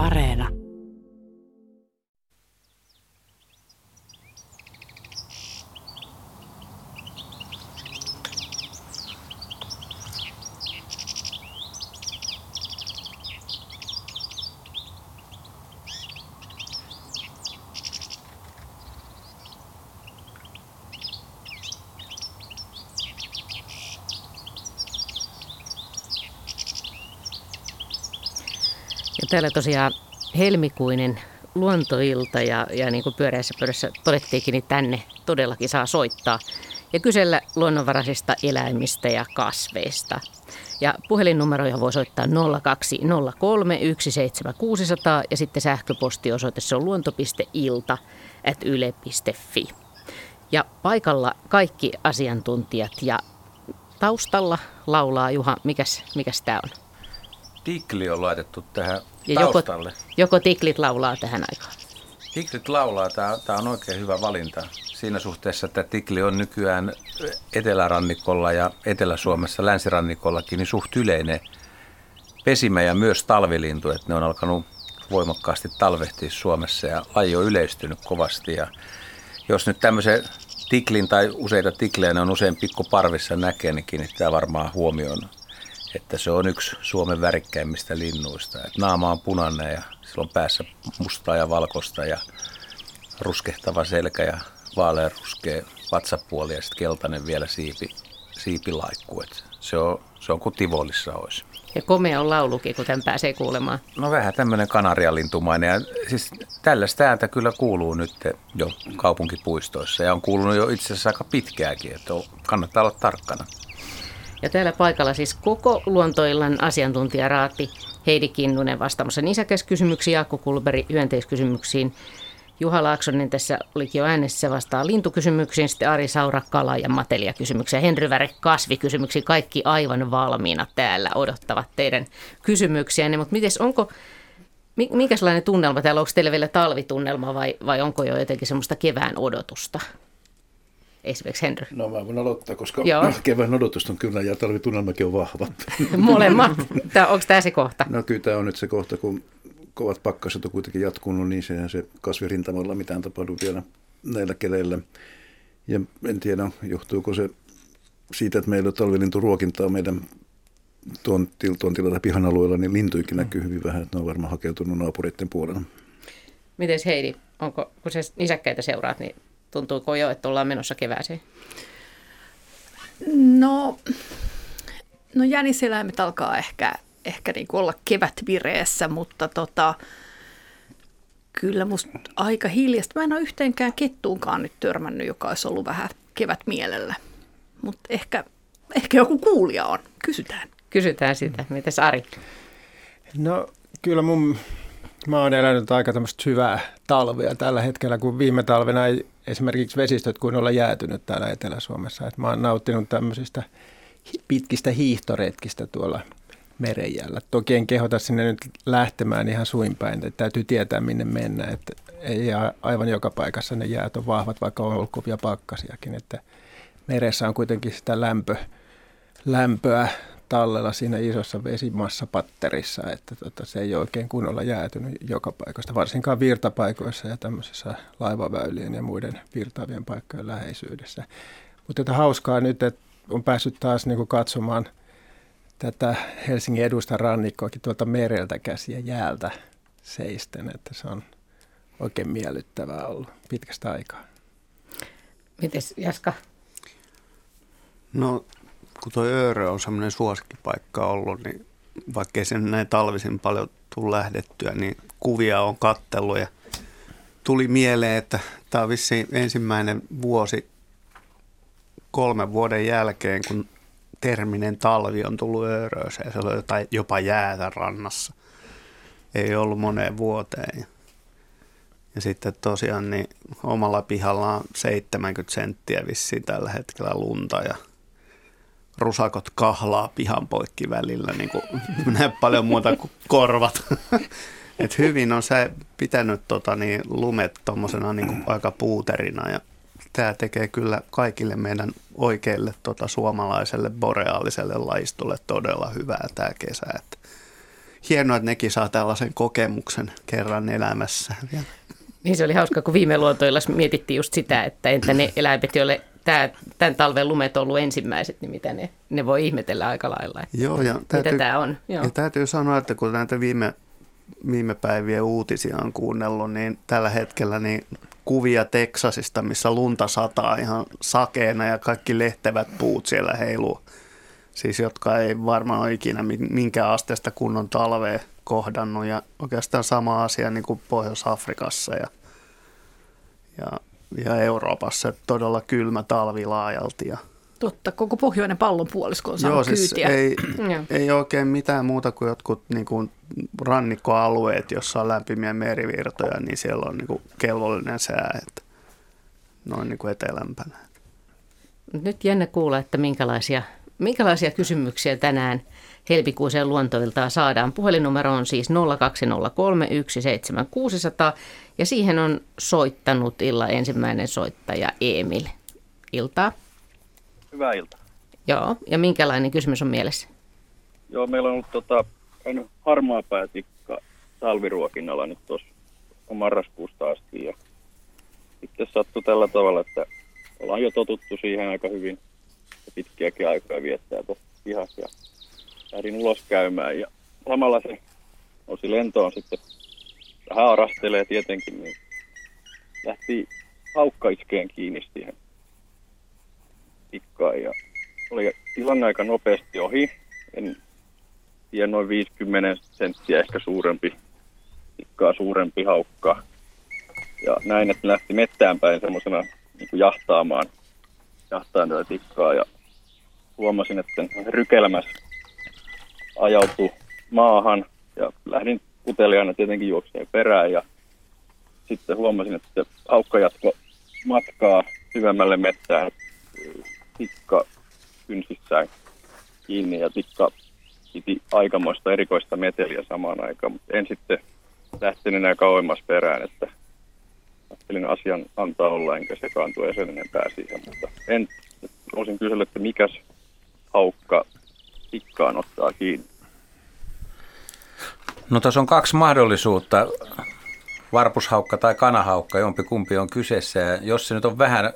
Areena. Täällä tosiaan helmikuinen luontoilta ja, ja niin kuin pyöreässä pöydässä todettiinkin, niin tänne todellakin saa soittaa ja kysellä luonnonvaraisista eläimistä ja kasveista. Ja puhelinnumeroja voi soittaa 0203 17600 ja sitten sähköpostiosoite se on luonto.ilta at yle.fi. Ja paikalla kaikki asiantuntijat ja taustalla laulaa Juha, mikäs, mikäs tämä on? Tikli on laitettu tähän Ja joko, joko tiklit laulaa tähän aikaan? Tiklit laulaa, tämä on oikein hyvä valinta. Siinä suhteessa, että tikli on nykyään etelärannikolla ja Etelä-Suomessa länsirannikollakin niin suht yleinen pesimä ja myös talvilintu, että ne on alkanut voimakkaasti talvehtia Suomessa ja laji on yleistynyt kovasti. Ja jos nyt tämmöisen tiklin tai useita tiklejä, ne on usein pikkuparvissa näkee, niin kiinnittää varmaan huomioon, että se on yksi Suomen värikkäimmistä linnuista. Et naama on punainen ja sillä on päässä mustaa ja valkoista ja ruskehtava selkä ja vaaleanruskea vatsapuoli ja sitten keltainen vielä siipi, siipilaikku. Et se, on, se on kuin Tivolissa olisi. Ja komea on laulukin, kuten pääsee kuulemaan. No vähän tämmöinen kanarialintumainen. Ja siis tällaista ääntä kyllä kuuluu nyt jo kaupunkipuistoissa ja on kuulunut jo itse asiassa aika pitkääkin, että kannattaa olla tarkkana. Ja täällä paikalla siis koko luontoillan asiantuntijaraati Heidi Kinnunen vastaamassa nisäkäskysymyksiin, Jaakko Kulberi hyönteiskysymyksiin, Juha Laaksonen tässä olikin jo äänessä vastaa lintukysymyksiin, sitten Ari Saura kala- ja matelia-kysymyksiä, Henry Väre kasvikysymyksiin, kaikki aivan valmiina täällä odottavat teidän kysymyksiänne, mutta mites onko, mi- minkälainen tunnelma täällä, onko teillä vielä talvitunnelma vai, vai onko jo jotenkin semmoista kevään odotusta? Esimerkiksi Henry. No mä voin aloittaa, koska Joo. kevään odotus on kyllä ja talvitunnelmakin on vahvat. Molemmat. Tää, onko tämä se kohta? No kyllä tämä on nyt se kohta, kun kovat pakkaset on kuitenkin jatkunut, niin sehän se kasvirintamalla mitään tapahdu vielä näillä keleillä. Ja en tiedä, johtuuko se siitä, että meillä on talvilinturuokintaa meidän tontilla tai pihan alueella, niin lintuikin näkyy hyvin vähän, että ne on varmaan hakeutunut naapureiden puolella. Miten Heidi, onko, kun sä nisäkkäitä seuraat, niin tuntuuko jo, että ollaan menossa kevääseen? No, no jäniseläimet alkaa ehkä, ehkä niin olla kevätvireessä, mutta tota, kyllä musta aika hiljasta. Mä en ole yhteenkään kettuunkaan nyt törmännyt, joka olisi ollut vähän kevät mielellä. Mutta ehkä, ehkä joku kuulija on. Kysytään. Kysytään sitä. Mites Ari? No kyllä mun, mä oon elänyt aika tämmöistä hyvää talvea tällä hetkellä, kun viime talvena ei esimerkiksi vesistöt kuin olla jäätynyt täällä Etelä-Suomessa. Et mä oon nauttinut tämmöisistä pitkistä hiihtoretkistä tuolla merenjällä. Toki en kehota sinne nyt lähtemään ihan suinpäin, että täytyy tietää minne mennä. Että ei aivan joka paikassa ne jäät on vahvat, vaikka on ollut kovia pakkasiakin. Että meressä on kuitenkin sitä lämpö, lämpöä tallella siinä isossa vesimassapatterissa, että tota, se ei ole oikein kunnolla jäätynyt joka paikasta, varsinkaan virtapaikoissa ja tämmöisissä laivaväylien ja muiden virtaavien paikkojen läheisyydessä. Mutta että hauskaa nyt, että on päässyt taas niin kuin katsomaan tätä Helsingin edustan rannikkoakin tuolta mereltä käsiä jäältä seisten, että se on oikein miellyttävää ollut pitkästä aikaa. Mites Jaska? No, kun tuo Öörö on semmoinen suosikkipaikka ollut, niin vaikkei sen näin talvisin paljon tule lähdettyä, niin kuvia on kattellut ja tuli mieleen, että tämä on vissiin ensimmäinen vuosi kolmen vuoden jälkeen, kun terminen talvi on tullut Öörööseen. Se on jotain, jopa jäätä rannassa. Ei ollut moneen vuoteen. Ja sitten tosiaan niin omalla pihalla on 70 senttiä vissiin tällä hetkellä lunta ja rusakot kahlaa pihan poikki välillä, niin kuin näe paljon muuta kuin korvat. Et hyvin on se pitänyt tota, niin, lumet tuommoisena niin aika puuterina ja tämä tekee kyllä kaikille meidän oikeille tota, suomalaiselle boreaaliselle laistolle todella hyvää tämä kesä. Et hienoa, että nekin saa tällaisen kokemuksen kerran elämässä. Niin se oli hauska, kun viime luontoilla mietittiin just sitä, että entä ne eläimet, joille tämä, tämän talven lumet on ollut ensimmäiset, niin mitä ne, ne voi ihmetellä aika lailla, että Joo, ja täytyy, mitä tämä on. Joo. Ja täytyy sanoa, että kun näitä viime, viime päivien uutisia on kuunnellut, niin tällä hetkellä niin kuvia Teksasista, missä lunta sataa ihan sakeena ja kaikki lehtevät puut siellä heiluu. Siis jotka ei varmaan ole ikinä minkään asteesta kunnon talvea kohdannut ja oikeastaan sama asia niin kuin Pohjois-Afrikassa ja, ja, ja Euroopassa, että todella kylmä talvi laajalti ja Totta, koko pohjoinen pallonpuolisko on saanut Joo, siis kyytiä. ei, ei oikein mitään muuta kuin jotkut niin kuin rannikkoalueet, jossa on lämpimiä merivirtoja, niin siellä on niin kuin kelvollinen sää, että noin niin kuin etelämpänä. Nyt jännä kuulla, että minkälaisia, minkälaisia kysymyksiä tänään helmikuiseen luontoiltaan saadaan. Puhelinnumero on siis 0203 17600 ja siihen on soittanut illan ensimmäinen soittaja Emil. Iltaa. Hyvää iltaa. Joo, ja minkälainen kysymys on mielessä? Joo, meillä on ollut tota, harmaa päätikka talviruokinnalla nyt tuossa marraskuusta asti. Ja sitten sattui tällä tavalla, että ollaan jo totuttu siihen aika hyvin ja pitkiäkin aikoja viettää tuossa pihassa. Ja lähdin ulos käymään ja samalla se nousi lentoon sitten vähän arastelee tietenkin, niin lähti haukka iskeen kiinni siihen tikkaan ja oli tilanne aika nopeasti ohi. En tiedä, noin 50 senttiä ehkä suurempi, tikkaa suurempi haukka. Ja näin, että lähti mettään päin semmoisena niin jahtaamaan, jahtaan tätä tikkaa ja huomasin, että rykelmässä ajautui maahan ja lähdin uteliaana tietenkin juokseen perään ja sitten huomasin, että haukka jatko matkaa syvemmälle mettään tikka kynsissään kiinni ja tikka piti aikamoista erikoista meteliä samaan aikaan, mutta en sitten lähtenyt enää kauemmas perään, että ajattelin asian antaa olla enkä sekaantua ja sen enempää siihen, mutta en, olisin kysynyt, että mikäs haukka tikkaan ottaa kiinni. No tässä on kaksi mahdollisuutta, varpushaukka tai kanahaukka, jompi kumpi on kyseessä. Ja jos se nyt on vähän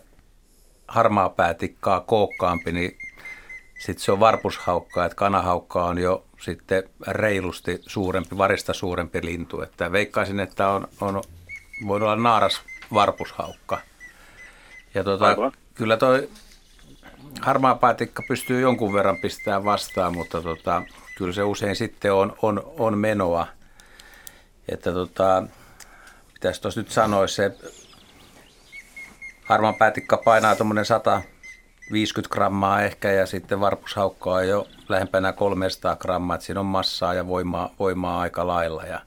harmaa päätikkaa kookkaampi, niin sitten se on varpushaukka, että kanahaukka on jo sitten reilusti suurempi, varista suurempi lintu. Että veikkaisin, että on, on voi olla naaras varpushaukka. Ja tota, kyllä toi harmaa päätikka pystyy jonkun verran pistämään vastaan, mutta tota, kyllä se usein sitten on, on, on menoa. Että tota, pitäisi tuossa nyt sanoa, se harmaan päätikka painaa tuommoinen 150 grammaa ehkä ja sitten varpushaukka on jo lähempänä 300 grammaa, että siinä on massaa ja voimaa, voimaa aika lailla. Ja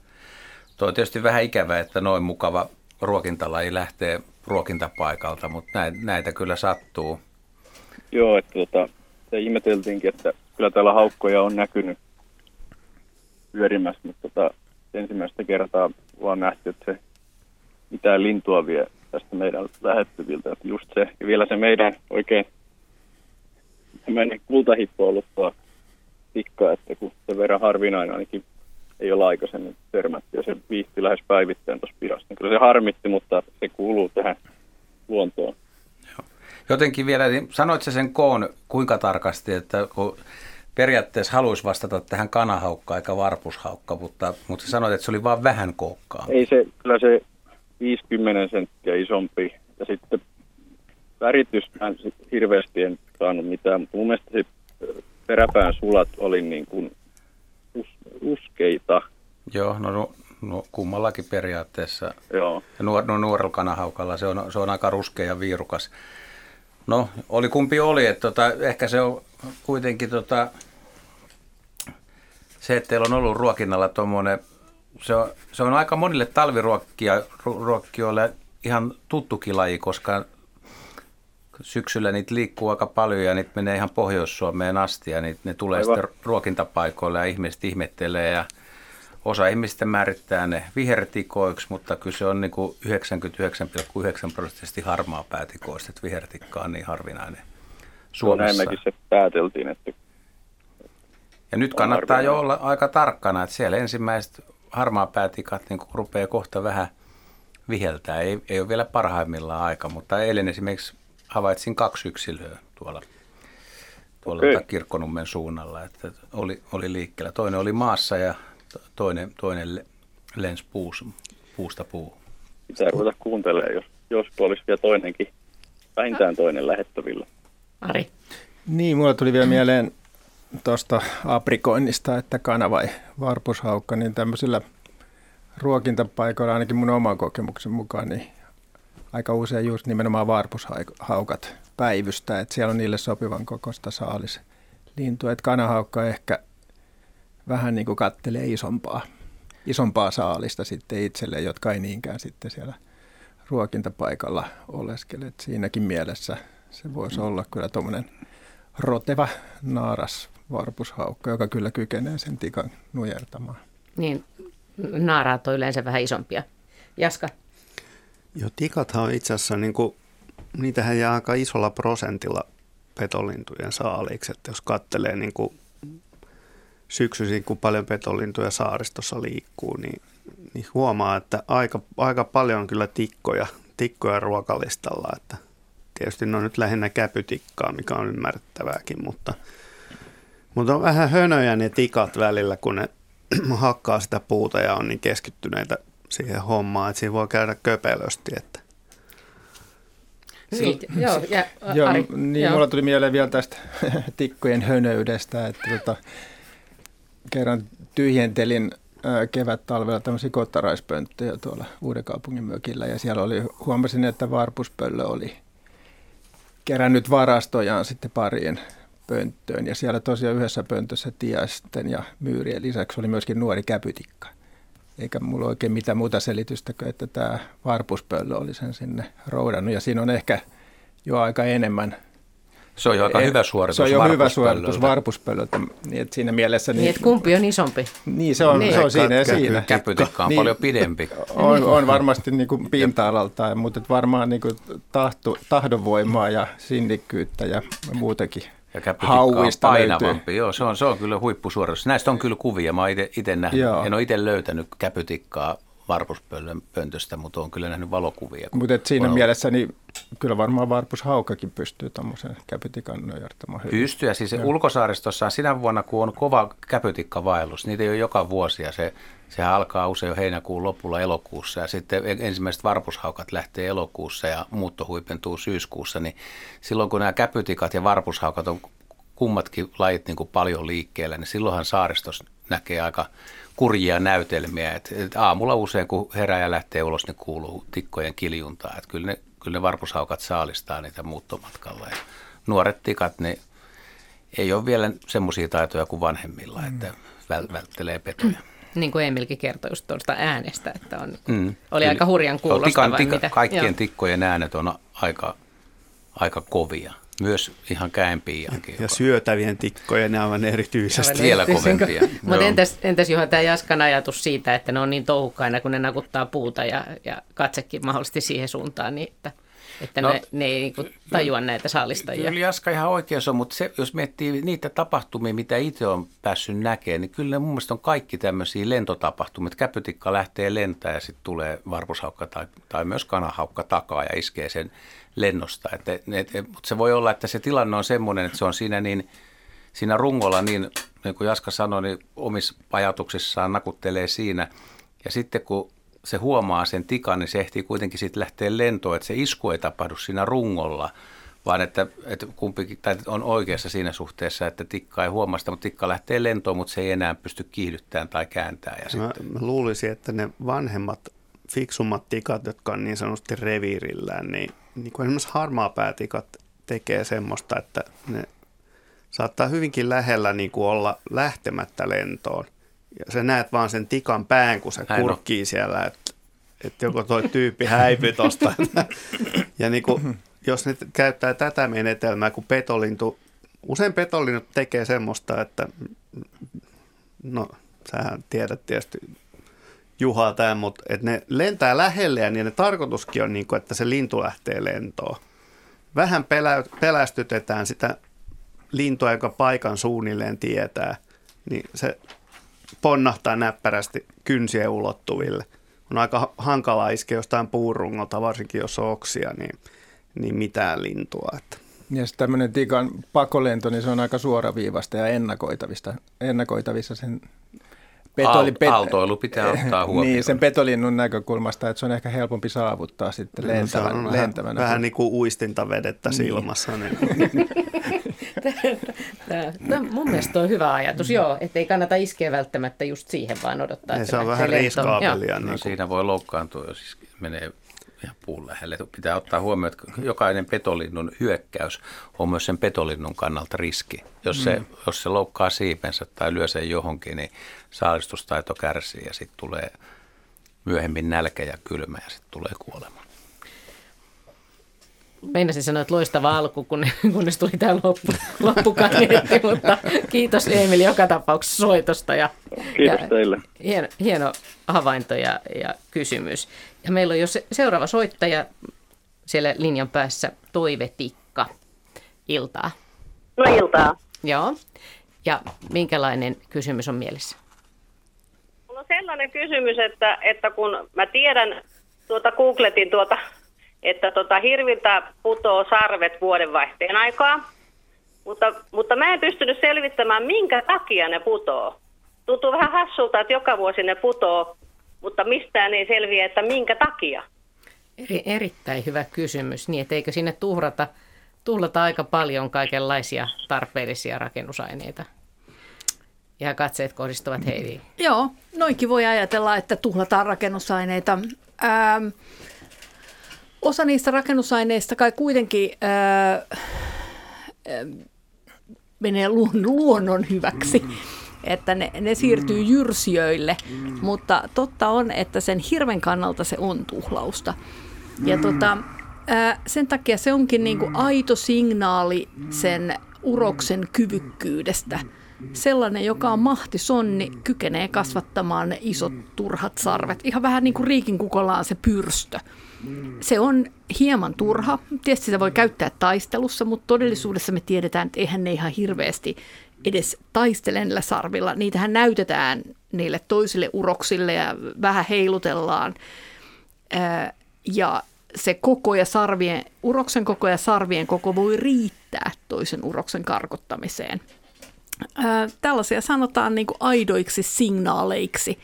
tuo on tietysti vähän ikävä, että noin mukava ruokintalaji lähtee ruokintapaikalta, mutta näitä, näitä kyllä sattuu. Joo, että tota, se ihmeteltiinkin, että kyllä täällä haukkoja on näkynyt pyörimässä, mutta tota, ensimmäistä kertaa vaan nähty, että se mitään lintua vie tästä meidän lähettyviltä. Että just se, ja vielä se meidän oikein tämmöinen kultahippo on ollut tuo tikka, että kun se verran harvinainen ainakin ei ole aikaisemmin törmätty ja se viihti lähes päivittäin tuossa pihassa. Niin kyllä se harmitti, mutta se kuuluu tähän luontoon. Jotenkin vielä, niin sanoit sen koon kuinka tarkasti, että kun periaatteessa haluaisi vastata tähän kanahaukka eikä varpushaukka, mutta, mutta sanoit, että se oli vain vähän kookkaa. Ei se, kyllä se 50 senttiä isompi ja sitten väritystä hirveästi en saanut mitään, mutta mun mielestä se peräpään sulat oli niin kuin ruskeita. Joo, no, no, no kummallakin periaatteessa. Joo. Ja nuor, no, nuorella kanahaukalla se on, se on aika ruskea ja viirukas. No, oli kumpi oli, että tota, ehkä se on kuitenkin tota, se, että teillä on ollut ruokinnalla tuommoinen, se on, se on aika monille talviruokkijoille ihan tuttukin laji, koska syksyllä niitä liikkuu aika paljon ja niitä menee ihan Pohjois-Suomeen asti ja niitä, ne tulee Aivan. sitten ruokintapaikoille ja ihmiset ihmettelee ja osa ihmistä määrittää ne vihertikoiksi, mutta kyllä se on niin 99,9 prosenttisesti harmaa päätikoista, että vihertikka on niin harvinainen Suomessa. No näin se pääteltiin, että Ja nyt kannattaa jo olla aika tarkkana, että siellä ensimmäiset harmaapäätikat niin rupeaa kohta vähän viheltää. Ei, ei ole vielä parhaimmillaan aika, mutta eilen esimerkiksi havaitsin kaksi yksilöä tuolla, tuolla okay. Kirkkonummen suunnalla, että oli, oli liikkeellä. Toinen oli maassa ja toinen, toinen le- lensi puus, puusta puuhun. Pitää ruveta kuuntelemaan, jos, jos olisi vielä toinenkin, vähintään toinen lähettävillä. Ari. Niin, mulla tuli vielä mieleen tuosta aprikoinnista, että kana vai varpushaukka, niin tämmöisillä ruokintapaikoilla ainakin mun oman kokemuksen mukaan, niin aika usein just nimenomaan varpushaukat päivystää, että siellä on niille sopivan kokoista saalislintua, että kanahaukka ehkä vähän niin kuin kattelee isompaa, isompaa saalista sitten itselleen, jotka ei niinkään sitten siellä ruokintapaikalla oleskele. Et siinäkin mielessä se voisi olla kyllä tuommoinen roteva naaras varpushaukka, joka kyllä kykenee sen tikan nujertamaan. Niin naaraat on yleensä vähän isompia. Jaska. Joo, tikathan on itse asiassa, niin kuin, niitähän jää aika isolla prosentilla petolintujen saaliksi, että jos katselee niin kuin syksyisin, kun paljon petolintuja saaristossa liikkuu, niin, niin huomaa, että aika, aika paljon on kyllä tikkoja, tikkoja ruokalistalla, että tietysti ne on nyt lähinnä käpytikkaa, mikä on ymmärrettävääkin, mutta, mutta on vähän hönöjä ne tikat välillä, kun ne hakkaa sitä puuta ja on niin keskittyneitä siihen hommaan, että siinä voi käydä köpelösti, että Niin, joo, ja Joo, Ari. niin joo. mulla tuli mieleen vielä tästä tikkojen hönöydestä, että tota, kerran tyhjentelin kevät-talvella tämmöisiä kottaraispönttöjä tuolla Uudenkaupungin mökillä ja siellä oli, huomasin, että varpuspöllö oli kerännyt varastojaan sitten pariin pönttöön ja siellä tosiaan yhdessä pöntössä tiaisten ja myyrien lisäksi oli myöskin nuori käpytikka. Eikä mulla oikein mitään muuta selitystä kuin, että tämä varpuspöllö oli sen sinne roudannut ja siinä on ehkä jo aika enemmän Se on jo aika Eh, hyvä suoritus Se on jo hyvä suoritus varpuspöllöltä. Niin, että siinä mielessä... Niin, että kumpi on isompi? niin se on, Niin. se on siinä ja siinä. Käpytikka on Niin. paljon pidempi. On, on varmasti niin kuin pinta-alaltaan, mutta varmaan niin kuin tahto, tahdonvoimaa ja sinnikkyyttä ja muutenkin Ja käpytikka on hauista löytyy. painavampi. Joo, se on, se on kyllä huippusuoritus. Näistä on kyllä kuvia. Mä itse nähnyt. Joo. En ole itse löytänyt käpytikkaa varpuspöllön pöntöstä, mutta olen kyllä nähnyt valokuvia. Mutta siinä on mielessä niin kyllä varmaan varpushaukakin pystyy tuommoisen käpytikan nojartamaan. Pystyy. Ja siis ulkosaaristossa on sinä vuonna, kun on kova käpytikkavaellus, niitä ei ole joka vuosi ja se, sehän alkaa usein jo heinäkuun lopulla elokuussa ja sitten ensimmäiset varpushaukat lähtee elokuussa ja muutto huipentuu syyskuussa, niin silloin kun nämä käpytikat ja varpushaukat on kummatkin lajit niin kuin paljon liikkeellä, niin silloinhan saaristossa näkee aika kurjia näytelmiä. Et, et aamulla usein, kun herää ja lähtee ulos, niin kuuluu tikkojen kiljuntaa. Et kyllä, ne, kyllä ne varpushaukat saalistaa niitä muuttomatkalla. Ja nuoret tikat, niin ei ole vielä semmoisia taitoja kuin vanhemmilla, että väl, välttelee petoja. Niin kuin Emilkin kertoi just tuosta äänestä, että on, Mm, oli kyllä. aika hurjan kuulostava. tikan, tika, mitä, kaikkien joo. tikkojen äänet on aika, aika kovia. Myös ihan käenpiiankin. ja syötävien tikkojen aivan erityisesti. Vielä kovempia. Mutta entäs, entäs Juha, tämä Jaskan ajatus siitä, että ne on niin touhukkaina, kun ne nakuttaa puuta ja, ja katsekin mahdollisesti siihen suuntaan, niin että, että No, ne, ne ei niinku tajua näitä saalistajia. Kyllä Jaska ihan oikeassa on, mutta se, jos miettii niitä tapahtumia, mitä itse on päässyt näkemään, niin kyllä ne mun mielestä on kaikki tämmöisiä lentotapahtumia. että Käpytikka lähtee lentää ja sitten tulee varpushaukka tai, tai myös kanahaukka takaa ja iskee sen lennosta. Että, et, et, mutta se voi olla, että se tilanne on semmoinen, että se on siinä, niin, siinä rungolla niin, niin kuin Jaska sanoi, niin omissa ajatuksissaan nakuttelee siinä. Ja sitten kun se huomaa sen tikan, niin se ehtii kuitenkin sitten lähteä lentoon, että se isku ei tapahdu siinä rungolla, vaan että, että kumpikin tai on oikeassa siinä suhteessa, että tikka ei huomaa sitä, mutta tikka lähtee lentoon, mutta se ei enää pysty kiihdyttämään tai kääntämään. Ja Mä, sitten, mä luulisin, että ne vanhemmat, fiksummat tikat, jotka on niin sanotusti reviirillään, niin, niin kuin esimerkiksi harmaapäätikat tekee semmoista, että ne saattaa hyvinkin lähellä niin kuin olla lähtemättä lentoon. Ja sä näet vaan sen tikan pään, kun se on. kurkkii siellä, että, että joko toi tyyppi häipyi tosta. ja niin kuin, jos ne käyttää tätä menetelmää, kun petolintu, usein petolinnut tekee semmoista, että no sähän tiedät tietysti Juha tämän, mutta että ne lentää lähelle ja niiden tarkoituskin on, niin kuin, että se lintu lähtee lentoon. Vähän pelä, pelästytetään sitä lintua, joka paikan suunnilleen tietää. niin se ponnahtaa näppärästi kynsien ulottuville. On aika hankala iskeä jostain puurungolta, varsinkin jos on oksia, niin, niin mitään lintua. Että. Ja tämmöinen tikan pakolento, niin se on aika suoraviivasta ja ennakoitavista, ennakoitavissa sen petoli, pet, Aaltoilu pitää ottaa huomioon. Niin, sen petolinnun näkökulmasta, että se on ehkä helpompi saavuttaa sitten lentävän, no, lentävänä. Vähän, vähän niin kuin uistintavedettä niin. silmassa. Niin. Tämä, mun mielestä on hyvä ajatus, joo, että ei kannata iskeä välttämättä just siihen, vaan odottaa. Ei, se on vähän riskaapelia. Niin no, siinä voi loukkaantua, jos menee ihan puun lähelle. Pitää ottaa huomioon, että jokainen petolinnun hyökkäys on myös sen petolinnun kannalta riski. Jos se, mm. jos se loukkaa siipensä tai lyö sen johonkin, niin saalistustaito kärsii ja sitten tulee myöhemmin nälkä ja kylmä ja sitten tulee kuolema. Meinasin sanoa, että loistava alku, kunnes tuli tämä loppu, loppukaneetti, mutta kiitos Emil joka tapauksessa soitosta. Ja, kiitos ja teille. Hieno, hieno havainto ja, ja kysymys. Ja meillä on jo se, seuraava soittaja siellä linjan päässä, Toivetikka. Iltaa. No iltaa. Joo. Ja minkälainen kysymys on mielessä? Sellainen kysymys, että, että kun mä tiedän, tuota googletin tuota että tota, hirviltä putoo sarvet vuodenvaihteen aikaa, mutta, mutta mä en pystynyt selvittämään, minkä takia ne putoo. Tuntuu vähän hassulta, että joka vuosi ne putoo, mutta mistään ei selviä, että minkä takia. Eri, erittäin hyvä kysymys. Niin, että eikö sinne tuhrata, tuhlata aika paljon kaikenlaisia tarpeellisia rakennusaineita? Ja katseet kohdistuvat heihin. Joo, noinkin voi ajatella, että tuhlataan rakennusaineita. Ähm, osa niistä rakennusaineista kai kuitenkin ää, ää, menee luonnon hyväksi, että ne, ne siirtyy jyrsijöille, mutta totta on, että sen hirven kannalta se on tuhlausta. Ja tota, ää, sen takia se onkin niinku aito signaali sen uroksen kyvykkyydestä. Sellainen, joka on mahti sonni, kykenee kasvattamaan ne isot turhat sarvet. Ihan vähän niin kuin riikin kukolla on se pyrstö. Se on hieman turha. Tietysti sitä voi käyttää taistelussa, mutta todellisuudessa me tiedetään, että eihän ne ihan hirveästi edes taistele niillä sarvilla. Niitähän näytetään niille toisille uroksille ja vähän heilutellaan. Ja se koko ja sarvien, uroksen koko ja sarvien koko voi riittää toisen uroksen karkottamiseen. Tällaisia sanotaan niin kuin aidoiksi signaaleiksi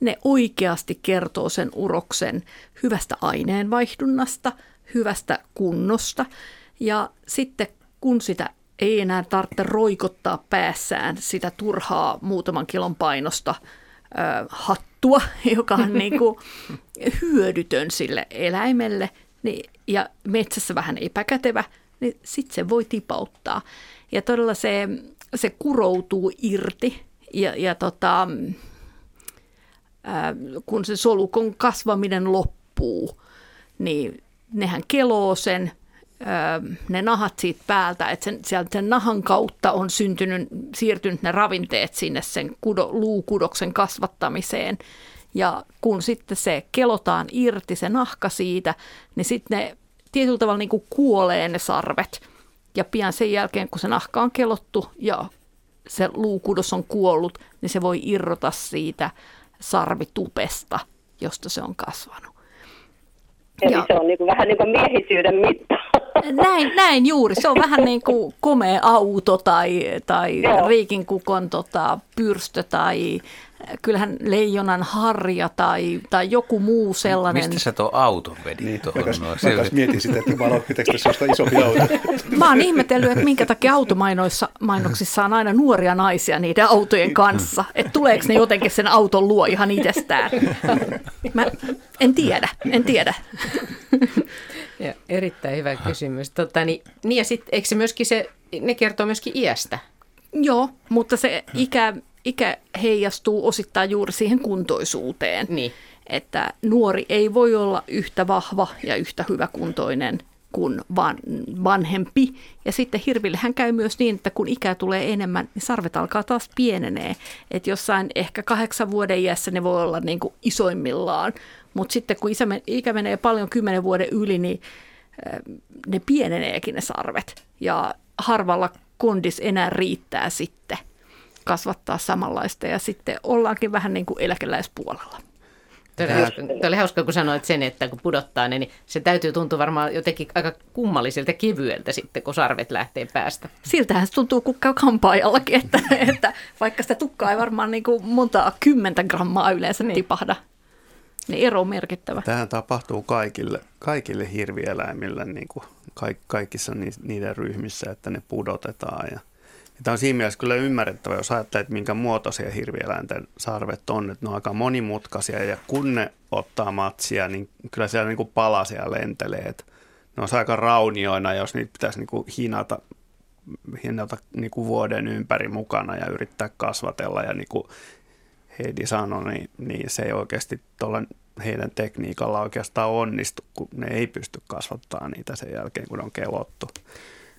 ne oikeasti kertoo sen uroksen hyvästä aineenvaihdunnasta, hyvästä kunnosta ja sitten kun sitä ei enää tarvitse roikottaa päässään sitä turhaa muutaman kilon painosta ö, hattua, joka on niin kuin hyödytön sille eläimelle niin, ja metsässä vähän epäkätevä, niin sitten se voi tipauttaa. Ja todella se, se kuroutuu irti ja, ja tota, kun se solukon kasvaminen loppuu, niin nehän keloo sen, ne nahat siitä päältä, että sen, sieltä sen nahan kautta on syntynyt, siirtynyt ne ravinteet sinne sen kudo, luukudoksen kasvattamiseen. Ja kun sitten se kelotaan irti, se nahka siitä, niin sitten ne tietyllä tavalla niin kuin kuolee ne sarvet. Ja pian sen jälkeen, kun se nahka on kelottu ja se luukudos on kuollut, niin se voi irrota siitä sarvitupesta, josta se on kasvanut. Eli ja, se on niin kuin, vähän niin kuin miehisyyden mitta. Näin, näin juuri. Se on vähän niin kuin komea auto tai, tai riikinkukon tota, pyrstö tai kyllähän leijonan harja tai, tai joku muu sellainen. Mistä sä tuo auton vedit niin, tuohon? Mä, mä mietin sitä, että mä tässä isompi auto. Mä oon ihmetellyt, että minkä takia automainoksissa on aina nuoria naisia niiden autojen kanssa. Että tuleeko ne jotenkin sen auton luo ihan itsestään. Mä en tiedä, en tiedä. Ja, erittäin hyvä kysymys. Tota, niin, niin ja sitten eikö se myöskin se, ne kertoo myöskin iästä? Joo, mutta se ikä ikä heijastuu osittain juuri siihen kuntoisuuteen. Niin. Että nuori ei voi olla yhtä vahva ja yhtä hyväkuntoinen kuin van, vanhempi. Ja sitten hirvillehän käy myös niin, että kun ikää tulee enemmän, niin sarvet alkaa taas pienenee. Että jossain ehkä kahdeksan vuoden iässä ne voi olla niin kuin isoimmillaan. Mutta sitten kun isä, ikä menee paljon kymmenen vuoden yli, niin ne pieneneekin ne sarvet. Ja harvalla kondis enää riittää sitten kasvattaa samanlaista ja sitten ollaankin vähän niin kuin eläkeläispuolella. Tuo oli, hauska, tuo oli hauska, kun sanoit sen, että kun pudottaa ne, niin se täytyy tuntua varmaan jotenkin aika kummalliselta kevyeltä sitten, kun sarvet lähtee päästä. Siltähän se tuntuu kun käy kampaajallakin, että, että vaikka sitä tukkaa ei varmaan niin kuin monta kymmentä grammaa yleensä niin. tipahda, niin ero on merkittävä. Tähän tapahtuu kaikille, kaikille hirvieläimille niin kuin kaikissa niiden ryhmissä, että ne pudotetaan ja – Tämä on siinä mielessä kyllä ymmärrettävä, jos ajattelee, että minkä muotoisia hirvieläinten sarvet on, että ne on aika monimutkaisia ja kun ne ottaa matsia, niin kyllä siellä niin kuin palasia lentelee. Että ne on aika raunioina, jos niitä pitäisi niin kuin hinata, hinata niin kuin vuoden ympäri mukana ja yrittää kasvatella. Ja niin kuin Heidi sanoi, niin, niin se ei oikeasti tuolla heidän tekniikalla oikeastaan onnistu, kun ne ei pysty kasvattamaan niitä sen jälkeen, kun ne on kelottu.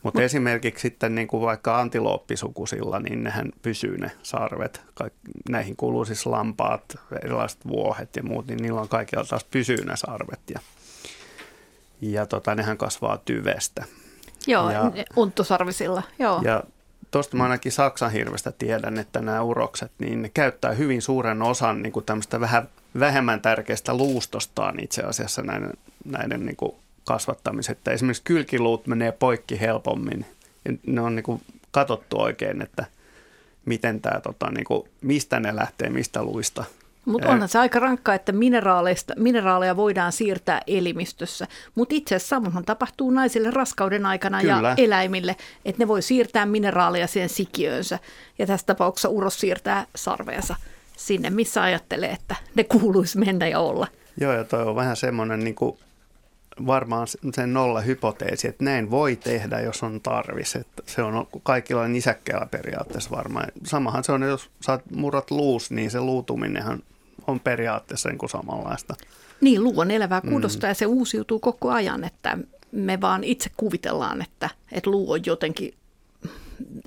Mutta Mut, esimerkiksi sitten niin kuin vaikka antilooppisukusilla, niin nehän pysyy ne sarvet. Kaik, näihin kuuluu siis lampaat, erilaiset vuohet ja muut, niin niillä on kaikilla taas pysyy ne sarvet. Ja, ja tota, nehän kasvaa tyvestä. Joo, ja, unttusarvisilla, joo. Ja tuosta mä ainakin Saksan hirvestä tiedän, että nämä urokset, niin ne käyttää hyvin suuren osan niin kuin tämmöistä vähän vähemmän tärkeästä luustostaan itse asiassa näiden, näiden niin kuin kasvattamiset. Että esimerkiksi kylkiluut menee poikki helpommin. Ja ne on niin kuin katsottu oikein, että miten tämä, tota, niin kuin, mistä ne lähtee, mistä luista. Mutta onhan se aika rankkaa, että mineraaleista, mineraaleja voidaan siirtää elimistössä. Mutta itse asiassa samoin tapahtuu naisille raskauden aikana Kyllä. ja eläimille, että ne voi siirtää mineraaleja siihen sikiöönsä. Ja tässä tapauksessa uros siirtää sarveensa sinne, missä ajattelee, että ne kuuluisi mennä ja olla. Joo, ja toi on vähän semmoinen niin kuin varmaan sen nolla hypoteesi, että näin voi tehdä, jos on tarvis. Että se on kaikilla nisäkkeellä periaatteessa varmaan. Samahan se on, jos saat murrat luus, niin se luutuminenhan on periaatteessa niin kuin samanlaista. Niin, luu on elävää kudosta mm. ja se uusiutuu koko ajan, että me vaan itse kuvitellaan, että, että luu on jotenkin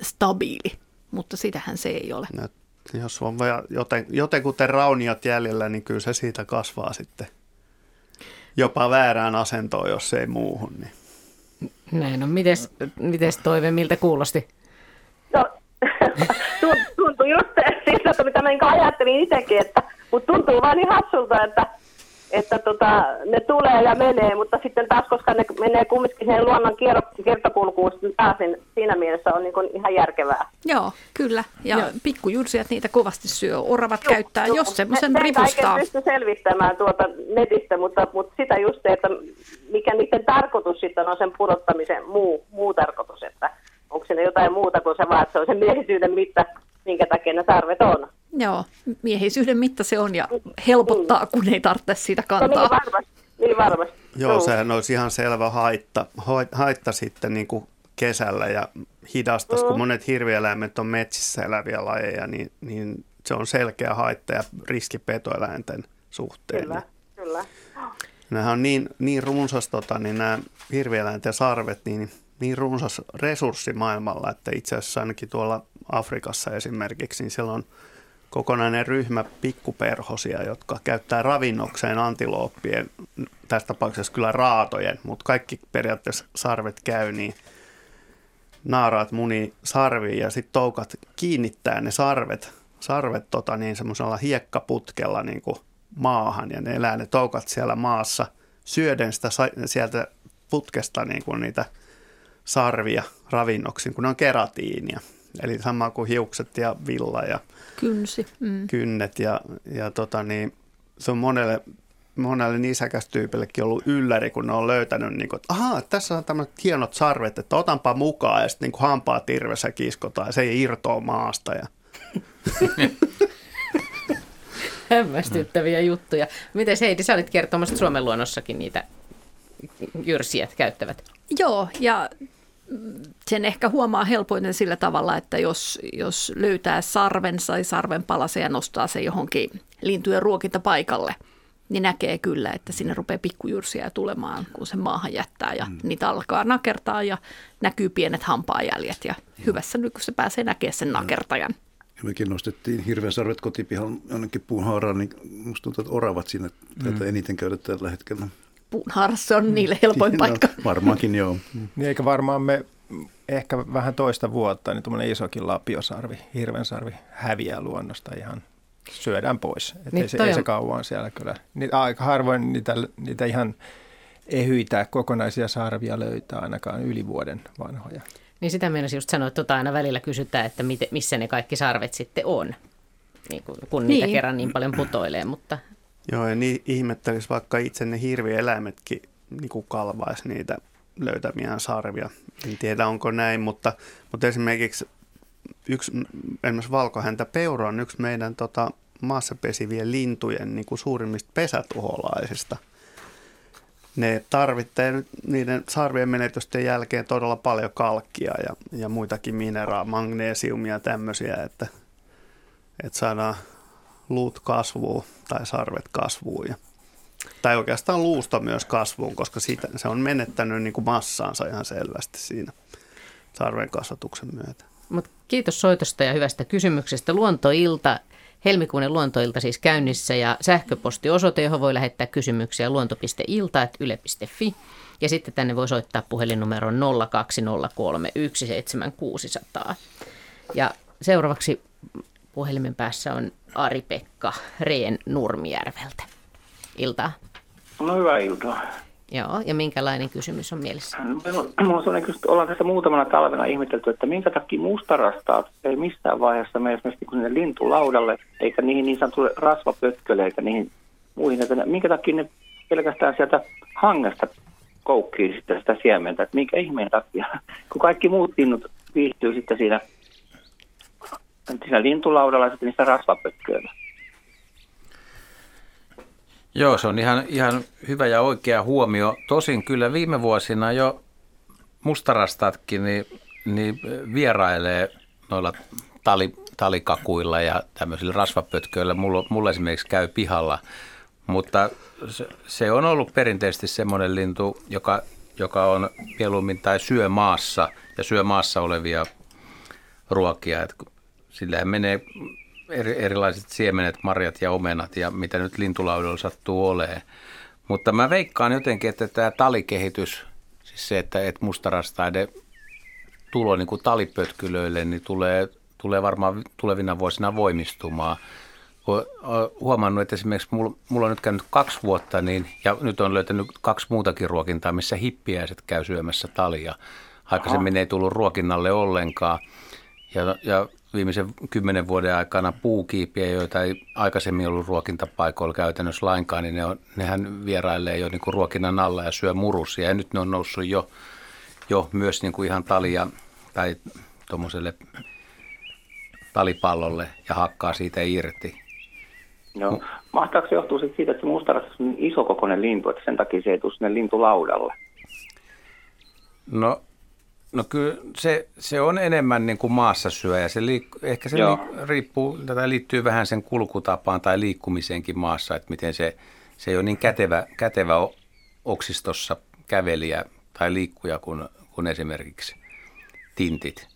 stabiili, mutta sitähän se ei ole. No, jos on joten, jotenkuten rauniot jäljellä, niin kyllä se siitä kasvaa sitten – jopa väärään asentoon, jos ei muuhun. Niin. Näin on. Mites, mites toive, miltä kuulosti? No, tuntuu just siis, mitä mä ajattelin itsekin, että, mutta tuntuu vaan niin hassulta, että että tota, ne tulee ja menee, mutta sitten taas, koska ne menee kumminkin siihen luonnon kiertokulkuun niin siinä mielessä on niin kuin ihan järkevää. Joo, kyllä. Ja Joo. pikkujursijat niitä kovasti syö. Oravat Joo, käyttää, jo, jos semmoisen ripustaa. En pysty selvittämään tuota netistä, mutta, mutta sitä just, että mikä niiden tarkoitus sitten on sen pudottamisen muu, muu tarkoitus, että onko siinä jotain muuta kuin se vaan, että se on se miehisyyden mitta, minkä takia ne tarvet on. Joo, miehisyyden mitta se on ja helpottaa, kun ei tarvitse sitä kantaa. No niin varmasti. Niin varmasti. Joo, sehän olisi ihan selvä haitta, haitta sitten niin kuin kesällä ja hidastaisi, mm. kun monet hirvieläimet on metsissä eläviä lajeja, niin, niin se on selkeä haitta ja riski petoeläinten suhteen. Kyllä, kyllä. Nämähän on niin, niin runsas, tota, niin nämä hirvieläinten sarvet, niin, niin runsas resurssi maailmalla, että itse asiassa ainakin tuolla Afrikassa esimerkiksi, niin siellä on – kokonainen ryhmä pikkuperhosia, jotka käyttää ravinnokseen antilooppien, tässä tapauksessa kyllä raatojen, mutta kaikki periaatteessa sarvet käy, niin naaraat muni sarviin ja sitten toukat kiinnittää ne sarvet, sarvet tota niin semmoisella hiekkaputkella niin kuin maahan ja ne elää ne toukat siellä maassa syöden sitä sieltä putkesta niin kuin niitä sarvia ravinnoksiin, kun ne on keratiinia. Eli sama kuin hiukset ja villa ja Kynsi. Mm. kynnet. Ja, ja tota niin, se on monelle, monelle nisäkästyypillekin ollut ylläri, kun ne on löytänyt, niin kuin, että ahaa, tässä on tämmöiset hienot sarvet, että otanpa mukaan ja sitten niin hampaa tirvessä kiskotaan ja se ei irtoa maasta. Ja... Hämmästyttäviä juttuja. Miten Heidi, sä olit kertomassa, että Suomen luonnossakin niitä jyrsijät käyttävät? Joo, ja sen ehkä huomaa helpoiten sillä tavalla, että jos, jos löytää sarven tai sarven palasen ja nostaa se johonkin lintujen ruokintapaikalle, niin näkee kyllä, että sinne rupeaa pikkujyrsiä tulemaan, kun se maahan jättää ja mm. niitä alkaa nakertaa ja näkyy pienet hampaajäljet ja mm. hyvässä nykyssä pääsee näkemään sen nakertajan. Ja mekin nostettiin hirveän sarvet kotipihan jonnekin puun haaraan, niin musta tuntuu, että oravat siinä mm. eniten käydä tällä hetkellä puunhaarassa on niille helpoin no, paikka. Varmaankin joo. Niin eikä varmaan me ehkä vähän toista vuotta, niin tuommoinen isokin lapiosarvi, hirvensarvi häviää luonnosta ihan syödään pois. Että niin ei, se, ei se kauan siellä kyllä. Niitä, aika harvoin niitä, niitä ihan ehyitä kokonaisia sarvia löytää ainakaan yli vuoden vanhoja. Niin sitä mielessä just sanoa, että tota aina välillä kysytään, että miten, missä ne kaikki sarvet sitten on, niin kun, kun niitä niin. kerran niin paljon putoilee. Mutta... Joo, ja niin ihmettelisi vaikka itse ne hirvieläimetkin niin kalvaisi niitä löytämiään sarvia. En tiedä, onko näin, mutta, mutta esimerkiksi yksi, esimerkiksi valkohäntä peura on yksi meidän tota, maassa pesivien lintujen niin kuin suurimmista pesätuholaisista. Ne tarvitsee niiden sarvien menetysten jälkeen todella paljon kalkkia ja, ja muitakin mineraa, magneesiumia ja tämmöisiä, että, että saadaan luut kasvuun tai sarvet kasvuun. Ja, tai oikeastaan luusta myös kasvuun, koska siitä, se on menettänyt niin kuin massaansa ihan selvästi siinä sarven kasvatuksen myötä. Mut kiitos soitosta ja hyvästä kysymyksestä. Luontoilta, helmikuun luontoilta siis käynnissä ja sähköpostiosoite, johon voi lähettää kysymyksiä luonto.ilta.yle.fi. Ja sitten tänne voi soittaa puhelinnumeron 020317600. Ja seuraavaksi puhelimen päässä on Ari-Pekka Reen Nurmijärveltä. Iltaa. No hyvää iltaa. Joo, ja minkälainen kysymys on mielessä? Minulla on sellainen kysymys, ollaan tässä muutamana talvena ihmetelty, että minkä takia mustarastaat ei missään vaiheessa mene esimerkiksi sinne lintulaudalle, eikä niihin niin sanotulle rasvapötkölle, eikä niihin muihin. Että minkä takia ne pelkästään sieltä hangesta koukkii sitten sitä siementä, että minkä ihmeen takia, kun kaikki muut linnut viihtyy sitten siinä, siinä lintulaudalla ja sitten niistä rasvapötköillä. Joo, se on ihan, ihan hyvä ja oikea huomio. Tosin kyllä viime vuosina jo mustarastatkin niin, niin vierailee noilla tali, talikakuilla ja tämmöisillä rasvapötköillä. Mulla, mulla esimerkiksi käy pihalla, mutta se, se on ollut perinteisesti semmoinen lintu, joka, joka on mieluummin tai syö maassa ja syö maassa olevia ruokia. Et sillähän menee eri, erilaiset siemenet, marjat ja omenat ja mitä nyt lintulaudella sattuu olemaan. Mutta mä veikkaan jotenkin, että tämä talikehitys, siis se, että et mustarastaide tulo niin kuin talipötkylöille, niin tulee, tulee varmaan tulevina vuosina voimistumaan. Olen huomannut, että esimerkiksi mulla, mulla on nyt käynyt kaksi vuotta, niin, ja nyt on löytänyt kaksi muutakin ruokintaa, missä hippiäiset käy syömässä talia. Aikaisemmin Aha. ei tullut ruokinnalle ollenkaan. Ja, ja viimeisen kymmenen vuoden aikana puukiipiä, joita ei aikaisemmin ollut ruokintapaikoilla käytännössä lainkaan, niin ne on, nehän vierailee jo niin kuin ruokinnan alla ja syö murusia. Ja nyt ne on noussut jo, jo myös niin kuin ihan talia tai tuommoiselle talipallolle ja hakkaa siitä irti. Joo. Mahtaako se johtua siitä, että se mustarastas on niin isokokoinen lintu, että sen takia se ei tule sinne lintulaudalle? No No kyllä se, se on enemmän niin kuin maassa syöjä. Se liik- ehkä se li- riippuu, tätä liittyy vähän sen kulkutapaan tai liikkumiseenkin maassa, että miten se, se ei ole niin kätevä, kätevä oksistossa kävelijä tai liikkuja kuin, kuin esimerkiksi tintit.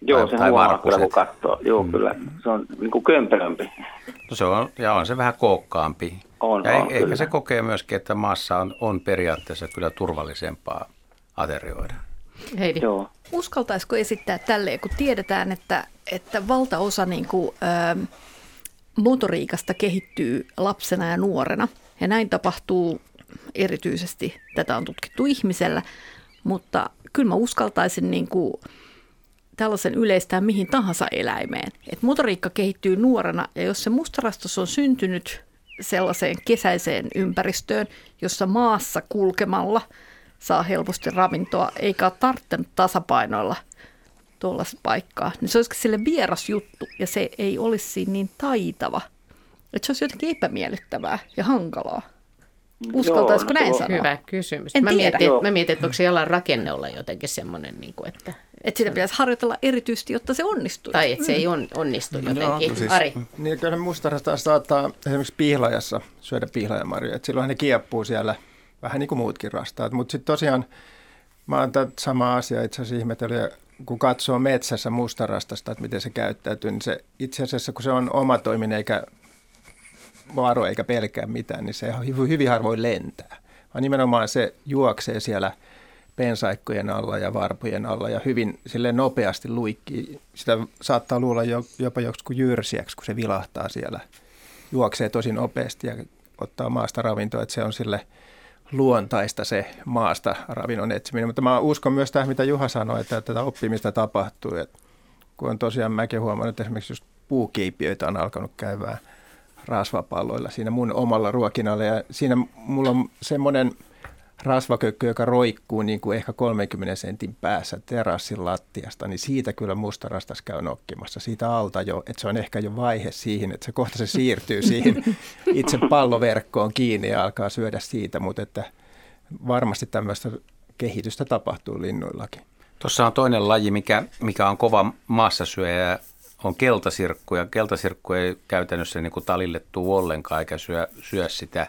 Joo, tai, se tai huomaa kyllä, kun katsoo. Joo, mm. kyllä. Se on niin kuin kömpelömpi. No se on, ja on se vähän kookkaampi. On, ja on, ehkä kyllä. se kokee myöskin, että maassa on, on periaatteessa kyllä turvallisempaa aterioida. Heidi. Joo. Uskaltaisiko esittää tälleen, kun tiedetään, että, että valtaosa niin kuin, ä, motoriikasta kehittyy lapsena ja nuorena. Ja näin tapahtuu erityisesti, tätä on tutkittu ihmisellä, mutta kyllä mä uskaltaisin niin kuin, tällaisen yleistää mihin tahansa eläimeen. Et motoriikka kehittyy nuorena ja jos se mustarastos on syntynyt sellaiseen kesäiseen ympäristöön, jossa maassa kulkemalla – saa helposti ravintoa, eikä ole tarttunut tasapainoilla tuollaista paikkaa, niin se olisikin sille vieras juttu ja se ei olisi niin taitava. Että se olisi jotenkin epämiellyttävää ja hankalaa. Uskaltaisiko Joo, näin sanoa? Hyvä kysymys. En mä, tiedä. mietin, mä mietin, että onko se jalan rakenne olla jotenkin semmoinen, niin kuin, että... Että sitä pitäisi harjoitella erityisesti, jotta se onnistuu. Tai että se ei on, onnistu jotenkin. Joo, no siis, Ari? Niin, kyllä mustarasta saattaa esimerkiksi pihlajassa syödä pihlajamarjoja. Silloin ne kieppuu siellä vähän niin kuin muutkin rastaat. Mutta sitten tosiaan mä oon tätä sama asia itse asiassa ihmetellyt, kun katsoo metsässä mustarastasta, että miten se käyttäytyy, niin se itse asiassa kun se on oma toiminen eikä varo eikä pelkää mitään, niin se hyvin harvoin lentää. Vaan nimenomaan se juoksee siellä pensaikkojen alla ja varpujen alla ja hyvin sille nopeasti luikkii. Sitä saattaa luulla jopa joku jyrsiäksi, kun se vilahtaa siellä. Juoksee tosi nopeasti ja ottaa maasta ravintoa, että se on sille luontaista se maasta ravinnon etsiminen. Mutta mä uskon myös tähän, mitä Juha sanoi, että tätä oppimista tapahtuu. Että kun on tosiaan mäkin huomannut, että esimerkiksi just puukiipiöitä on alkanut käydä rasvapalloilla siinä mun omalla ruokinalla. Ja siinä mulla on semmoinen rasvakökkö, joka roikkuu niin kuin ehkä 30 sentin päässä terassin lattiasta, niin siitä kyllä mustarastas käy nokkimassa. Siitä alta jo, että se on ehkä jo vaihe siihen, että se kohta se siirtyy siihen itse palloverkkoon kiinni ja alkaa syödä siitä, mutta että varmasti tämmöistä kehitystä tapahtuu linnuillakin. Tuossa on toinen laji, mikä, mikä on kova maassasyöjä, on keltasirkku. Ja keltasirkku ei käytännössä niin kuin talille tuu ollenkaan eikä syö, syö sitä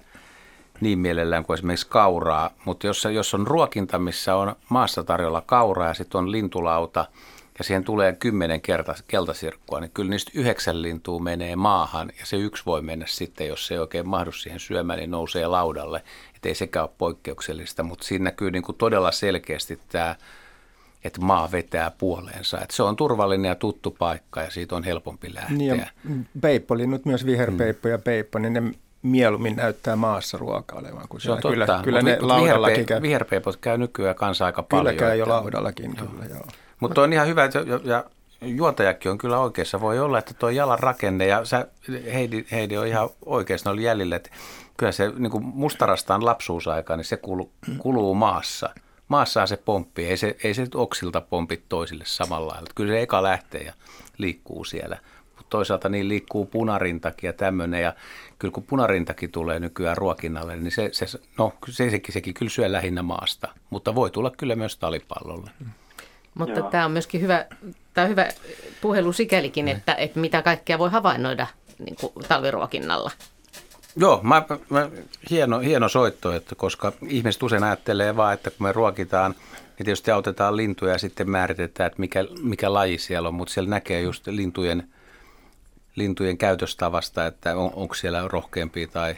niin mielellään kuin esimerkiksi kauraa. Mutta jos, jos on ruokinta, missä on maassa tarjolla kauraa ja sitten on lintulauta ja siihen tulee kymmenen kerta keltasirkkua, niin kyllä niistä yhdeksän lintua menee maahan ja se yksi voi mennä sitten, jos se ei oikein mahdu siihen syömään, niin nousee laudalle. Että ei sekään ole poikkeuksellista, mutta siinä näkyy niin kuin todella selkeästi tämä että maa vetää puoleensa. Että se on turvallinen ja tuttu paikka ja siitä on helpompi lähteä. Niin ja peippolinnut, myös viherpeippo ja peippo, niin ne mieluummin näyttää maassa ruokailevan. Kun se on totta. Kyllä, kyllä ne laudallakin viherpe- käy. Viherpeipot käy nykyään kanssa aika kyllä paljon. Kyllä käy jo laudallakin, joo. kyllä joo. Mutta on ihan hyvä, että ja, ja juontajakin on kyllä oikeassa. Voi olla, että tuo jalan rakenne, ja sä, Heidi, Heidi on ihan oikeassa oli jäljellä, että kyllä se niin kuin mustarastaan lapsuusaika, niin se kuluu, kuluu maassa – maassahan se pomppii, ei se, ei se oksilta pompi toisille samalla lailla. Kyllä se eka lähtee ja liikkuu siellä. Toisaalta niin liikkuu punarintakin ja tämmöinen. Ja kyllä kun punarintakin tulee nykyään ruokinnalle, niin se, se, no, se, sekin, sekin kyllä syö lähinnä maasta. Mutta voi tulla kyllä myös talipallolle. Mutta Joo. tämä on myöskin hyvä, tämä on hyvä puhelu sikälikin, että, että mitä kaikkea voi havainnoida niin kuin talviruokinnalla. Joo, mä, mä, hieno, hieno soitto, että koska ihmiset usein ajattelee vaan, että kun me ruokitaan, niin tietysti autetaan lintuja ja sitten määritetään, että mikä, mikä laji siellä on, mutta siellä näkee just lintujen, lintujen käytöstavasta, että on, onko siellä rohkeampia tai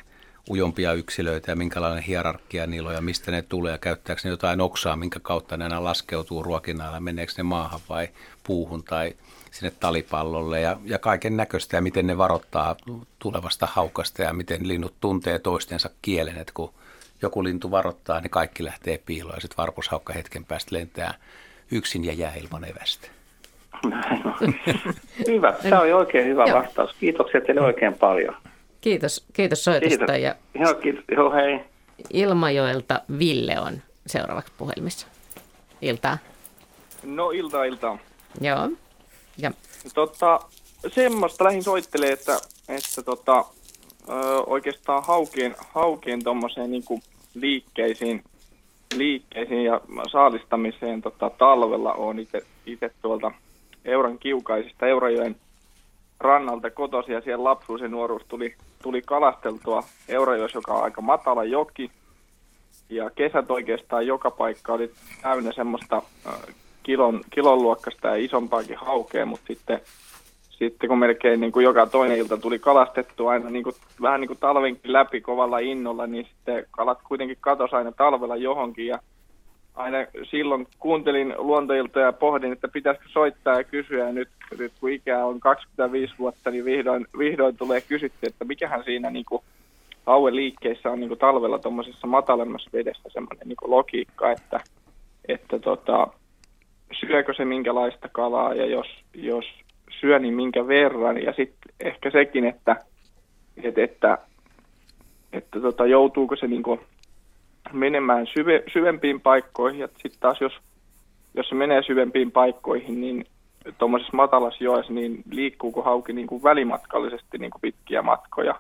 ujompia yksilöitä ja minkälainen hierarkia niillä on ja mistä ne tulee ja käyttääkö ne jotain oksaa, minkä kautta ne aina laskeutuu ruokinnalla, meneekö ne maahan vai puuhun tai sinne talipallolle ja, ja kaiken näköistä ja miten ne varoittaa tulevasta haukasta ja miten linnut tuntee toistensa kielen, että kun joku lintu varoittaa, niin kaikki lähtee piiloon ja sitten varpushaukka hetken päästä lentää yksin ja jää ilman evästä. Hyvä, tämä oli oikein hyvä Joo. vastaus. Kiitoksia teille oikein paljon. Kiitos, kiitos soitosta. Kiitos. Ja Joo, kiitos. Joo, hei. Ilmajoelta Ville on seuraavaksi puhelimessa. Iltaa. No iltaa, iltaa. Joo. Ja. Tota, semmoista lähin soittelee, että, että tota, ö, oikeastaan haukien, haukien tommoseen niin liikkeisiin, liikkeisiin ja saalistamiseen tota, talvella on itse tuolta Euran kiukaisista Eurajoen rannalta kotosi ja siellä lapsuus ja nuoruus tuli, tuli kalasteltua Eurajoes, joka on aika matala joki. Ja kesät oikeastaan joka paikka oli täynnä semmoista kilon, kilon luokkasta ja isompaakin haukea, mutta sitten, sitten kun melkein niin kuin joka toinen ilta tuli kalastettu aina niin kuin, vähän niin kuin talvenkin läpi kovalla innolla, niin sitten kalat kuitenkin katosi aina talvella johonkin ja aina silloin kuuntelin luontoilta ja pohdin, että pitäisikö soittaa ja kysyä. Ja nyt, nyt kun ikää on 25 vuotta, niin vihdoin, vihdoin tulee kysytty, että mikähän siinä niin kuin hauen liikkeissä on niin kuin talvella tuommoisessa matalemmassa vedessä semmoinen niin logiikka, että, että tota, syökö se minkälaista kalaa ja jos, jos syö, niin minkä verran. Ja sitten ehkä sekin, että, että, että, että tota, joutuuko se niin menemään syve, syvempiin paikkoihin. Ja sitten taas jos, jos se menee syvempiin paikkoihin, niin tuommoisessa matalassa joessa, niin liikkuuko hauki niin kuin välimatkallisesti niin kuin pitkiä matkoja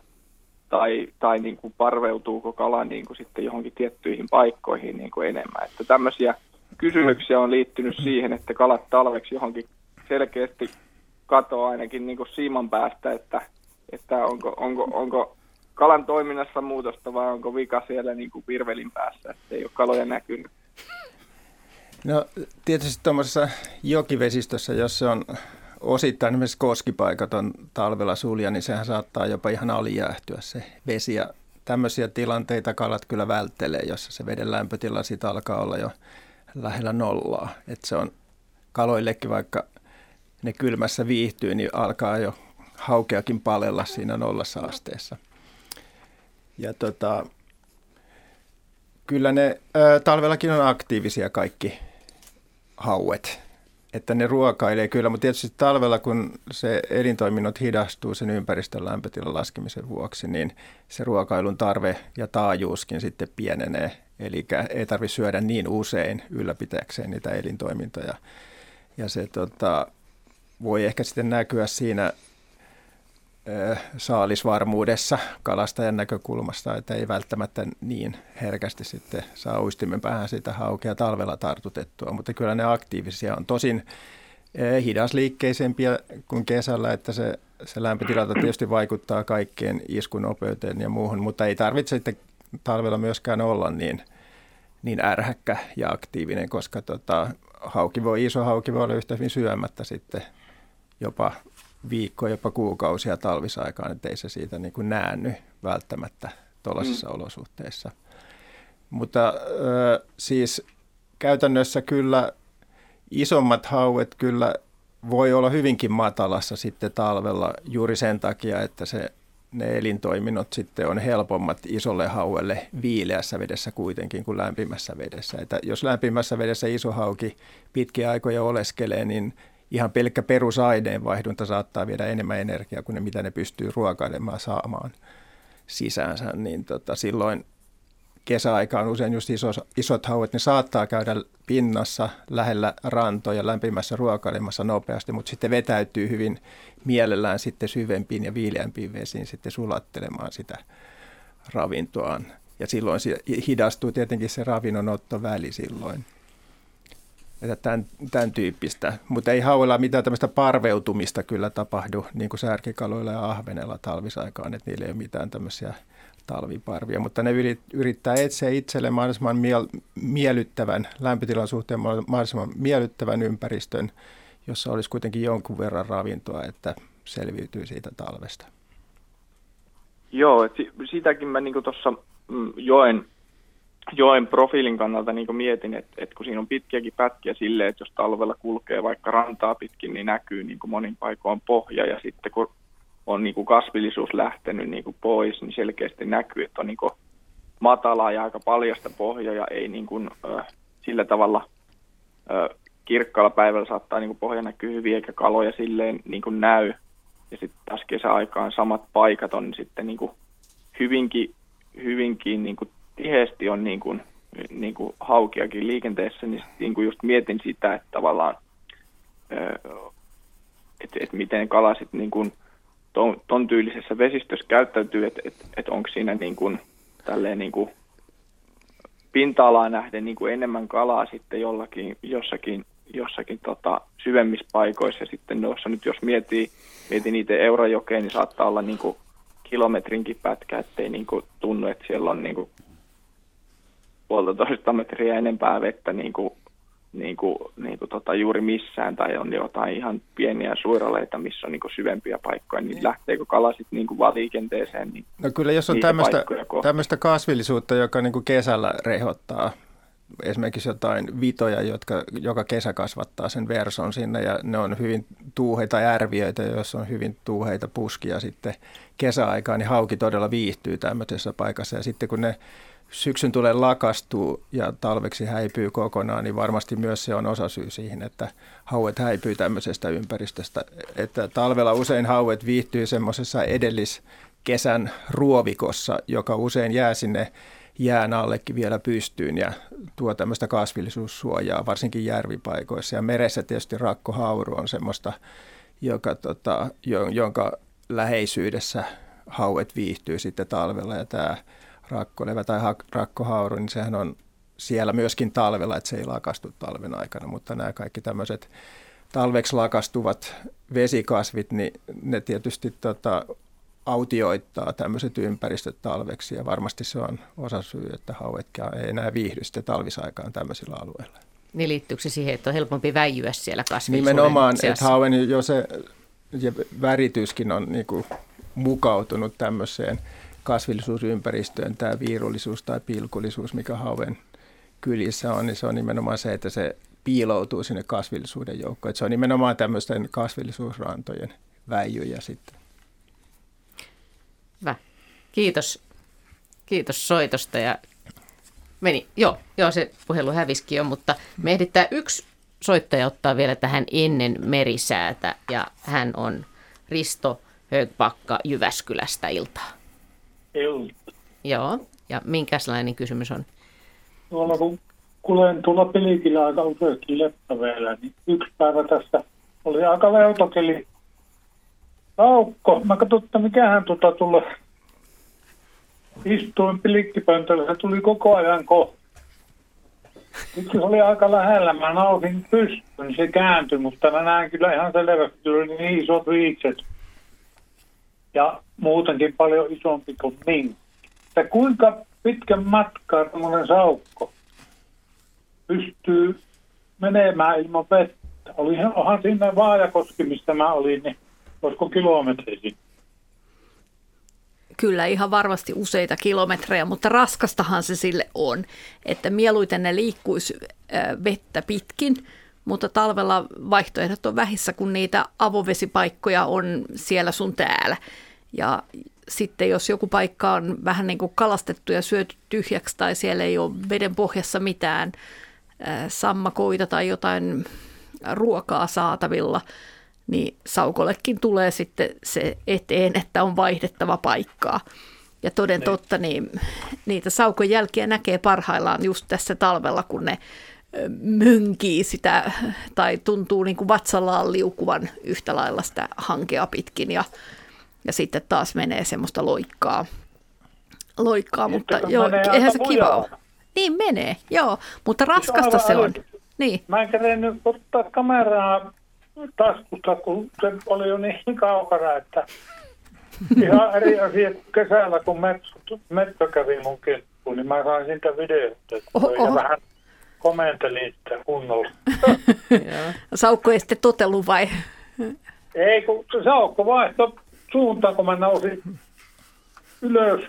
tai, tai niin kuin parveutuuko kala niin kuin sitten johonkin tiettyihin paikkoihin niin kuin enemmän. Että tämmöisiä kysymyksiä on liittynyt siihen, että kalat talveksi johonkin selkeästi katoaa ainakin niin kuin siiman päästä, että, että onko, onko, onko kalan toiminnassa muutosta vai onko vika siellä niin kuin virvelin päässä, että ei ole kaloja näkynyt. No tietysti tuommoisessa jokivesistössä, jos se on osittain esimerkiksi koskipaikat on talvella sulja, niin sehän saattaa jopa ihan alijäähtyä se vesi. Ja tämmöisiä tilanteita kalat kyllä välttelee, jossa se veden lämpötila siitä alkaa olla jo lähellä nollaa. Että se on kaloillekin, vaikka ne kylmässä viihtyy, niin alkaa jo haukeakin palella siinä nollassa asteessa. Ja tota, kyllä ne ö, talvellakin on aktiivisia kaikki hauet, että ne ruokailee kyllä, mutta tietysti talvella, kun se elintoiminnot hidastuu sen ympäristön lämpötilan laskemisen vuoksi, niin se ruokailun tarve ja taajuuskin sitten pienenee. Eli ei tarvitse syödä niin usein ylläpitäkseen niitä elintoimintoja. Ja se tota, voi ehkä sitten näkyä siinä saalisvarmuudessa kalastajan näkökulmasta, että ei välttämättä niin herkästi sitten saa uistimen päähän sitä haukea talvella tartutettua, mutta kyllä ne aktiivisia on. Tosin hidasliikkeisempiä kuin kesällä, että se, se lämpötilata tietysti vaikuttaa kaikkeen iskunopeuteen ja muuhun, mutta ei tarvitse sitten talvella myöskään olla niin, niin ärhäkkä ja aktiivinen, koska tota, hauki voi, iso hauki voi olla yhtä hyvin syömättä sitten jopa viikkoja, jopa kuukausia talvisaikaan, että ei se siitä niin kuin näänny välttämättä tuollaisissa mm. olosuhteissa. Mutta ö, siis käytännössä kyllä isommat hauet kyllä voi olla hyvinkin matalassa sitten talvella juuri sen takia, että se, ne elintoiminnot sitten on helpommat isolle hauelle viileässä vedessä kuitenkin kuin lämpimässä vedessä. Että jos lämpimässä vedessä iso hauki pitkiä aikoja oleskelee, niin ihan pelkkä perusaineenvaihdunta saattaa viedä enemmän energiaa kuin ne, mitä ne pystyy ruokailemaan saamaan sisäänsä, niin tota, silloin kesäaikaan usein just iso, isot hauet, ne saattaa käydä pinnassa lähellä rantoja lämpimässä ruokailemassa nopeasti, mutta sitten vetäytyy hyvin mielellään sitten syvempiin ja viileämpiin vesiin sitten sulattelemaan sitä ravintoaan. Ja silloin hidastuu tietenkin se ravinnonottoväli silloin että tämän, tämän tyyppistä. Mutta ei hauella mitään tämmöistä parveutumista kyllä tapahdu, niin kuin särkikaloilla ja ahvenella talvisaikaan, että niillä ei ole mitään tämmöisiä talviparvia, mutta ne yrittää etsiä itselle mahdollisimman miel- miellyttävän, lämpötilan suhteen mahdollisimman miellyttävän ympäristön, jossa olisi kuitenkin jonkun verran ravintoa, että selviytyy siitä talvesta. Joo, että sitäkin mä niin tuossa mm, joen joen profiilin kannalta niin mietin, että, että kun siinä on pitkiäkin pätkiä silleen, että jos talvella kulkee vaikka rantaa pitkin, niin näkyy niin kuin monin paikoin pohja ja sitten kun on niin kuin kasvillisuus lähtenyt niin kuin pois, niin selkeästi näkyy, että on niin kuin matalaa ja aika paljasta pohjaa ja ei niin kuin, äh, sillä tavalla äh, kirkkaalla päivällä saattaa niin kuin pohja näkyy hyvin eikä kaloja silleen niin kuin näy. Ja sitten taas kesäaikaan samat paikat on sitten niin kuin hyvinkin, hyvinkin niin kuin tiheesti on niin kuin, niin kuin haukiakin liikenteessä, niin, niin kuin just mietin sitä, että tavallaan, että, että miten kala sitten niin kuin ton, ton tyylisessä vesistössä käyttäytyy, että, että, että onko siinä niin kuin, tälleen niin kuin pinta-alaa nähden niin kuin enemmän kalaa sitten jollakin, jossakin, jossakin tota, syvemmissä paikoissa. Ja sitten noissa nyt jos miettii, mietin niitä Eurojokeen, niin saattaa olla niin kuin kilometrinkin pätkä, ettei niin kuin tunnu, että siellä on niin kuin puolitoista metriä enempää vettä niin kuin, niin kuin, niin kuin tota, juuri missään tai on jotain ihan pieniä suoraleita, missä on niin kuin syvempiä paikkoja, niin lähteekö kala sitten niin kuin vaan liikenteeseen? Niin no kyllä jos on tämmöistä, tämmöistä kasvillisuutta, joka niin kuin kesällä rehottaa, esimerkiksi jotain vitoja, jotka joka kesä kasvattaa sen verson sinne ja ne on hyvin tuuheita ärviöitä, jos on hyvin tuuheita puskia sitten kesäaikaan, niin hauki todella viihtyy tämmöisessä paikassa ja sitten kun ne syksyn tulee lakastuu ja talveksi häipyy kokonaan, niin varmasti myös se on osa syy siihen, että hauet häipyy tämmöisestä ympäristöstä. Että talvella usein hauet viihtyy semmoisessa edelliskesän ruovikossa, joka usein jää sinne jään allekin vielä pystyyn ja tuo tämmöistä kasvillisuussuojaa, varsinkin järvipaikoissa. Ja meressä tietysti rakkohauru on semmoista, joka, tota, jonka läheisyydessä hauet viihtyy sitten talvella ja tämä rakkolevä tai rakkohauru, niin sehän on siellä myöskin talvella, että se ei lakastu talven aikana, mutta nämä kaikki tämmöiset talveksi lakastuvat vesikasvit, niin ne tietysti tota, autioittaa tämmöiset ympäristöt talveksi ja varmasti se on osa syy, että hauetkään ei enää viihdy sitten talvisaikaan tämmöisillä alueilla. Niin liittyykö se siihen, että on helpompi väijyä siellä kasvillisuuden Nimenomaan, että hauen jo se ja värityskin on niin kuin mukautunut tämmöiseen kasvillisuusympäristöön tämä viirullisuus tai pilkullisuus, mikä hauen kylissä on, niin se on nimenomaan se, että se piiloutuu sinne kasvillisuuden joukkoon. Että se on nimenomaan tämmöisten kasvillisuusrantojen väijyjä sitten. Hyvä. Kiitos. Kiitos soitosta ja meni. Joo, joo, se puhelu häviski jo, mutta me ehditään yksi soittaja ottaa vielä tähän ennen merisäätä ja hän on Risto Högpakka Jyväskylästä iltaa. Joo, ja minkälainen kysymys on? Tuolla kun kulen tuolla pelikillä aika useasti leppäveellä, niin yksi päivä tässä oli aika leutokeli. Aukko, mä katsoin, että mikähän tuota tulla. Istuin pilikkipöntöllä, se tuli koko ajan kohta. Nyt se oli aika lähellä, mä nausin pystyyn, se kääntyi, mutta mä näen kyllä ihan selvästi, oli niin isot viikset. Ja muutenkin paljon isompi kuin niin. Että kuinka pitkän matkaa tämmöinen saukko pystyy menemään ilman vettä? Olihan siinä Vaajakoski, mistä mä olin, niin olisiko kilometriä Kyllä ihan varmasti useita kilometrejä, mutta raskastahan se sille on, että mieluiten ne liikkuisi vettä pitkin, mutta talvella vaihtoehdot on vähissä, kun niitä avovesipaikkoja on siellä sun täällä. Ja sitten jos joku paikka on vähän niin kuin kalastettu ja syöty tyhjäksi tai siellä ei ole veden pohjassa mitään sammakoita tai jotain ruokaa saatavilla, niin saukollekin tulee sitten se eteen, että on vaihdettava paikkaa. Ja toden niin. totta, niin niitä saukon jälkiä näkee parhaillaan just tässä talvella, kun ne mönkii sitä tai tuntuu niin kuin vatsallaan liukuvan yhtä lailla sitä hankea pitkin ja, ja sitten taas menee semmoista loikkaa. loikkaa mutta joo, eihän se kiva ole. Niin menee, joo, mutta raskasta se on. Niin. Mä en kerennyt ottaa kameraa taskusta, kun se oli jo niin kaukana, että ihan eri asia kesällä, kun Metso kävi mun keskuun, niin mä sain siitä videota. Ja vähän komentelin sitä kunnolla. Saukko ei sitten totellut vai? Ei, kun Saukko vaihtoi suuntaan, kun mä nousin ylös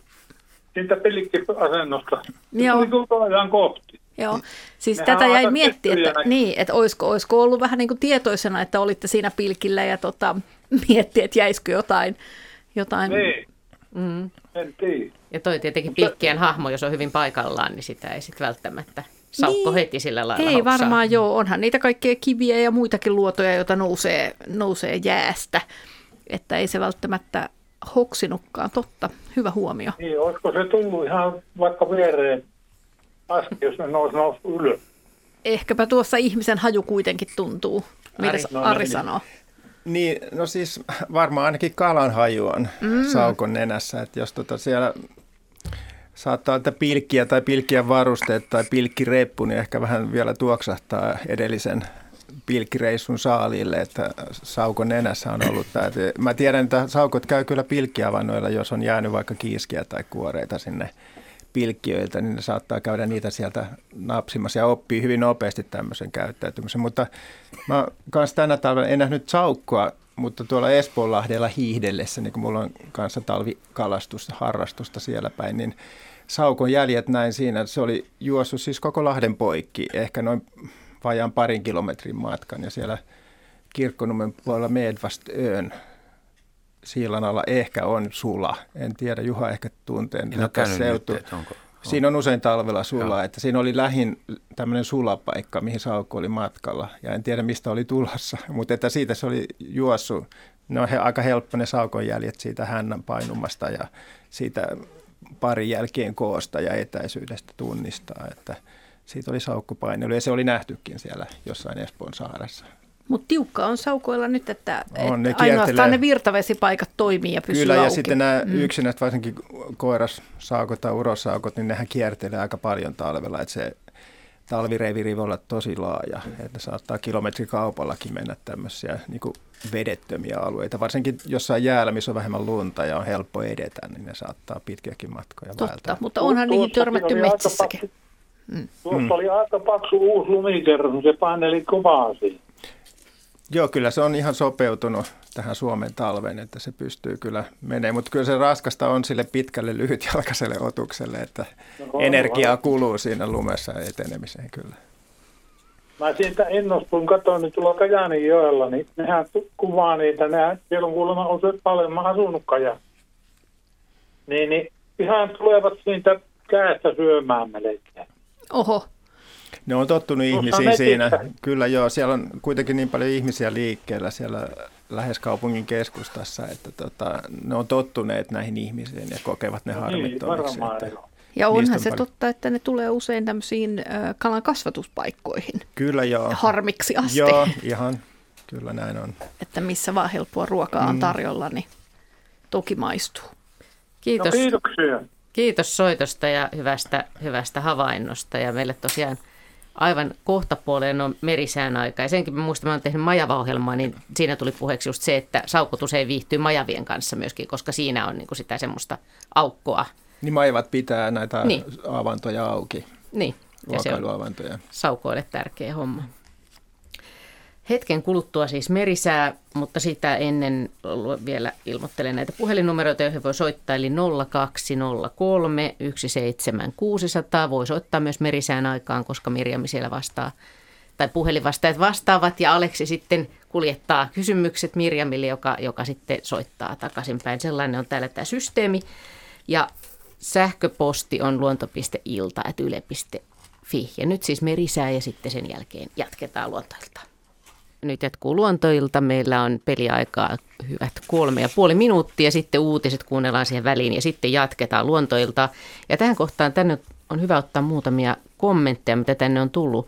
siitä pelikkiasennosta. Joo. Se tuli ajan kohti. Joo, siis Nehän tätä jäi miettiä, että, niin, että olisiko, olisiko ollut vähän niin kuin tietoisena, että olitte siinä pilkillä ja tota, miettiä, että jäisikö jotain. jotain. Niin, mm. en tiedä. Ja toi tietenkin pilkkien hahmo, jos on hyvin paikallaan, niin sitä ei sitten välttämättä saukko niin. heti sillä lailla Ei hoksaa. varmaan joo, onhan niitä kaikkea kiviä ja muitakin luotoja, joita nousee, nousee jäästä, että ei se välttämättä hoksinutkaan, totta, hyvä huomio. Niin, olisiko se tullut ihan vaikka viereen asti, jos ne nousi nousi ylös. Ehkäpä tuossa ihmisen haju kuitenkin tuntuu, mitä Ari, no, Ari niin. sanoo. Niin, no siis varmaan ainakin kalan haju on mm. saukon nenässä, että jos tota siellä saattaa olla pilkkiä tai pilkkiä varusteet tai pilkkireppu, niin ehkä vähän vielä tuoksahtaa edellisen pilkkireissun saaliille, että saukon nenässä on ollut tämä. Mä tiedän, että saukot käy kyllä pilkkiavannoilla, jos on jäänyt vaikka kiiskiä tai kuoreita sinne pilkkiöiltä, niin ne saattaa käydä niitä sieltä napsimassa ja oppii hyvin nopeasti tämmöisen käyttäytymisen. Mutta mä kanssa tänä talvena en nähnyt saukkoa, mutta tuolla Espoonlahdella hiihdellessä, niin kun mulla on kanssa talvikalastusta, harrastusta siellä päin, niin saukon jäljet näin siinä, se oli juossut siis koko Lahden poikki, ehkä noin vajaan parin kilometrin matkan ja siellä Kirkkonummen puolella Medvast Öön siilan alla ehkä on sula. En tiedä, Juha ehkä tuntee tätä seutu. Nyt, onko, on. Siinä on usein talvella sulaa, että siinä oli lähin tämmöinen sulapaikka, mihin Saukko oli matkalla. Ja en tiedä, mistä oli tulossa, mutta että siitä se oli juossut. Ne on he, aika helppo ne Saukon jäljet siitä hännän painumasta ja siitä pari jälkeen koosta ja etäisyydestä tunnistaa, että siitä oli saukkopainelu ja se oli nähtykin siellä jossain Espoon saaressa. Mutta tiukka on saukoilla nyt, että, on, että ne ainoastaan ne virtavesipaikat toimii ja pysyy Kyllä, auki. ja sitten nämä mm. yksinäiset, varsinkin koirassaukot tai urosaukot, niin nehän kiertelee aika paljon talvella, että se talvireviiri voi olla tosi laaja, että saattaa kilometrikaupallakin mennä tämmöisiä niin kuin vedettömiä alueita. Varsinkin jossain jäällä, missä on vähemmän lunta ja on helppo edetä, niin ne saattaa pitkiäkin matkoja Totta, välttää. mutta onhan niihin törmätty metsissäkin. Mm. Tuossa mm. oli aika paksu uusi lumikerros, se paineli kovaa siinä. Joo, kyllä se on ihan sopeutunut tähän Suomen talveen, että se pystyy kyllä menemään. Mutta kyllä se raskasta on sille pitkälle lyhytjalkaiselle otukselle, että no, energiaa kuluu siinä lumessa etenemiseen kyllä. Mä siitä ennostun, katsoin niin tuolla Kajaanin joella, niin nehän kuvaa niitä, nehän, siellä on kuulemma usein paljon, mä asunut Kajaan. Niin, niin ihan tulevat siitä käestä syömään melkein. Oho. Ne on tottunut ihmisiin siinä. Kyllä joo, siellä on kuitenkin niin paljon ihmisiä liikkeellä siellä lähes kaupungin keskustassa, että tota, ne on tottuneet näihin ihmisiin ja kokevat ne no niin, harmittomiksi. Niin, että ja onhan se paljon. totta, että ne tulee usein tämmöisiin kalan kasvatuspaikkoihin. Kyllä joo. Harmiksi asti. Joo, ihan. Kyllä näin on. Että missä vaan helppoa ruokaa on mm. tarjolla, niin toki maistuu. Kiitos. No, kiitoksia. Kiitos soitosta ja hyvästä, hyvästä havainnosta. Ja meille tosiaan aivan kohtapuoleen on merisään aika. Ja senkin mä muistan, mä olen tehnyt majava niin siinä tuli puheeksi just se, että saukotus ei viihtyy majavien kanssa myöskin, koska siinä on niin kuin sitä semmoista aukkoa. Niin majavat pitää näitä niin. avantoja auki. Niin. Ja se on saukoille tärkeä homma. Hetken kuluttua siis merisää, mutta sitä ennen vielä ilmoittelen näitä puhelinnumeroita, joihin voi soittaa, eli 0203 17600. Voi soittaa myös merisään aikaan, koska Mirjami siellä vastaa, tai puhelinvastaajat vastaavat, ja Aleksi sitten kuljettaa kysymykset Mirjamille, joka, joka sitten soittaa takaisinpäin. Sellainen on täällä tämä systeemi. Ja sähköposti on luonto.ilta.yle.fi. Ja nyt siis merisää ja sitten sen jälkeen jatketaan luontoiltaan. Nyt jatkuu luontoilta. Meillä on peliaikaa hyvät kolme ja puoli minuuttia. Sitten uutiset kuunnellaan siihen väliin ja sitten jatketaan luontoilta. Ja tähän kohtaan tänne on hyvä ottaa muutamia kommentteja, mitä tänne on tullut.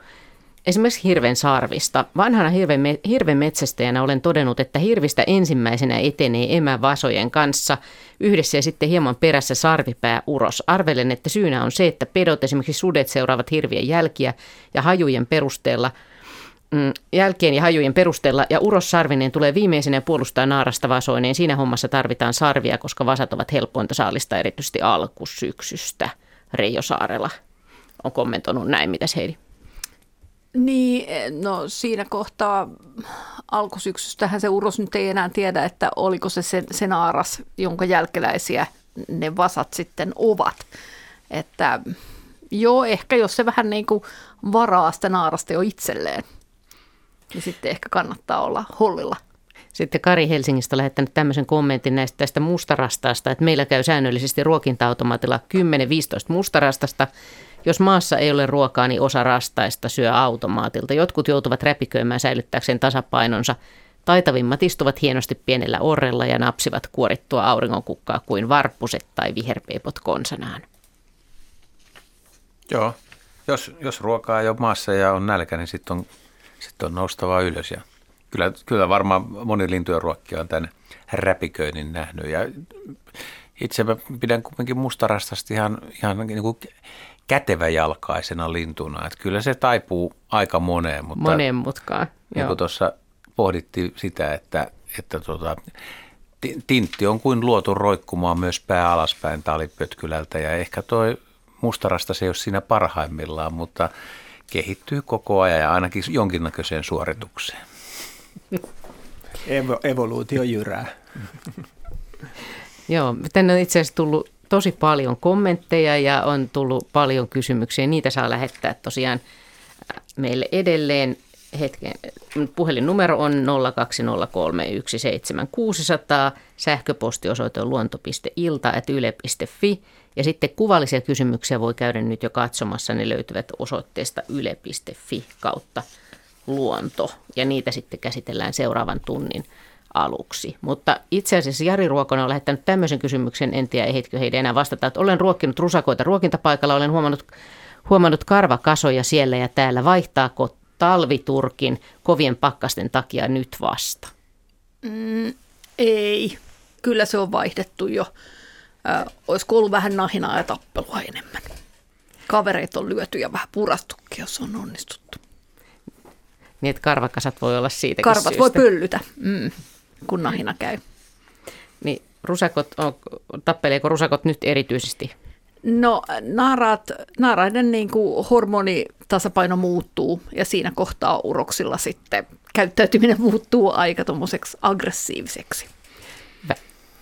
Esimerkiksi hirven sarvista. Vanhana hirven, hirven metsästäjänä olen todennut, että hirvistä ensimmäisenä etenee emävasojen kanssa yhdessä ja sitten hieman perässä sarvipää uros. Arvelen, että syynä on se, että pedot esimerkiksi sudet seuraavat hirvien jälkiä ja hajujen perusteella – jälkeen ja hajujen perusteella ja Uros Sarvinen tulee viimeisenä puolustaa naarasta vasoineen. Siinä hommassa tarvitaan sarvia, koska vasat ovat helpointa saalista erityisesti alkusyksystä. Reijo Saarela on kommentoinut näin. Mitäs Heidi? Niin, no siinä kohtaa alkusyksystähän se Uros nyt ei enää tiedä, että oliko se se, se naaras, jonka jälkeläisiä ne vasat sitten ovat. Että joo, ehkä jos se vähän niin kuin varaa sitä naarasta jo itselleen niin sitten ehkä kannattaa olla hollilla. Sitten Kari Helsingistä on lähettänyt tämmöisen kommentin näistä tästä mustarastaasta, että meillä käy säännöllisesti ruokinta-automaatilla 10-15 mustarastasta. Jos maassa ei ole ruokaa, niin osa rastaista syö automaatilta. Jotkut joutuvat räpiköimään säilyttääkseen tasapainonsa. Taitavimmat istuvat hienosti pienellä orrella ja napsivat kuorittua auringonkukkaa kuin varppuset tai viherpeipot konsanaan. Joo, jos, jos ruokaa ei ole maassa ja on nälkä, niin sitten on sitten on noustava ylös. Ja kyllä, kyllä varmaan moni lintujen ruokkia on tämän räpiköinnin nähnyt. Ja itse mä pidän kuitenkin mustarastasta ihan, ihan niin kuin käteväjalkaisena lintuna. Että kyllä se taipuu aika moneen. Mutta moneen mutkaan, Niin kuin tuossa pohdittiin sitä, että, että tota, tintti on kuin luotu roikkumaan myös pää alaspäin talipötkylältä ja ehkä toi mustarasta se ei ole siinä parhaimmillaan, mutta kehittyy koko ajan ja ainakin jonkinnäköiseen suoritukseen. Evo, evoluutio jyrää. Joo, tänne on itse asiassa tullut tosi paljon kommentteja ja on tullut paljon kysymyksiä. Niitä saa lähettää tosiaan äh, meille edelleen. Hetken. Puhelinnumero on 020317600, sähköpostiosoite on luonto.ilta.yle.fi ja sitten kuvallisia kysymyksiä voi käydä nyt jo katsomassa. Ne löytyvät osoitteesta yle.fi kautta luonto. Ja niitä sitten käsitellään seuraavan tunnin aluksi. Mutta itse asiassa Jari Ruokonen on lähettänyt tämmöisen kysymyksen, en tiedä ehitkö heidän enää vastata, että olen ruokkinut rusakoita ruokintapaikalla, olen huomannut, huomannut karvakasoja siellä ja täällä. Vaihtaako talviturkin kovien pakkasten takia nyt vasta? Mm, ei, kyllä se on vaihdettu jo äh, olisiko ollut vähän nahinaa ja tappelua enemmän. Kavereita on lyöty ja vähän purastukin, jos on onnistuttu. Niin, että karvakasat voi olla siitä Karvat syystä. voi pöllytä, mm, kun nahina käy. Niin rusakot, on, tappeleeko rusakot nyt erityisesti? No naaraat, naaraiden niin kuin hormoni tasapaino muuttuu ja siinä kohtaa uroksilla sitten käyttäytyminen muuttuu aika tuommoiseksi aggressiiviseksi.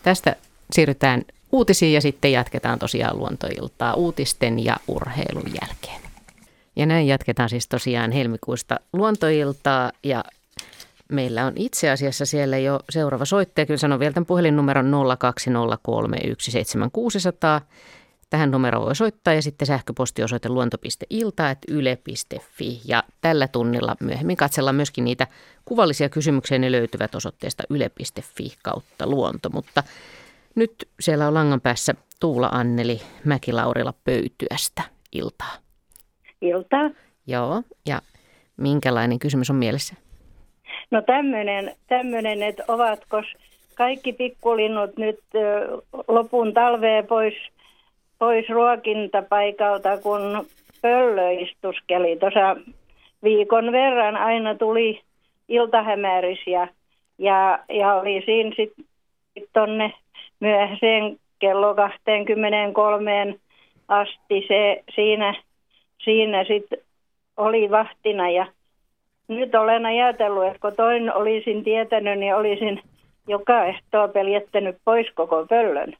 Tästä siirrytään uutisiin ja sitten jatketaan tosiaan luontoiltaa uutisten ja urheilun jälkeen. Ja näin jatketaan siis tosiaan helmikuista luontoiltaa ja meillä on itse asiassa siellä jo seuraava soittaja. Kyllä sanon vielä tämän puhelinnumeron 020317600. Tähän numeroon voi soittaa ja sitten sähköpostiosoite luonto.ilta.yle.fi. Ja tällä tunnilla myöhemmin katsellaan myöskin niitä kuvallisia kysymyksiä. Ne löytyvät osoitteesta yle.fi kautta luonto. Mutta nyt siellä on langan päässä Tuula Anneli Mäkilaurila Pöytyästä. Iltaa. Iltaa. Joo, ja minkälainen kysymys on mielessä? No tämmöinen, tämmöinen että ovatko kaikki pikkulinnut nyt lopun talvea pois, pois ruokintapaikalta, kun pöllö istuskeli. Tuossa viikon verran aina tuli iltahämäris ja, ja, ja oli siinä sitten sit tonne myöhäiseen kello 23 asti se siinä, siinä sitten oli vahtina ja nyt olen ajatellut, että kun toinen olisin tietänyt, niin olisin joka ehtoo peljettänyt pois koko pöllön.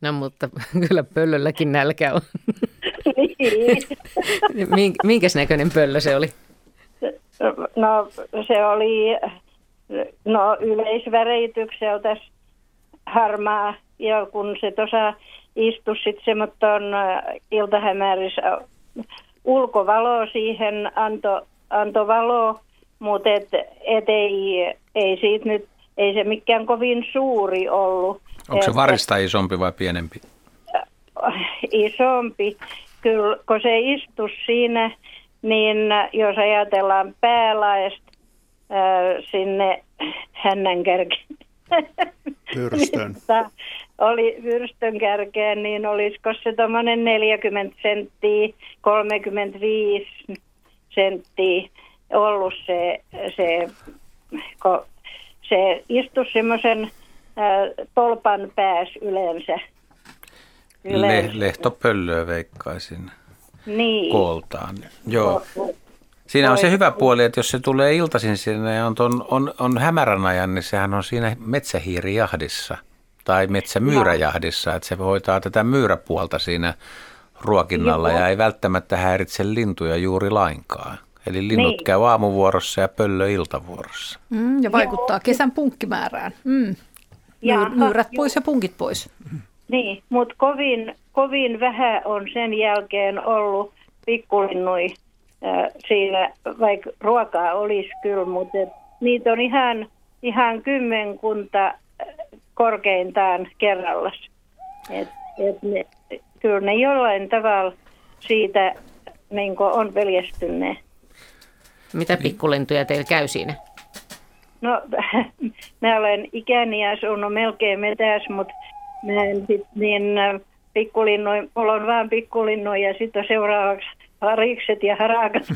No mutta kyllä pöllölläkin nälkä on. niin. Minkäs näköinen pöllö se oli? No se oli no, yleisväreitykseltä harmaa ja kun se tuossa istui sitten semmoinen iltahämäris ulkovalo siihen antoi anto valo, mutta et, et ei, ei siitä nyt, ei se mikään kovin suuri ollut. Onko se varista isompi vai pienempi? Isompi. Kyllä, kun se istus siinä, niin jos ajatellaan päälaista äh, sinne hännän kärkeen. Pyrstön. oli vyrstön kärkeen, niin olisiko se tuommoinen 40 senttiä, 35 senttiä ollut se, se, ko, se istui semmoisen tolpan pääs yleensä. yleensä. Le, lehtopöllöä veikkaisin niin. kooltaan. Joo. Siinä on se hyvä puoli, että jos se tulee iltaisin sinne ja on, on, on, on hämärän ajan, niin sehän on siinä metsähiirijahdissa tai metsämyyräjahdissa, että se hoitaa tätä myyräpuolta siinä ruokinnalla Joo. ja ei välttämättä häiritse lintuja juuri lainkaan. Eli linnut niin. käy aamuvuorossa ja pöllö iltavuorossa. Mm, ja vaikuttaa Joo. kesän punkkimäärään. Mm. Ja, Myyrät pois ja punkit pois. Niin, mutta kovin, kovin vähän on sen jälkeen ollut pikkulinnui siinä, vaikka ruokaa olisi kyllä, mutta niitä on ihan, ihan kymmenkunta korkeintaan kerrallaan. Et, et ne, kyllä ne jollain tavalla siitä niin on veljestyneet. Mitä pikkulentuja teillä käy siinä? No, mä olen ikäni asunut melkein metäs, mutta mä en sit niin pikkulinnoja, mulla on vaan pikkulinnoja ja sitten seuraavaksi harikset ja harakat.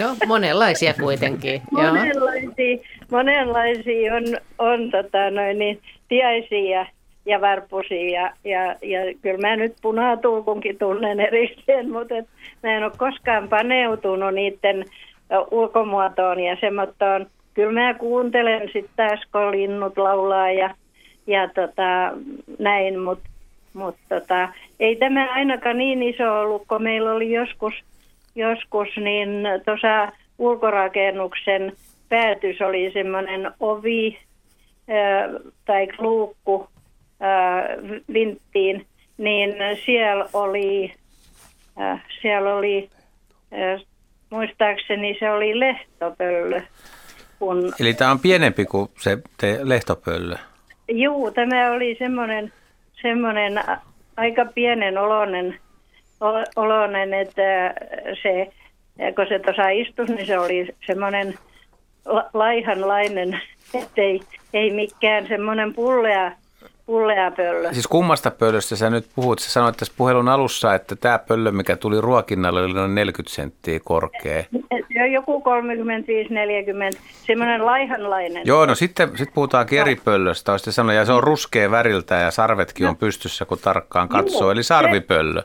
No, monenlaisia kuitenkin. monenlaisia, monenlaisia on, on tota, noin, niin, tiaisia ja varpusia ja, ja, ja kyllä mä nyt punatulkunkin tunnen erikseen, mutta et mä en ole koskaan paneutunut niiden ulkomuotoon ja semmoittoon. Kyllä mä kuuntelen sitten taas, kun linnut laulaa ja, ja tota, näin, mutta mut tota, ei tämä ainakaan niin iso ollut, kun meillä oli joskus, joskus niin tuossa ulkorakennuksen päätys oli semmoinen ovi ää, tai luukku ää, vinttiin, niin siellä oli, ää, siellä oli muistaakseni se oli lehtopöllö. Kun... Eli tämä on pienempi kuin se te lehtopöllö? Joo, tämä oli semmoinen, semmoinen aika pienen oloinen, oloinen, että se, kun se tuossa istui, niin se oli semmoinen laihanlainen, ettei ei mikään semmoinen pullea pullea pöllö. Siis kummasta pöllöstä sä nyt puhut? Sä sanoit tässä puhelun alussa, että tämä pöllö, mikä tuli ruokinnalle, oli noin 40 senttiä korkea. Joku 35-40, semmoinen laihanlainen. Joo, no sitten sit puhutaankin eri pöllöstä. Olisit sanonut, ja se on ruskea väriltä ja sarvetkin on pystyssä, kun tarkkaan katsoo, eli sarvipöllö.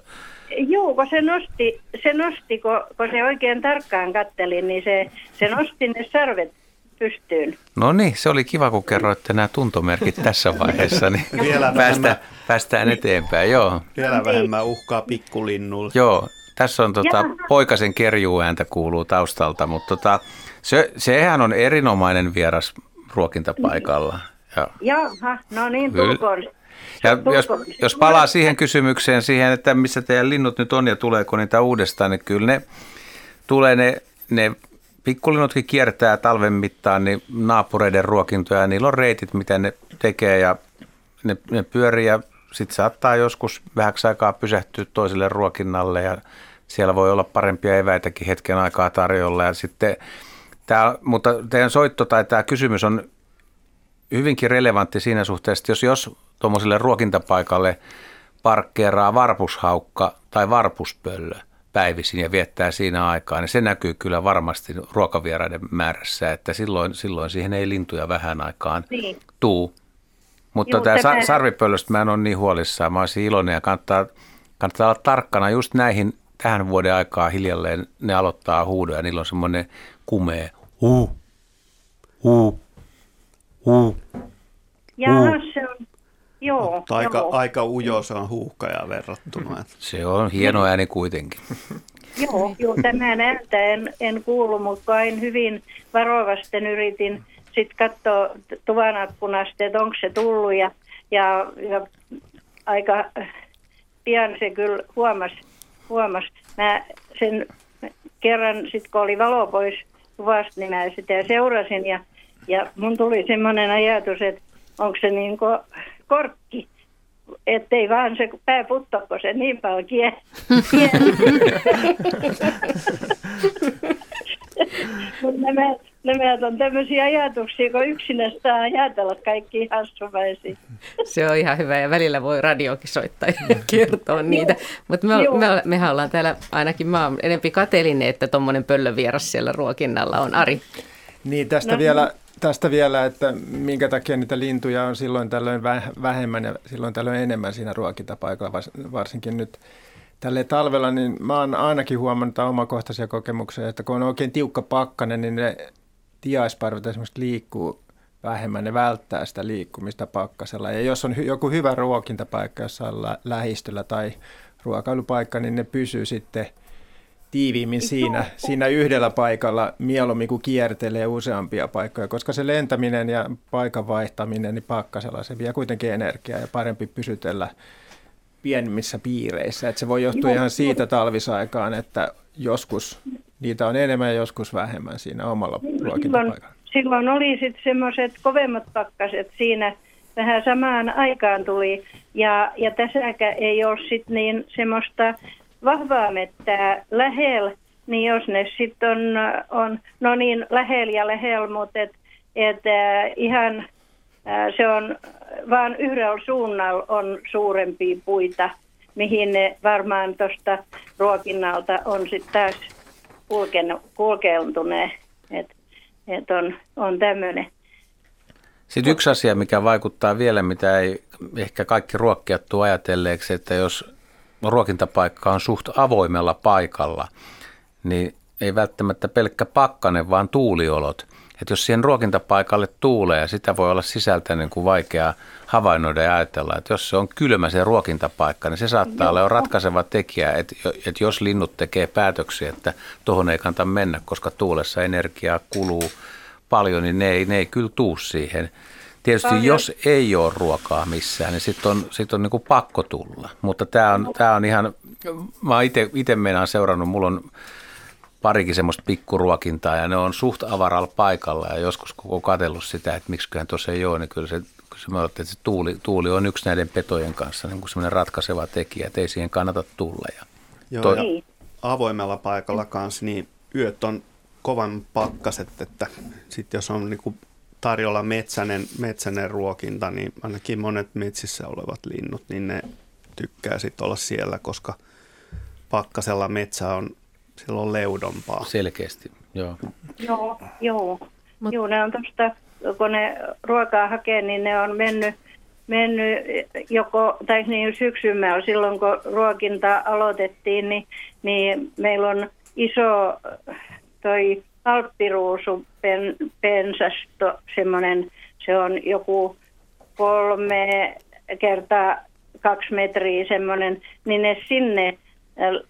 Joo, kun se nosti, se nosti kun, kun se oikein tarkkaan katteli, niin se, se nosti ne sarvet pystyyn. No niin, se oli kiva, kun kerroitte nämä tuntomerkit tässä vaiheessa, niin Vielä päästään, vähemmän. päästään eteenpäin. Joo, Vielä vähemmän uhkaa pikkulinnulle. joo. Tässä on tota, poikasen kerjuääntä kuuluu taustalta, mutta tota, se, sehän on erinomainen vieras ruokintapaikalla. Ja Jaha, no niin, tulkoon. Ja jos, jos palaa siihen kysymykseen, siihen, että missä teidän linnut nyt on ja tuleeko niitä uudestaan, niin kyllä ne tulee ne, ne pikkulinnutkin kiertää talven mittaan niin naapureiden ruokintoja ja niillä on reitit, mitä ne tekee ja ne, ne pyörii ja sitten saattaa joskus vähäksi aikaa pysähtyä toiselle ruokinnalle ja siellä voi olla parempia eväitäkin hetken aikaa tarjolla ja sitten Tää, mutta teidän soitto tai tämä kysymys on hyvinkin relevantti siinä suhteessa, että jos, jos tuommoiselle ruokintapaikalle parkkeeraa varpushaukka tai varpuspöllö päivisin ja viettää siinä aikaa, niin se näkyy kyllä varmasti ruokavieraiden määrässä, että silloin, silloin siihen ei lintuja vähän aikaan Niin. tuu. Mutta Juu, tämä sa- sarvipöllöstä mä en ole niin huolissaan, mä olisin iloinen ja kannattaa, kannattaa olla tarkkana just näihin tähän vuoden aikaa hiljalleen ne aloittaa huudoja, niillä on semmoinen kumea huu, huu, huu. Jaha, se on, joo, Mutta aika, joo. aika ujo se on huuhkajaa verrattuna. Se on hieno ääni kuitenkin. Joo, joo tämän ääntä en, en kuulu, mutta vain hyvin varovasten yritin sitten katsoa t- tuvan ikkunasta, että onko se tullut ja, ja, ja aika pian se kyllä huomasi. huomas. Mä sen kerran sitten kun oli valo pois tuvasta, niin mä sitä seurasin ja, ja mun tuli semmoinen ajatus, että onko se niin kuin korkki, ettei vaan se pää puttoko se niin paljon kie. Nämä, nämä on tämmöisiä ajatuksia, kun yksinästään ajatella kaikki hassumaisia. Se on ihan hyvä ja välillä voi radiokin soittaa ja kertoa niitä. Mutta me, me, mehän ollaan täällä, ainakin mä oon enempi kateellinen, että tuommoinen pöllövieras siellä ruokinnalla on. Ari, Niin, tästä, No. vielä, tästä vielä, että minkä takia niitä lintuja on silloin tällöin väh- vähemmän ja silloin tällöin enemmän siinä ruokintapaikalla, vars- varsinkin nyt tälle talvella, niin mä oon ainakin huomannut tai omakohtaisia kokemuksia, että kun on oikein tiukka pakkanen, niin ne tiaisparvet esimerkiksi liikkuu vähemmän, ne välttää sitä liikkumista pakkasella. Ja jos on joku hyvä ruokintapaikka jossain lä- lähistöllä tai ruokailupaikka, niin ne pysyy sitten tiiviimmin siinä, siinä yhdellä paikalla mieluummin kuin kiertelee useampia paikkoja, koska se lentäminen ja paikan vaihtaminen niin pakkasella se vie kuitenkin energiaa ja parempi pysytellä pienemmissä piireissä. Että se voi johtua Joo, ihan siitä talvisaikaan, että joskus niitä on enemmän ja joskus vähemmän siinä omalla Silloin, ruokintapaikalla. silloin oli sitten semmoiset kovemmat pakkaset siinä vähän samaan aikaan tuli. Ja, ja tässäkään ei ole sitten niin semmoista vahvaa mettää lähellä, niin jos ne sitten on, on, no niin lähellä ja lähellä, mutta et, et, äh, ihan äh, se on vaan yhdellä suunnalla on suurempia puita, mihin ne varmaan tuosta ruokinnalta on sitten taas kulkeutuneet. Et, et on, on tämmöinen. Sitten yksi asia, mikä vaikuttaa vielä, mitä ei ehkä kaikki ruokkijat tuu ajatelleeksi, että jos ruokintapaikka on suht avoimella paikalla, niin ei välttämättä pelkkä pakkanen, vaan tuuliolot. Että jos siihen ruokintapaikalle tuulee, ja sitä voi olla sisältä niin kuin vaikea havainnoida ja ajatella, että jos se on kylmä se ruokintapaikka, niin se saattaa olla jo ratkaiseva tekijä, että, että jos linnut tekee päätöksiä, että tuohon ei kannata mennä, koska tuulessa energiaa kuluu paljon, niin ne ei, ne ei kyllä tuu siihen. Tietysti Paljon. jos ei ole ruokaa missään, niin sitten on, sit on niinku pakko tulla. Mutta tämä on, tää on ihan, mä itse meinaan seurannut, mulla on parikin semmoista pikkuruokintaa ja ne on suht avaralla paikalla ja joskus koko katsellut sitä, että miksiköhän tuossa ei ole, niin kyllä se, kyllä se, että se tuuli, tuuli on yksi näiden petojen kanssa niin kuin semmoinen ratkaiseva tekijä, että ei siihen kannata tulla. Ja Joo, toi- ja avoimella paikalla kanssa, niin yöt on kovan pakkaset, että sitten jos on niinku tarjolla metsänen, metsänen ruokinta, niin ainakin monet metsissä olevat linnut, niin ne tykkää sitten olla siellä, koska pakkasella metsä on silloin leudompaa. selkeästi, joo. Joo, joo. Mut- Joo, ne on tuosta, kun ne ruokaa hakee, niin ne on mennyt, mennyt joko, tai niin syksymällä silloin kun ruokinta aloitettiin, niin, niin meillä on iso toi alppiruusu pen, pensasto, semmoinen, se on joku kolme kertaa kaksi metriä semmoinen, niin ne sinne äh,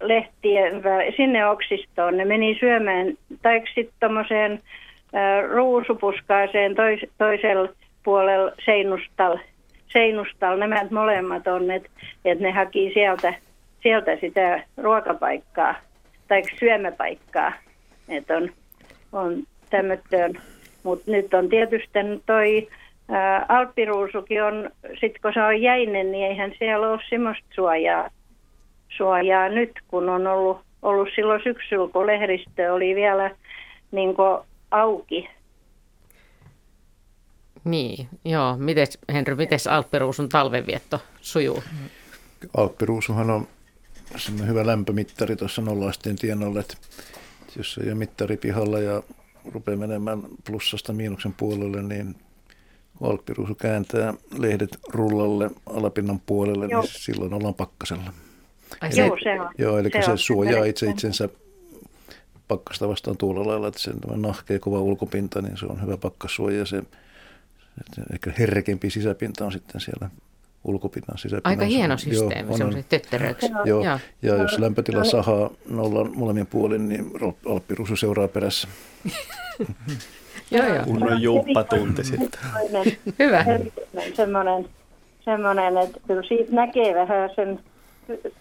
lehtien, sinne oksistoon, ne meni syömään, tai sitten tuommoiseen äh, ruusupuskaiseen tois, toisella puolella seinustalla, seinustalla, nämä molemmat on, että et ne haki sieltä, sieltä sitä ruokapaikkaa tai syömäpaikkaa, että on, on tämmöttöön. Mutta nyt on tietysti toi ää, alppiruusukin on, sit kun se on jäinen, niin eihän siellä ole semmoista suojaa, suojaa nyt, kun on ollut, ollut silloin syksyllä, kun lehdistö oli vielä niin auki. Niin, joo. Mites, Henry, miten Alppiruusun talvenvietto sujuu? Alppiruusuhan on semmoinen hyvä lämpömittari tuossa nollaisteen tienolle, että jos ei ole mittari pihalla ja rupeaa menemään plussasta miinuksen puolelle, niin kun alppiruusu kääntää lehdet rullalle alapinnan puolelle, niin joo. niin silloin ollaan pakkasella. Ai eli, joo, se on. Joo, eli se, se suojaa itse itsensä pakkasta vastaan tuolla lailla, että sen nahkea kova ulkopinta, niin se on hyvä pakkasuoja ja se ehkä herkempi sisäpinta on sitten siellä ulkopinnan sisäpinnan. Aika hieno systeemi, joo, on, on tötteröiksi. Joo, ja, ja jos lämpötila sahaa nollan molemmin puolin, niin alppiruusu seuraa perässä. joo, joo. Kunnon juuppatunti sitten. Hyvä. Semmoinen, semmoinen, että kyllä siitä näkee vähän sen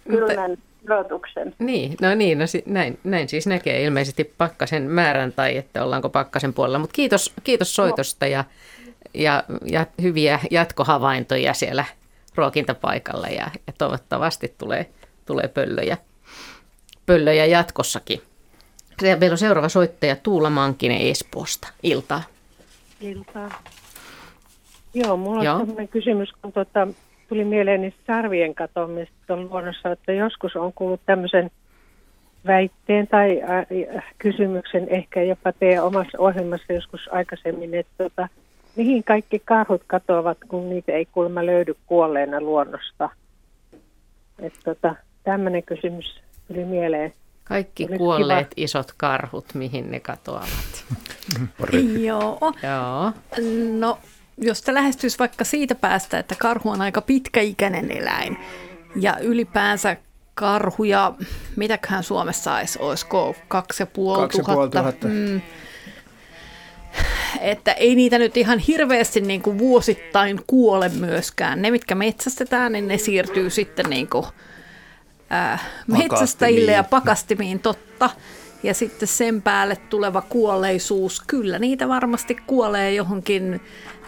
kylmän odotuksen. Niin, no niin, no näin, näin siis näkee ilmeisesti pakkasen määrän tai että ollaanko pakkasen puolella. Mutta kiitos, kiitos soitosta ja, ja, ja hyviä jatkohavaintoja siellä ruokintapaikalla ja, ja toivottavasti tulee, tulee pöllöjä, pöllöjä jatkossakin. Ja meillä on seuraava soittaja Tuula Mankinen Espoosta. Iltaa. Iltaa. Joo, mulla on Joo. sellainen kysymys, kun tuota, tuli mieleen sarvien katoamista luonnossa, että joskus on kuullut tämmöisen väitteen tai äh, kysymyksen ehkä jopa teidän omassa ohjelmassa joskus aikaisemmin, että tota, mihin kaikki karhut katoavat, kun niitä ei kuulemma löydy kuolleena luonnosta. Että tota, tämmöinen kysymys tuli mieleen. Kaikki Olisi kuolleet kiva. isot karhut, mihin ne katoavat? Joo. Joo. No, jos te lähestyisi vaikka siitä päästä, että karhu on aika pitkäikäinen eläin ja ylipäänsä karhuja, mitäköhän Suomessa edes olisiko, kaksi ja puoli tuhatta. Mm, että ei niitä nyt ihan hirveästi niin kuin vuosittain kuole myöskään. Ne, mitkä metsästetään, niin ne siirtyy sitten niin kuin, ää, metsästäjille ja pakastimiin, totta. Ja sitten sen päälle tuleva kuolleisuus, kyllä niitä varmasti kuolee johonkin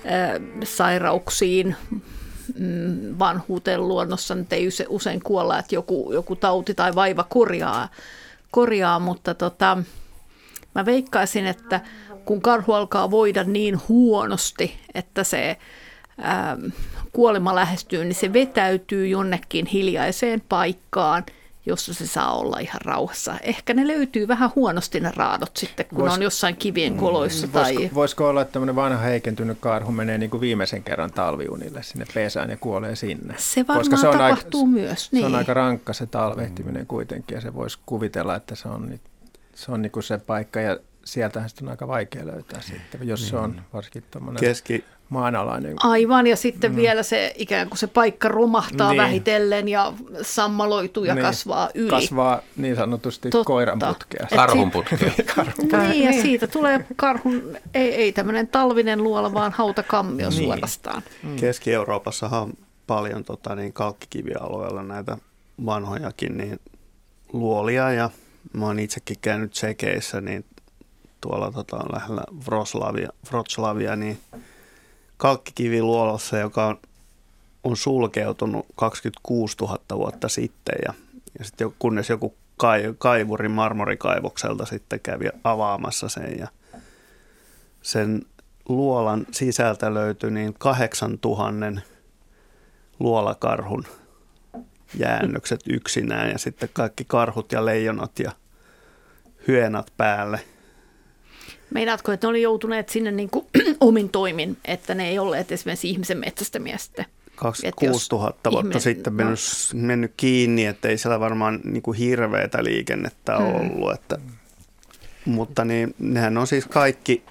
ää, sairauksiin, mm, vanhuuteen luonnossa nyt ei usein kuolla, että joku, joku tauti tai vaiva korjaa, korjaa mutta tota, mä veikkaisin, että kun karhu alkaa voida niin huonosti, että se ää, kuolema lähestyy, niin se vetäytyy jonnekin hiljaiseen paikkaan, jossa se saa olla ihan rauhassa. Ehkä ne löytyy vähän huonosti ne raadot sitten, kun Vois, on jossain kivien koloissa. Mm, tai... Voisiko, voisiko olla, että tämmöinen vanha heikentynyt karhu menee niin kuin viimeisen kerran talviunille sinne pesään ja kuolee sinne? Se varmaan Koska se on tapahtuu aika, myös. Niin. Se on aika rankka se talvehtiminen kuitenkin ja se voisi kuvitella, että se on, se on niin kuin se paikka ja sieltähän sitten on aika vaikea löytää sitten, jos niin. se on varsinkin tuommoinen Keski... maanalainen. Aivan, ja sitten mm. vielä se ikään kuin se paikka romahtaa niin. vähitellen ja sammaloituu ja niin. kasvaa yli. Kasvaa niin sanotusti Totta. koiran putkea. Karhun putkea. niin, ja siitä tulee karhun, ei, ei tämmöinen talvinen luola, vaan hautakammio niin. suorastaan. Mm. Keski-Euroopassahan on paljon tota, niin kalkkikivialueella näitä vanhojakin niin luolia ja mä oon itsekin käynyt Tsekeissä, niin tuolla tota, lähellä Wroclawia, Wroclawia niin kalkkikiviluolossa, joka on, on sulkeutunut 26 000 vuotta sitten ja, ja sitten kunnes joku kai, kaivuri marmorikaivokselta sitten kävi avaamassa sen ja sen luolan sisältä löytyi niin 8000 luolakarhun jäännökset yksinään ja sitten kaikki karhut ja leijonat ja hyönat päälle – Meinaatko, että ne oli joutuneet sinne niin kuin omin toimin, että ne ei olleet esimerkiksi ihmisen metsästämiä sitten. 26 000 vuotta ihminen, sitten mennyt, no. mennyt kiinni, että ei siellä varmaan niin kuin hirveätä liikennettä mm. ollut. Että, mutta niin, nehän on siis kaikki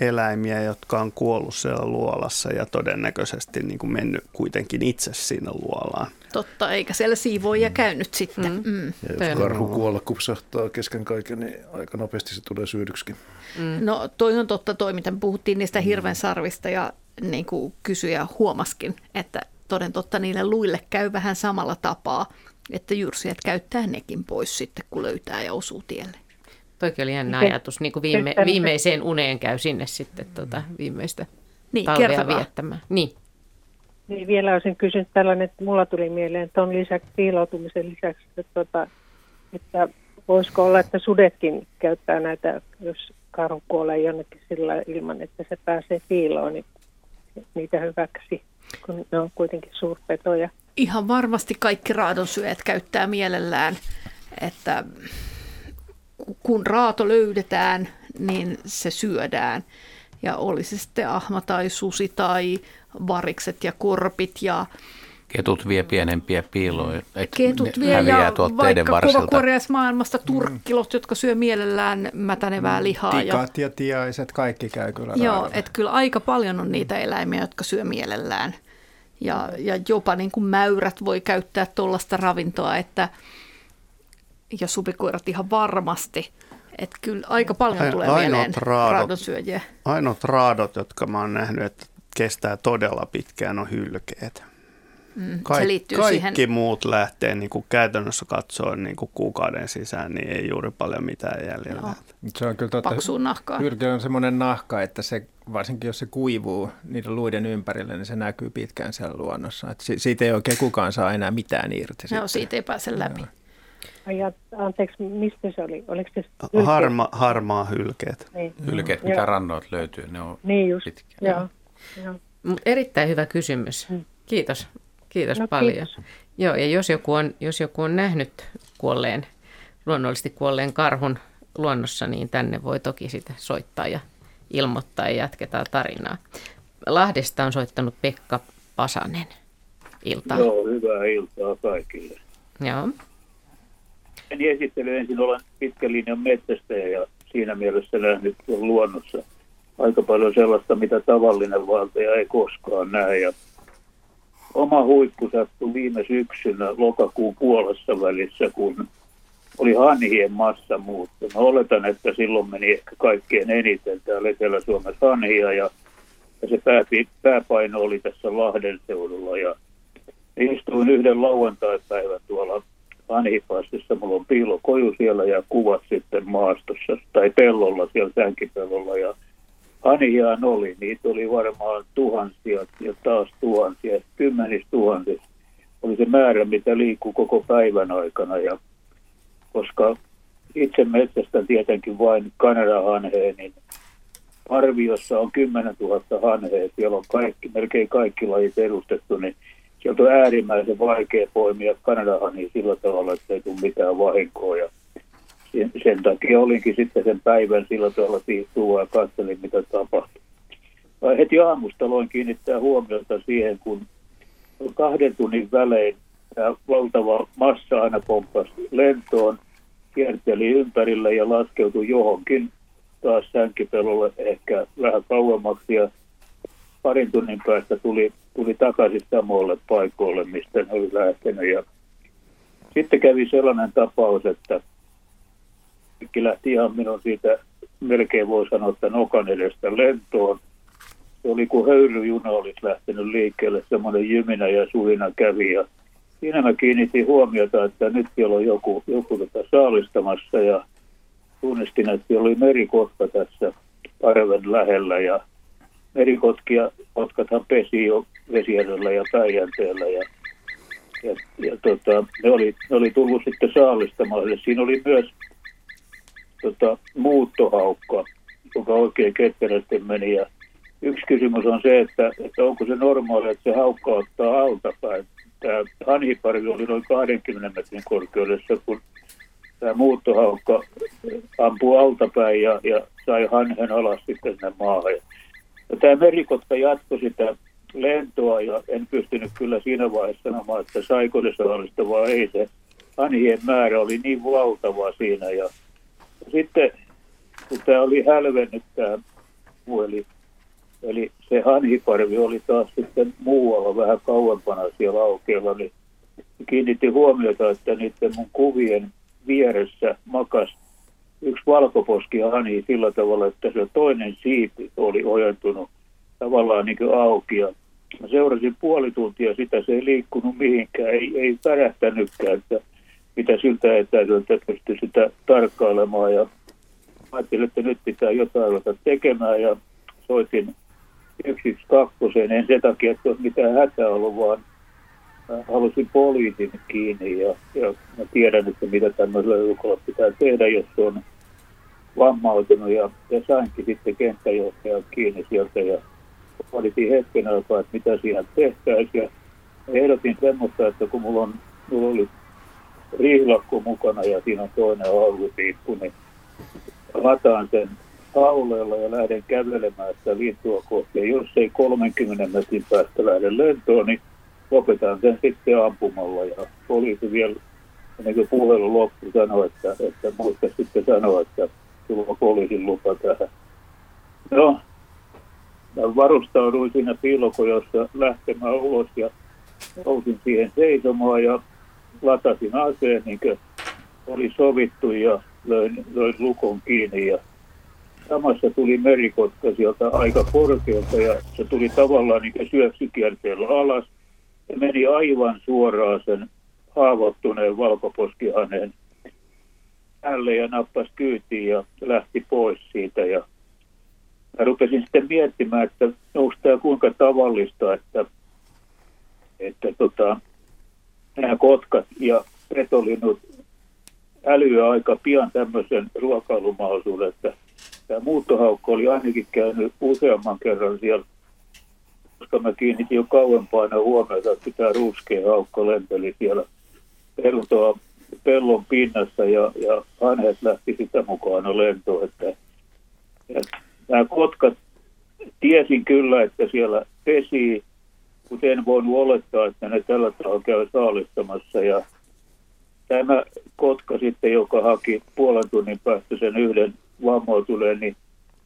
eläimiä, jotka on kuollut siellä luolassa ja todennäköisesti niin kuin mennyt kuitenkin itse sinne luolaan. Totta, eikä siellä siivoja käynyt sitten. Mm. Mm. Ja jos karhu kuolla kupsahtaa kesken kaiken, niin aika nopeasti se tulee syödyksikin. Mm. No toi on totta toi, mitä puhuttiin niistä hirven sarvista ja niin kuin kysyjä huomaskin, että toden totta niille luille käy vähän samalla tapaa, että jyrsijät käyttää nekin pois sitten, kun löytää ja osuu tielle. Toikin oli jännä ajatus, niin kuin viime, viimeiseen uneen käy sinne sitten tuota, viimeistä niin, talvea viettämään. Niin. Niin, vielä olisin kysynyt tällainen, että mulla tuli mieleen tuon lisäksi, piiloutumisen lisäksi, että, tuota, että voisiko olla, että sudetkin käyttää näitä, jos karhu kuolee jonnekin sillä ilman, että se pääsee piiloon, niin niitä hyväksi, kun ne on kuitenkin suurpetoja. Ihan varmasti kaikki raadonsyöjät käyttää mielellään, että kun raato löydetään, niin se syödään. Ja oli se sitten ahma tai susi tai varikset ja korpit ja Ketut vie pienempiä piiloja. Ketut vie ja vaikka kovakuoriaismaailmasta turkkilot, jotka syö mielellään mätänevää lihaa. Tikat ja tiaiset, kaikki käy kyllä Joo, että kyllä aika paljon on niitä eläimiä, jotka syö mielellään. Ja, ja jopa niin kuin mäyrät voi käyttää tuollaista ravintoa, että ja supikoirat ihan varmasti. Että kyllä aika paljon tulee ainoat mieleen raadot. Ainoat raadot, jotka mä oon nähnyt, että kestää todella pitkään, on hylkeet. Mm, Kaik, se liittyy kaikki siihen... muut lähtee niin kuin käytännössä katsoen niin kuin kuukauden sisään, niin ei juuri paljon mitään jäljellä. Joo. Se on kyllä totta. Paksuun nahkaa. Hylke on semmoinen nahka, että se, varsinkin jos se kuivuu niiden luiden ympärille, niin se näkyy pitkään siellä luonnossa. Et siitä ei oikein kukaan saa enää mitään irti. Joo, siitä ei pääse läpi. Joo. Ja, anteeksi, mistä se oli? Oliko se Harma, harmaa hylkeet. Niin. Hylkeet, mitä Joo. rannoit löytyy, ne on niin just. pitkiä. Joo. Joo. Erittäin hyvä kysymys. Hmm. Kiitos. Kiitos no, paljon. Kiitos. Joo, ja jos joku, on, jos joku on nähnyt kuolleen, luonnollisesti kuolleen karhun luonnossa, niin tänne voi toki sitä soittaa ja ilmoittaa ja jatketaan tarinaa. Lahdesta on soittanut Pekka Pasanen. Iltaa. Joo, hyvää iltaa kaikille. Joo. Eni esittely ensin olen pitkän linjan metsästäjä ja siinä mielessä nähnyt luonnossa aika paljon sellaista, mitä tavallinen valtaja ei koskaan näe. Ja oma huippu sattui viime syksynä lokakuun puolessa välissä, kun oli hanhien massamuutto. Mä oletan, että silloin meni ehkä kaikkein eniten täällä Etelä-Suomessa hanhia ja, ja se pääpi, pääpaino oli tässä Lahden seudulla ja istuin yhden lauantai-päivän tuolla Anhipassissa. Mulla on piilokoju siellä ja kuvat sitten maastossa tai pellolla, siellä sänkipellolla. Ja Aniaan oli, niitä oli varmaan tuhansia ja taas tuhansia, kymmenis tuhansia. Oli se määrä, mitä liikkuu koko päivän aikana. Ja koska itse metsästä tietenkin vain Kanada-hanheen, niin arviossa on 10 000 hanhea. Siellä on kaikki, melkein kaikki lajit edustettu, niin sieltä on äärimmäisen vaikea poimia Kanadahani sillä tavalla, että ei tule mitään vahinkoa. Ja sen, sen takia olinkin sitten sen päivän sillä tavalla tiihtuu ja katselin, mitä tapahtui. Heti aamusta aloin kiinnittää huomiota siihen, kun kahden tunnin välein tämä valtava massa aina pomppasi lentoon, kierteli ympärillä ja laskeutui johonkin taas sänkipelolle ehkä vähän kauemmaksi ja parin tunnin päästä tuli, tuli takaisin samoille paikoille, mistä ne oli lähtenyt. Ja sitten kävi sellainen tapaus, että kaikki lähti ihan minun siitä, melkein voi sanoa, että nokan edestä lentoon. Se oli kuin höyryjuna olisi lähtenyt liikkeelle, semmoinen jyminä ja suina kävi. Ja siinä mä kiinnitin huomiota, että nyt siellä on joku, joku tota saalistamassa ja tunnistin, että siellä oli merikotka tässä arven lähellä ja merikotkia, kotkathan pesi jo Vesijärvellä ja Päijänteellä ja, ja, ja tota, ne, oli, ne oli tullut sitten saalistamaan. Siinä oli myös tota, muuttohaukka, joka oikein ketterästi meni ja yksi kysymys on se, että, että onko se normaali, että se haukka ottaa altapäin. Tämä hanhiparvi oli noin 20 metrin korkeudessa, kun tämä muuttohaukka ampui altapäin ja, ja sai hanhen alas sitten sinne maahan Ja tämä merikotka jatkoi sitä lentoa ja en pystynyt kyllä siinä vaiheessa sanomaan, että saiko se saalista vai ei. Se hanhien määrä oli niin valtava siinä ja sitten kun tämä oli hälvennyt tämä puoli, eli se hanhiparvi oli taas sitten muualla vähän kauempana siellä aukealla, niin kiinnitti huomiota, että niiden mun kuvien vieressä makas yksi valkoposki hani sillä tavalla, että se toinen siipi oli ojentunut tavallaan niin kuin auki. Ja mä seurasin puoli tuntia sitä, se ei liikkunut mihinkään, ei, ei pärähtänytkään, että mitä siltä etäisyydeltä pystyi sitä tarkkailemaan. Ja ajattelin, että nyt pitää jotain ruveta tekemään ja soitin 112, en sen takia, että olisi mitään hätää ollut, vaan halusin poliisin kiinni ja, ja mä tiedän, että mitä tämmöisellä joukolla pitää tehdä, jos on vammautunut ja, ja sainkin sitten kenttäjohtajan kiinni sieltä ja valitin hetken aikaa, että mitä siinä tehtäisiin ja ehdotin semmoista, että kun mulla, on, mulla oli rihlakko mukana ja siinä on toinen haulupiippu, niin lataan sen hauleella ja lähden kävelemään sitä lintua kohti. Ja jos ei 30 metrin päästä lähde lentoon, niin lopetan sen sitten ampumalla. Ja poliisi vielä, ennen kuin puhelu loppui, sanoi, että, että muista sitten sanoa, että sulla poliisin lupa tähän. No, mä varustauduin siinä piilokojossa lähtemään ulos ja nousin siihen seisomaan ja latasin aseen niin kuin oli sovittu ja löin, löin lukon kiinni ja samassa tuli merikotka sieltä aika korkealta ja se tuli tavallaan niin syöksykierteellä alas ja meni aivan suoraan sen haavoittuneen valkoposkihaneen päälle ja nappasi kyytiin ja lähti pois siitä. Ja mä rupesin sitten miettimään, että onko tämä kuinka tavallista, että, että tota, nämä kotkat ja petolinnut älyä aika pian tämmöisen ruokailumahdollisuuden, että tämä muuttohaukko oli ainakin käynyt useamman kerran siellä, koska mä kiinnitin jo kauempana huomiota, että tämä ruskea haukko lenteli siellä peltoa, pellon pinnassa ja, ja hanhet lähti sitä mukana lentoon. Että, ja nämä kotkat, tiesin kyllä, että siellä pesii, mutta en voinut olettaa, että ne tällä tavalla käy saalistamassa ja tämä kotka sitten, joka haki puolen tunnin päästä sen yhden vammautuneen, niin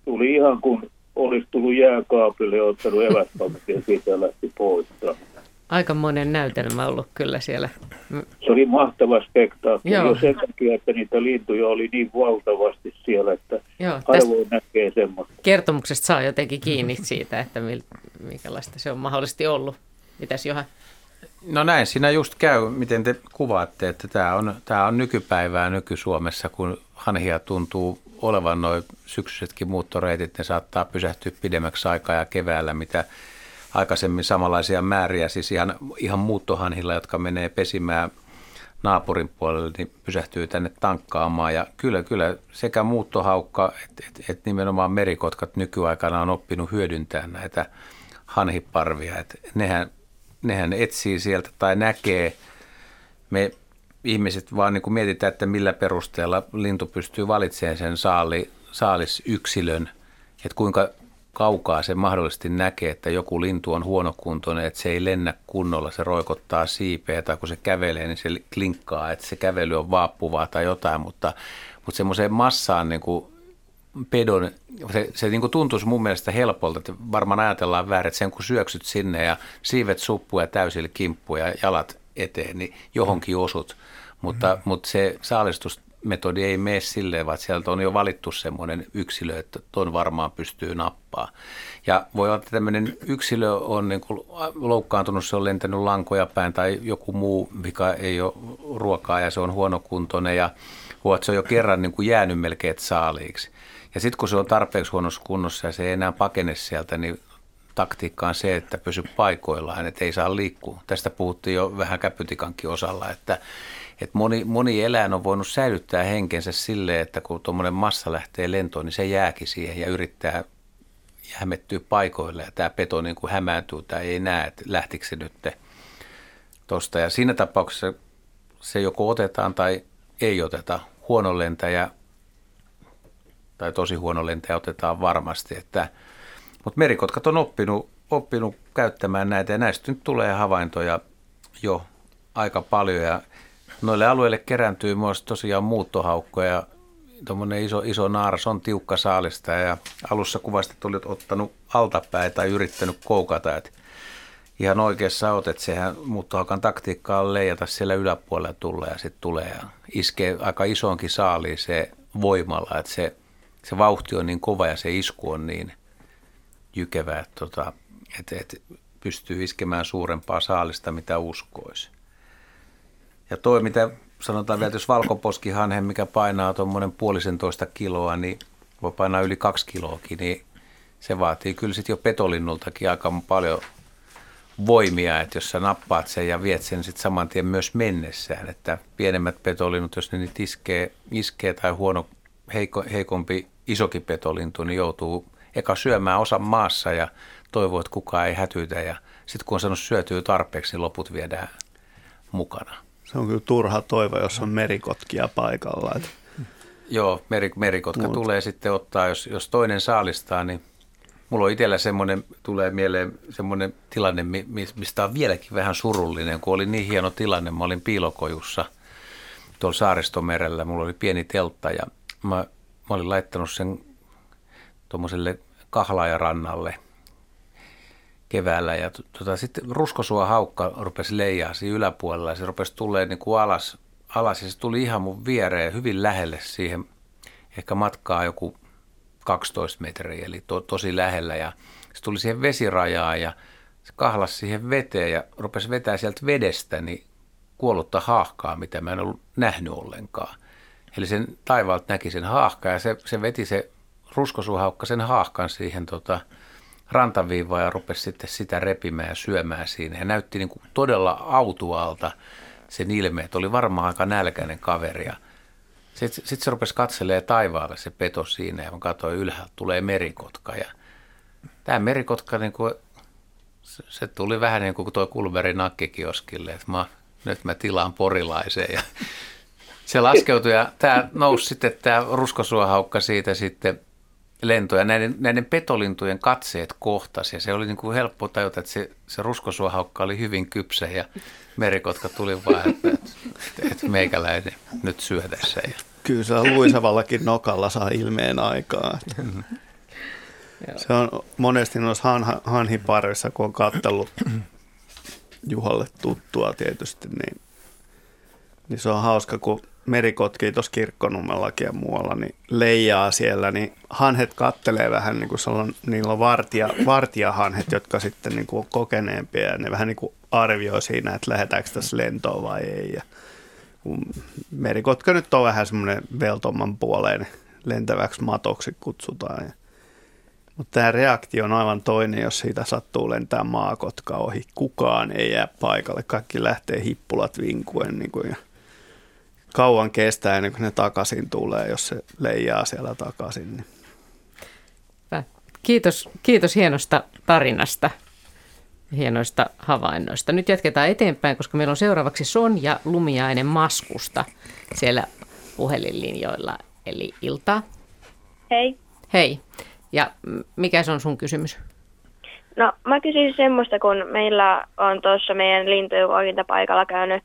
tuli ihan kuin olisi tullut jääkaapille ja ottanut eväspaketin ja siitä lähti pois. monen näytelmä ollut kyllä siellä. Se oli mahtava spektaakkeli jo sen takia, että niitä lintuja oli niin valtavasti siellä, että Joo, harvoin näkee semmoista. Kertomuksesta saa jotenkin kiinni siitä, että minkälaista se on mahdollisesti ollut. Mitäs Johan? No näin siinä just käy, miten te kuvaatte, että tämä on, tämä on nykypäivää nyky-Suomessa, kun hanhia tuntuu olevan noin syksyisetkin muuttoreitit, ne saattaa pysähtyä pidemmäksi aikaa ja keväällä, mitä aikaisemmin samanlaisia määriä, siis ihan, ihan muuttohanhilla, jotka menee pesimään naapurin puolelle, niin pysähtyy tänne tankkaamaan. Ja kyllä, kyllä sekä muuttohaukka että et, et nimenomaan merikotkat nykyaikana on oppinut hyödyntää näitä hanhiparvia. Et nehän nehän etsii sieltä tai näkee. Me ihmiset vaan niin kuin mietitään, että millä perusteella lintu pystyy valitsemaan sen saali, saalisyksilön, että kuinka kaukaa se mahdollisesti näkee, että joku lintu on huonokuntoinen, että se ei lennä kunnolla, se roikottaa siipeä tai kun se kävelee, niin se klinkkaa, että se kävely on vaappuvaa tai jotain, mutta, mutta semmoiseen massaan niin kuin pedon, se, se niin kuin tuntuisi mun mielestä helpolta, että varmaan ajatellaan väärin, että sen kun syöksyt sinne ja siivet suppua ja täysillä kimppuja ja jalat eteen, niin johonkin osut. Mutta, mm. mutta se saalistusmetodi ei mene silleen, vaan sieltä on jo valittu semmoinen yksilö, että ton varmaan pystyy nappaa. Ja voi olla, että tämmöinen yksilö on niin kuin loukkaantunut, se on lentänyt lankoja päin tai joku muu, mikä ei ole ruokaa ja se on huonokuntoinen ja huot, se on jo kerran niin kuin jäänyt melkein saaliiksi. Ja sitten kun se on tarpeeksi huonossa kunnossa ja se ei enää pakene sieltä, niin taktiikka on se, että pysy paikoillaan, että ei saa liikkua. Tästä puhuttiin jo vähän käpytikankin osalla, että, että moni, moni eläin on voinut säilyttää henkensä silleen, että kun tuommoinen massa lähtee lentoon, niin se jääkin siihen ja yrittää hämettyä paikoille ja tämä peto niin kuin hämääntyy tai ei näe, että lähtikö se nyt tuosta. Ja siinä tapauksessa se joko otetaan tai ei oteta. Huono lentäjä tai tosi huono lentäjä otetaan varmasti. Että Mutta merikotkat on oppinut, oppinut käyttämään näitä ja näistä nyt tulee havaintoja jo aika paljon ja noille alueille kerääntyy myös tosiaan muuttohaukkoja. Tuommoinen iso, iso naaras on tiukka saalista ja alussa kuvasti tuli ottanut altapäin tai yrittänyt koukata. Et ihan oikeassa olet, että sehän muuttohaukan taktiikka on leijata siellä yläpuolella tulla ja sitten tulee ja iskee aika isoonkin saaliin se voimalla, että se, se vauhti on niin kova ja se isku on niin jykevä, että, tota, että, että pystyy iskemään suurempaa saalista, mitä uskoisi. Ja toi, mitä sanotaan vielä, jos valkoposkihanhe, mikä painaa tuommoinen puolisentoista kiloa, niin voi painaa yli kaksi kiloakin, niin se vaatii kyllä sitten jo petolinnultakin aika paljon voimia, että jos sä nappaat sen ja viet sen sitten saman tien myös mennessään, että pienemmät petolinnut, jos ne niitä iskee, iskee tai huono, heiko, heikompi isokin petolintu, niin joutuu eka syömään osan maassa ja toivoo, että kukaan ei hätytä ja sitten kun on sanonut syötyä tarpeeksi, niin loput viedään mukana. Se on kyllä turha toivo, jos on merikotkia paikalla. Että... Joo, meri, merikotka Mut. tulee sitten ottaa, jos, jos toinen saalistaa, niin mulla on itsellä semmoinen, tulee mieleen semmoinen tilanne, mistä on vieläkin vähän surullinen, kun oli niin hieno tilanne. Mä olin piilokojussa tuolla saaristomerellä, mulla oli pieni teltta ja mä, mä olin laittanut sen tuommoiselle kahlaajarannalle – keväällä. Ja tota, sitten ruskosua haukka rupesi leijaa siinä yläpuolella. Ja se rupesi tulee niin kuin alas, alas ja se tuli ihan mun viereen hyvin lähelle siihen, ehkä matkaa joku 12 metriä, eli to, tosi lähellä. Ja se tuli siihen vesirajaan ja se kahlasi siihen veteen ja rupesi vetää sieltä vedestä niin kuollutta haahkaa, mitä mä en ollut nähnyt ollenkaan. Eli sen taivaalta näki sen haahkaa ja se, se veti se ruskosuhaukka sen haahkan siihen tota, rantaviivaa ja rupesi sitten sitä repimään ja syömään siinä. Ja näytti niin kuin todella autualta sen ilme, että oli varmaan aika nälkäinen kaveri. Sitten sit se rupesi katselemaan taivaalle se peto siinä ja mä katsoin ylhäältä, tulee merikotka. Ja tämä merikotka, niin kuin, se, se, tuli vähän niin kuin tuo Kulberin nakkikioskille, että mä, nyt mä tilaan porilaiseen. Ja se laskeutui ja tämä nousi sitten, tämä ruskosuohaukka siitä sitten lentoja. Näiden, näiden petolintujen katseet kohtasi ja se oli niin kuin helppo tajuta, että se, se ruskosuohaukka oli hyvin kypsä ja merikotka tuli vaan, että, että, että meikäläinen nyt syö tässä. Ja. Kyllä se luisavallakin nokalla saa ilmeen aikaa. Mm-hmm. Se on monesti noissa han, hanhiparissa, kun on kattellut Juhalle tuttua tietysti, niin, niin se on hauska, kun merikotki tuossa kirkkonummellakin ja muualla, niin leijaa siellä, niin hanhet kattelee vähän niin kuin on, niillä on vartija, vartijahanhet, jotka sitten niin kuin on kokeneempia ja ne vähän niin kuin arvioi siinä, että lähdetäänkö tässä lentoon vai ei. Ja merikotka nyt on vähän semmoinen veltomman puoleen lentäväksi matoksi kutsutaan. Ja, mutta tämä reaktio on aivan toinen, jos siitä sattuu lentää maakotka ohi. Kukaan ei jää paikalle, kaikki lähtee hippulat vinkuen niin kuin, ja kauan kestää ennen kuin ne takaisin tulee, jos se leijaa siellä takaisin. Niin. Kiitos, kiitos hienosta tarinasta, hienoista havainnoista. Nyt jatketaan eteenpäin, koska meillä on seuraavaksi Sonja Lumiainen Maskusta siellä puhelinlinjoilla. Eli iltaa. Hei. Hei. Ja mikä se on sun kysymys? No mä kysyisin semmoista, kun meillä on tuossa meidän lintujen paikalla käynyt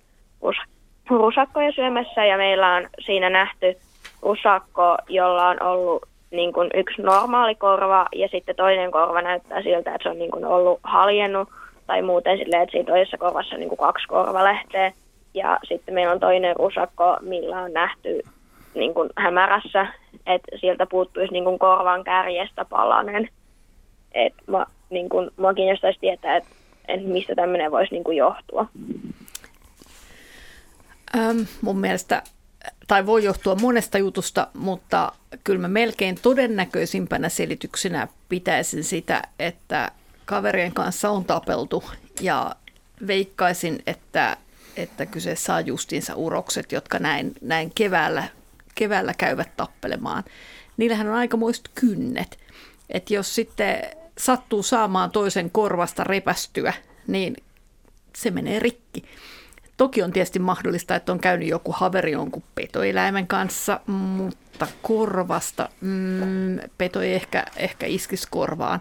rusakkoja syömässä ja meillä on siinä nähty rusakko, jolla on ollut niin kuin yksi normaali korva ja sitten toinen korva näyttää siltä, että se on niin kuin ollut haljennut tai muuten silleen, että siinä toisessa korvassa on niin kuin kaksi korvalehteä. Ja sitten meillä on toinen rusakko, millä on nähty niin kuin hämärässä, että sieltä puuttuisi niin kuin korvan kärjestä palanen. Et mä, niin kuin, mua kiinnostaisi tietää, että, että mistä tämmöinen voisi niin kuin johtua. Ähm, mun mielestä, tai voi johtua monesta jutusta, mutta kyllä mä melkein todennäköisimpänä selityksenä pitäisin sitä, että kaverien kanssa on tapeltu ja veikkaisin, että, että kyseessä on justiinsa urokset, jotka näin, näin keväällä, keväällä käyvät tappelemaan. Niillähän on aikamoiset kynnet, että jos sitten sattuu saamaan toisen korvasta repästyä, niin se menee rikki. Toki on tietysti mahdollista, että on käynyt joku haveri jonkun petoeläimen kanssa, mutta korvasta mm, peto ei ehkä, ehkä iskisi korvaan.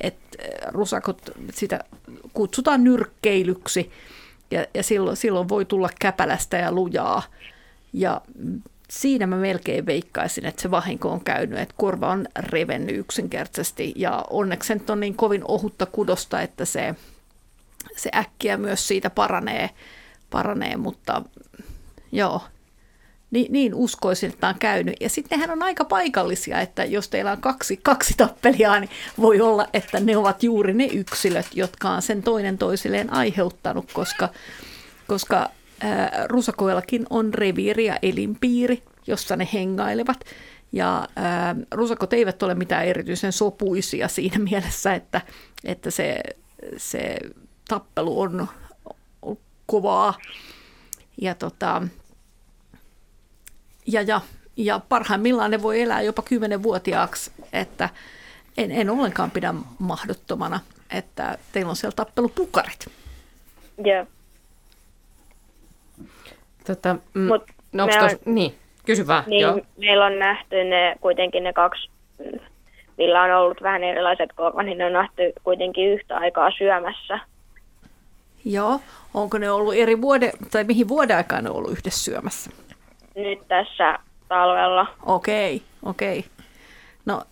että rusakot, sitä kutsutaan nyrkkeilyksi ja, ja silloin, silloin voi tulla käpälästä ja lujaa. Ja siinä mä melkein veikkaisin, että se vahinko on käynyt, että korva on revennyt yksinkertaisesti ja onneksi on niin kovin ohutta kudosta, että se, se äkkiä myös siitä paranee, paranee mutta joo, niin, niin uskoisin, että on käynyt. Ja sitten nehän on aika paikallisia, että jos teillä on kaksi, kaksi tappelijaa, niin voi olla, että ne ovat juuri ne yksilöt, jotka on sen toinen toisilleen aiheuttanut, koska, koska ää, rusakoillakin on reviiri ja elinpiiri, jossa ne hengailevat. Ja ää, rusakot eivät ole mitään erityisen sopuisia siinä mielessä, että, että se, se tappelu on kovaa. Ja tota, ja, ja, ja parhaimmillaan ne voi elää jopa kymmenenvuotiaaksi, että en, en ollenkaan pidä mahdottomana, että teillä on siellä tappelupukarit. Joo. Tota, mm, Mut no onko tos, on, niin, kysy vaan. Niin, joo. Meillä on nähty ne kuitenkin ne kaksi, millä on ollut vähän erilaiset korvat, niin ne on nähty kuitenkin yhtä aikaa syömässä. Joo, onko ne ollut eri vuode, tai mihin vuoden aikaan ne on ollut yhdessä syömässä? nyt tässä talvella. Okei, okei. No,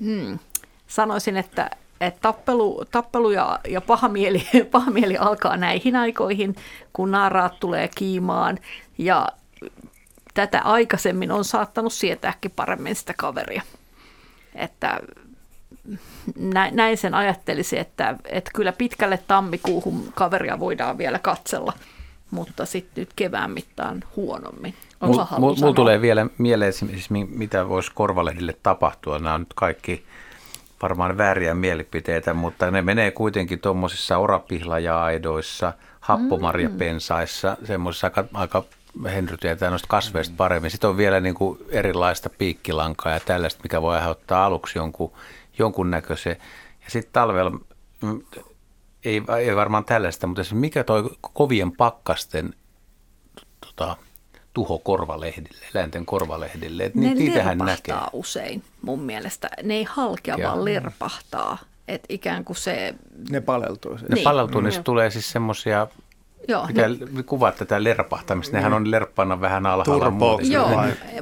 hmm. sanoisin, että, että tappelu, tappelu ja, ja pahamieli, pahamieli alkaa näihin aikoihin, kun naaraat tulee kiimaan ja tätä aikaisemmin on saattanut sietääkin paremmin sitä kaveria. Että näin sen ajattelisi, että, että kyllä pitkälle tammikuuhun kaveria voidaan vielä katsella, mutta sitten nyt kevään mittaan huonommin. Mulla mul, mul tulee vielä mieleen, siis mitä voisi korvalehdille tapahtua. Nämä on nyt kaikki varmaan vääriä mielipiteitä, mutta ne menee kuitenkin tuommoisissa orapihlaja-aidoissa, happomarjapensaissa, mm. semmoisissa aika, aika Henry tietää noista kasveista paremmin. Sitten on vielä niin kuin erilaista piikkilankaa ja tällaista, mikä voi aiheuttaa aluksi jonkun, jonkun näköisen. Ja sitten talvella, mm, ei, ei varmaan tällaista, mutta mikä toi kovien pakkasten tota, tuho korvalehdille, eläinten korvalehdille. Että ne niitähän näkee. usein mun mielestä. Ne ei halkea, ja. vaan lerpahtaa. Että ikään kuin se... Ne paleltuu. Ne niin. paleltuu, niin se tulee siis semmoisia Joo, Mitä ne... kuvaat tätä lerpahtamista? Nehän on lerppana vähän alhaalla. Joo,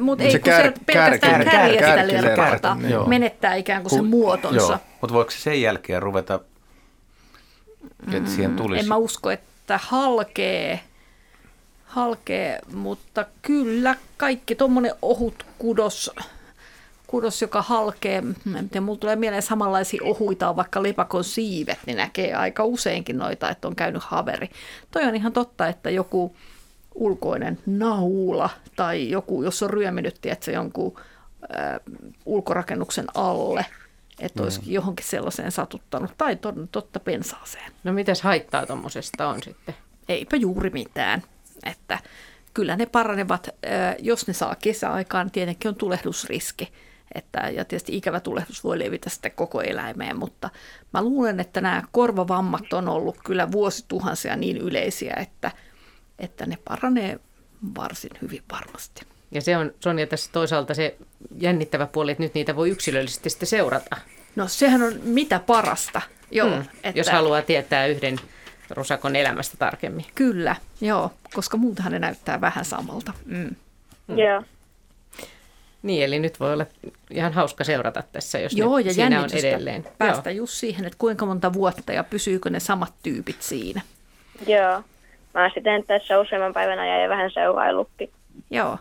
mutta ei se kun kär, se pelkästään kär, kärjestä kär, lerpahtaa. Menettää ikään kuin sen muotonsa. Mutta voiko se sen jälkeen ruveta, että mm, siihen tulisi? En mä usko, että halkee halkee, mutta kyllä kaikki tuommoinen ohut kudos, kudos, joka halkee, ja mulla tulee mieleen samanlaisia ohuita on vaikka lepakon siivet, niin näkee aika useinkin noita, että on käynyt haveri. Toi on ihan totta, että joku ulkoinen naula tai joku, jos on ryöminyt, että jonkun äh, ulkorakennuksen alle, että olisikin johonkin sellaiseen satuttanut, tai totta pensaaseen. No mitäs haittaa tuommoisesta on sitten? Eipä juuri mitään että kyllä ne paranevat, jos ne saa kesäaikaan, tietenkin on tulehdusriski. Että, ja tietysti ikävä tulehdus voi levitä sitten koko eläimeen, mutta mä luulen, että nämä korvavammat on ollut kyllä vuosituhansia niin yleisiä, että, että ne paranee varsin hyvin varmasti. Ja se on Sonja tässä toisaalta se jännittävä puoli, että nyt niitä voi yksilöllisesti sitten seurata. No sehän on mitä parasta. Joo, hmm, että... Jos haluaa tietää yhden rusakon elämästä tarkemmin. Kyllä, joo, koska muutenhan ne näyttää vähän samalta. Mm. Mm. Joo. Niin, eli nyt voi olla ihan hauska seurata tässä, jos Joo, ne ja siinä on edelleen. Päästä Joo. just siihen, että kuinka monta vuotta ja pysyykö ne samat tyypit siinä. Joo. Mä oon sitten tässä useamman päivän ajan ja vähän seuraillutkin. Joo.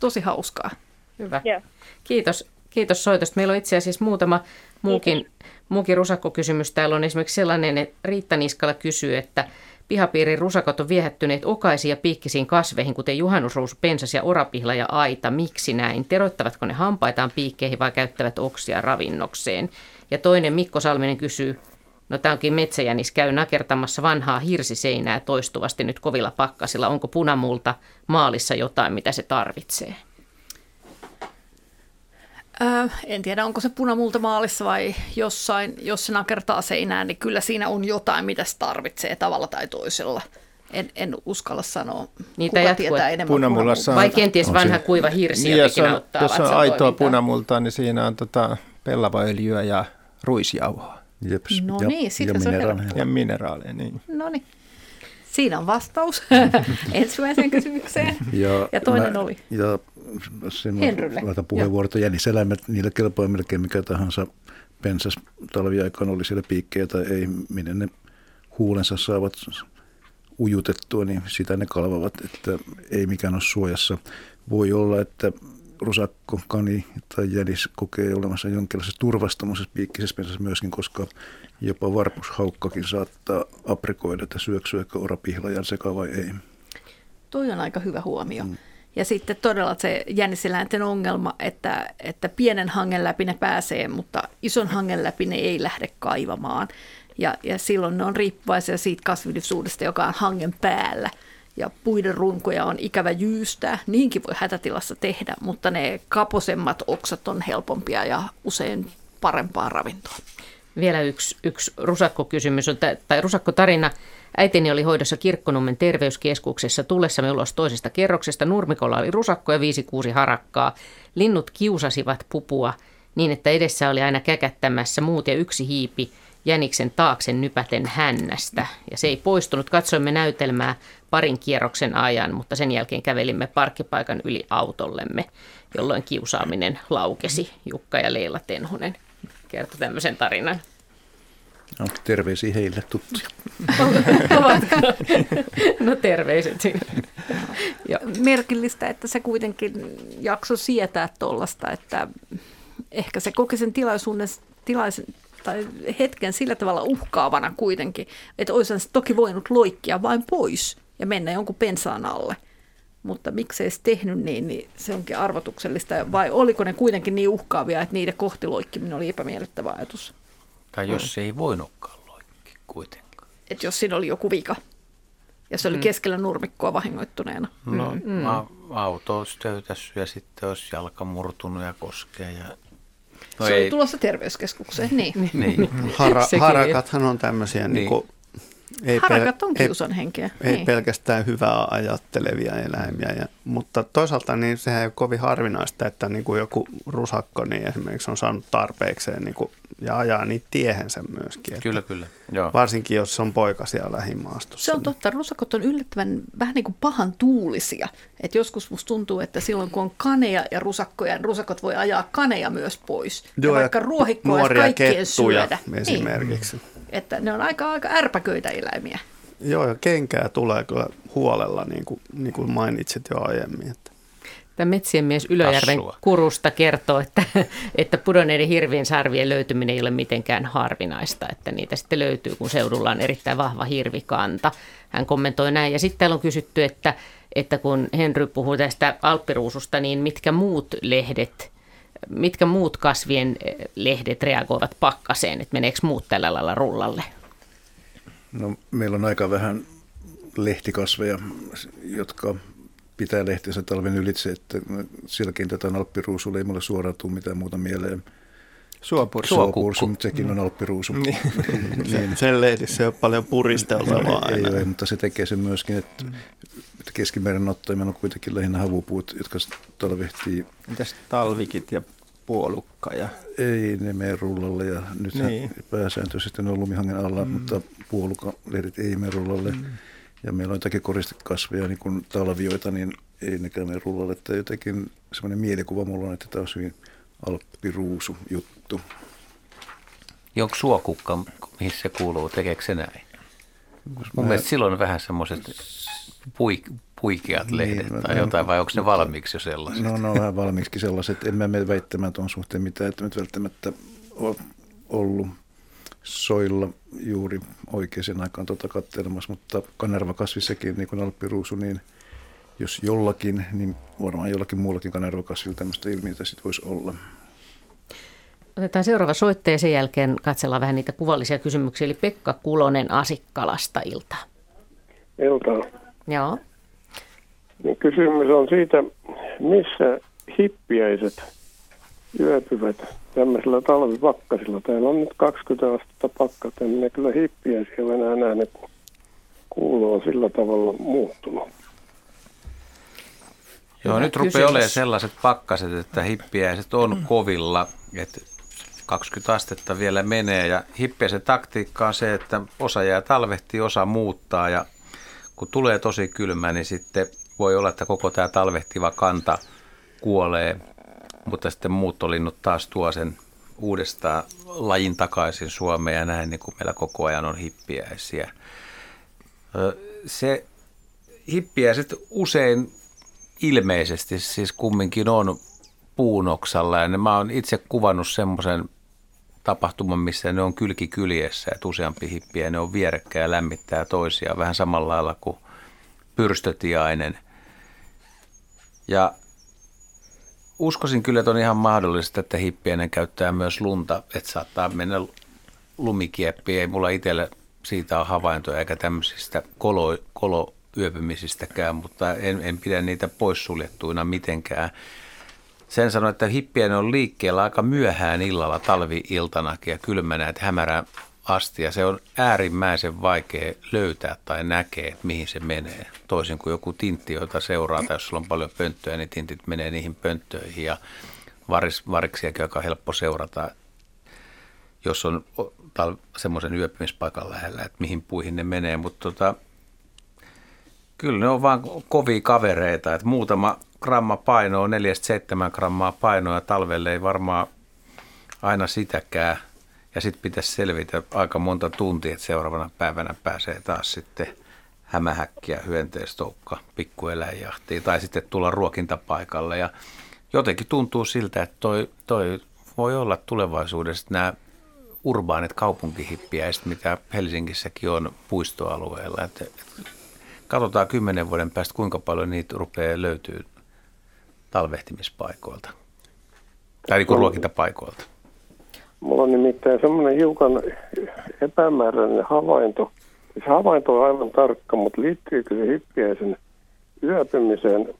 Tosi hauskaa. Hyvä. Joo. Kiitos, kiitos soitosta. Meillä on itse asiassa muutama muukin Kiitos muukin rusakkokysymys täällä on esimerkiksi sellainen, että Riitta Niskala kysyy, että pihapiirin rusakot on viehättyneet okaisiin ja piikkisiin kasveihin, kuten juhannusruusu, pensas ja orapihla ja aita. Miksi näin? Teroittavatko ne hampaitaan piikkeihin vai käyttävät oksia ravinnokseen? Ja toinen Mikko Salminen kysyy, no tämä onkin metsäjänis, käy nakertamassa vanhaa hirsiseinää toistuvasti nyt kovilla pakkasilla. Onko punamulta maalissa jotain, mitä se tarvitsee? Öö, en tiedä, onko se punamulta maalissa vai jossain, jos se nakertaa seinään, niin kyllä siinä on jotain, mitä se tarvitsee tavalla tai toisella. En, en uskalla sanoa, Niitä kuka jatkuu, tietää enemmän punamulta. Vai kenties vanha se, kuiva hirsi niin, jos on, auttaa. Jos on aitoa punamultaa, niin siinä on tota pellavaöljyä ja ruisjauhoa. Jeps. No ja, niin, siitä ja se on mineraaleja. Ja mineraaleja, niin. No niin. Siinä on vastaus ensimmäiseen kysymykseen. Ja, Ja toinen mä, oli? Ja sen laitan puheenvuorot. Jäniseläimet, niille kelpaa melkein mikä tahansa pensas talviaikaan oli siellä piikkejä tai ei, minne ne huulensa saavat ujutettua, niin sitä ne kalvavat, että ei mikään ole suojassa. Voi olla, että rusakko, kani tai jänis kokee olemassa jonkinlaisessa turvastamoisessa piikkisessä pensassa myöskin, koska jopa varpushaukkakin saattaa aprikoida, että syöksyäkö orapihlajan seka vai ei. Toi on aika hyvä huomio. Mm. Ja sitten todella se jänniseläinten ongelma, että, että pienen hangen läpi ne pääsee, mutta ison hangen läpi ne ei lähde kaivamaan. Ja, ja silloin ne on riippuvaisia siitä kasvillisuudesta, joka on hangen päällä. Ja puiden runkoja on ikävä jyystää, niinkin voi hätätilassa tehdä, mutta ne kaposemmat oksat on helpompia ja usein parempaa ravintoa. Vielä yksi, yksi rusakkokysymys, on, tai rusakkotarina. Äitini oli hoidossa Kirkkonummen terveyskeskuksessa. Tullessamme ulos toisesta kerroksesta. Nurmikolla oli rusakko ja viisi kuusi harakkaa. Linnut kiusasivat pupua niin, että edessä oli aina käkättämässä muut ja yksi hiipi jäniksen taakse nypäten hännästä. Ja se ei poistunut. Katsoimme näytelmää parin kierroksen ajan, mutta sen jälkeen kävelimme parkkipaikan yli autollemme, jolloin kiusaaminen laukesi. Jukka ja Leila Tenhonen kertoi tämmöisen tarinan. No, terveisiä heille tuttuja. Ovatko? No terveiset sinne. Ja merkillistä, että se kuitenkin jakso sietää tuollaista, että ehkä se koki sen tilaisuuden, tilaisen, tai hetken sillä tavalla uhkaavana kuitenkin, että olisi se toki voinut loikkia vain pois ja mennä jonkun pensaan alle. Mutta miksei se tehnyt niin, niin se onkin arvotuksellista. Vai oliko ne kuitenkin niin uhkaavia, että niiden kohti loikkiminen oli epämiellyttävä ajatus? Tai jos se ei voinutkaan loikki kuitenkaan. Että jos siinä oli joku vika ja se oli Mm. keskellä nurmikkoa vahingoittuneena. No, mm. auto olisi töytässyt ja sitten olisi jalka murtunut ja koskee. Ja... No se oli tulossa terveyskeskukseen, niin. niin. Hara, harakathan on tämmöisiä, niin. Niin. Niin kuin, ei, Harakat on ei, kiusan henkeä. ei niin. pelkästään hyvää ajattelevia eläimiä, ja, mutta toisaalta niin sehän ei ole kovin harvinaista, että niin kuin joku rusakko niin esimerkiksi on saanut tarpeekseen niin kuin, ja ajaa niitä tiehensä myöskin. Että Kyllä, kyllä. Joo. Varsinkin jos on poika siellä lähimaastossa. Se on totta, rusakot on yllättävän vähän niin kuin pahan tuulisia. Et joskus musta tuntuu, että silloin kun on kaneja ja rusakkoja, niin rusakot voi ajaa kaneja myös pois. Joo, ja ja vaikka ruohikkoa kaikkien kettuja syödä. esimerkiksi. Niin. Että ne on aika, aika ärpäköitä eläimiä. Joo, ja kenkää tulee kyllä huolella, niin kuin, niin kuin mainitsit jo aiemmin. Että. Tämä metsien mies Ylöjärven Hassua. kurusta kertoo, että, että pudonneiden hirvien sarvien löytyminen ei ole mitenkään harvinaista, että niitä sitten löytyy, kun seudulla on erittäin vahva hirvikanta. Hän kommentoi näin. Ja sitten täällä on kysytty, että, että kun Henry puhuu tästä alppiruususta, niin mitkä muut lehdet, mitkä muut kasvien eh, lehdet reagoivat pakkaseen, että meneekö muut tällä lailla rullalle? No, meillä on aika vähän lehtikasveja, jotka pitää lehtiönsä talven ylitse, että sielläkin tätä alppiruusulla ei mulle suoraan tule mitään muuta mieleen. Suopursu. Suopursu, mutta sekin on alppiruusu. Niin. Sen, sen lehdissä ei ole paljon puristeltavaa ei, ei aina. ole, mutta se tekee sen myöskin, että, että keskimeren ottoimella on kuitenkin lähinnä havupuut, jotka talvehtii. Mitäs talvikit ja puolukka ja Ei ne mene rullalle ja nyt niin. Pääsääntöisesti ne on lumihangen alla, mm. mutta puolukalehdet ei mene rullalle. Mm. Ja meillä on jotakin koristekasveja, niin kuin talvioita, niin ei nekään mene rullalle. Että jotenkin semmoinen mielikuva mulla on, että tämä on hyvin alppiruusu juttu. Ja onko suokukka, mihin se kuuluu, tekeekö se näin? Mun mä- mielestä silloin on vähän semmoiset puik, puikeat lehdet Niin, mä- tai jotain, vai onko ne valmiiksi jo sellaiset? No, ne on vähän valmiiksi sellaiset. En mä mene väittämään tuon suhteen mitään, että nyt välttämättä ole ollut soilla juuri oikeaan aikaan tuota katselemassa, mutta kanervakasvissakin, niin kuin alppiruusu, niin jos jollakin, niin varmaan jollakin muullakin kanervakasvilla tämmöistä ilmiötä sitten voisi olla. Otetaan seuraava soittaja ja sen jälkeen katsellaan vähän niitä kuvallisia kysymyksiä. Eli Pekka Kulonen Asikkalasta iltaa. Iltaa. Joo. Niin kysymys on siitä, missä hippiäiset yöpyvät tämmöisellä talvipakkasilla. Täällä on nyt 20 astetta pakkasta, niin ne kyllä hippiäisiä ole enää nähnyt, kun kuulu on sillä tavalla muuttunut. Joo, Hyvä nyt rupeaa kysymys. olemaan sellaiset pakkaset, että hippiäiset on kovilla. Että 20 astetta vielä menee ja hippiäisen taktiikka on se, että osa jää talvehtii, osa muuttaa ja kun tulee tosi kylmä, niin sitten voi olla, että koko tämä talvehtiva kanta kuolee, mutta sitten muuttolinnut taas tuo sen uudestaan lajin takaisin Suomeen ja näin niin kuin meillä koko ajan on hippiäisiä. Se hippiäiset usein ilmeisesti siis kumminkin on puunoksalla ja mä oon itse kuvannut semmoisen tapahtuman, missä ne on kylki kyljessä, että useampi hippiä ne on vierekkäin ja lämmittää toisiaan vähän samalla lailla kuin pyrstötiainen. Ja uskoisin kyllä, että on ihan mahdollista, että hippienen käyttää myös lunta, että saattaa mennä lumikieppiin. Ei mulla itsellä siitä ole havaintoja eikä tämmöisistä kolo, koloyöpymisistäkään, mutta en, en pidä niitä poissuljettuina mitenkään. Sen sanoin, että hippien on liikkeellä aika myöhään illalla talvi-iltanakin ja kylmänä, että hämärää asti ja se on äärimmäisen vaikea löytää tai näkee, että mihin se menee. Toisin kuin joku tintti, jota seuraa, tai jos sulla on paljon pönttöjä, niin tintit menee niihin pönttöihin ja varis, variksiakin aika helppo seurata, jos on semmoisen yöpymispaikan lähellä, että mihin puihin ne menee. Mutta tota, kyllä ne on vaan kovia kavereita, että muutama gramma painoa, 4-7 grammaa painoa talvelle ei varmaan aina sitäkään – ja sitten pitäisi selvitä aika monta tuntia, että seuraavana päivänä pääsee taas sitten hämähäkkiä, hyönteistoukka, pikkueläinjahtiin tai sitten tulla ruokintapaikalle. Ja jotenkin tuntuu siltä, että toi, toi voi olla tulevaisuudessa nämä urbaanit kaupunkihippiäiset, mitä Helsingissäkin on puistoalueella. Että, että katsotaan kymmenen vuoden päästä, kuinka paljon niitä rupeaa löytyy talvehtimispaikoilta. Tai niin kuin ruokintapaikoilta. Mulla on nimittäin semmoinen hiukan epämääräinen havainto. Se havainto on aivan tarkka, mutta liittyykö se hippiäisen yöpymiseen?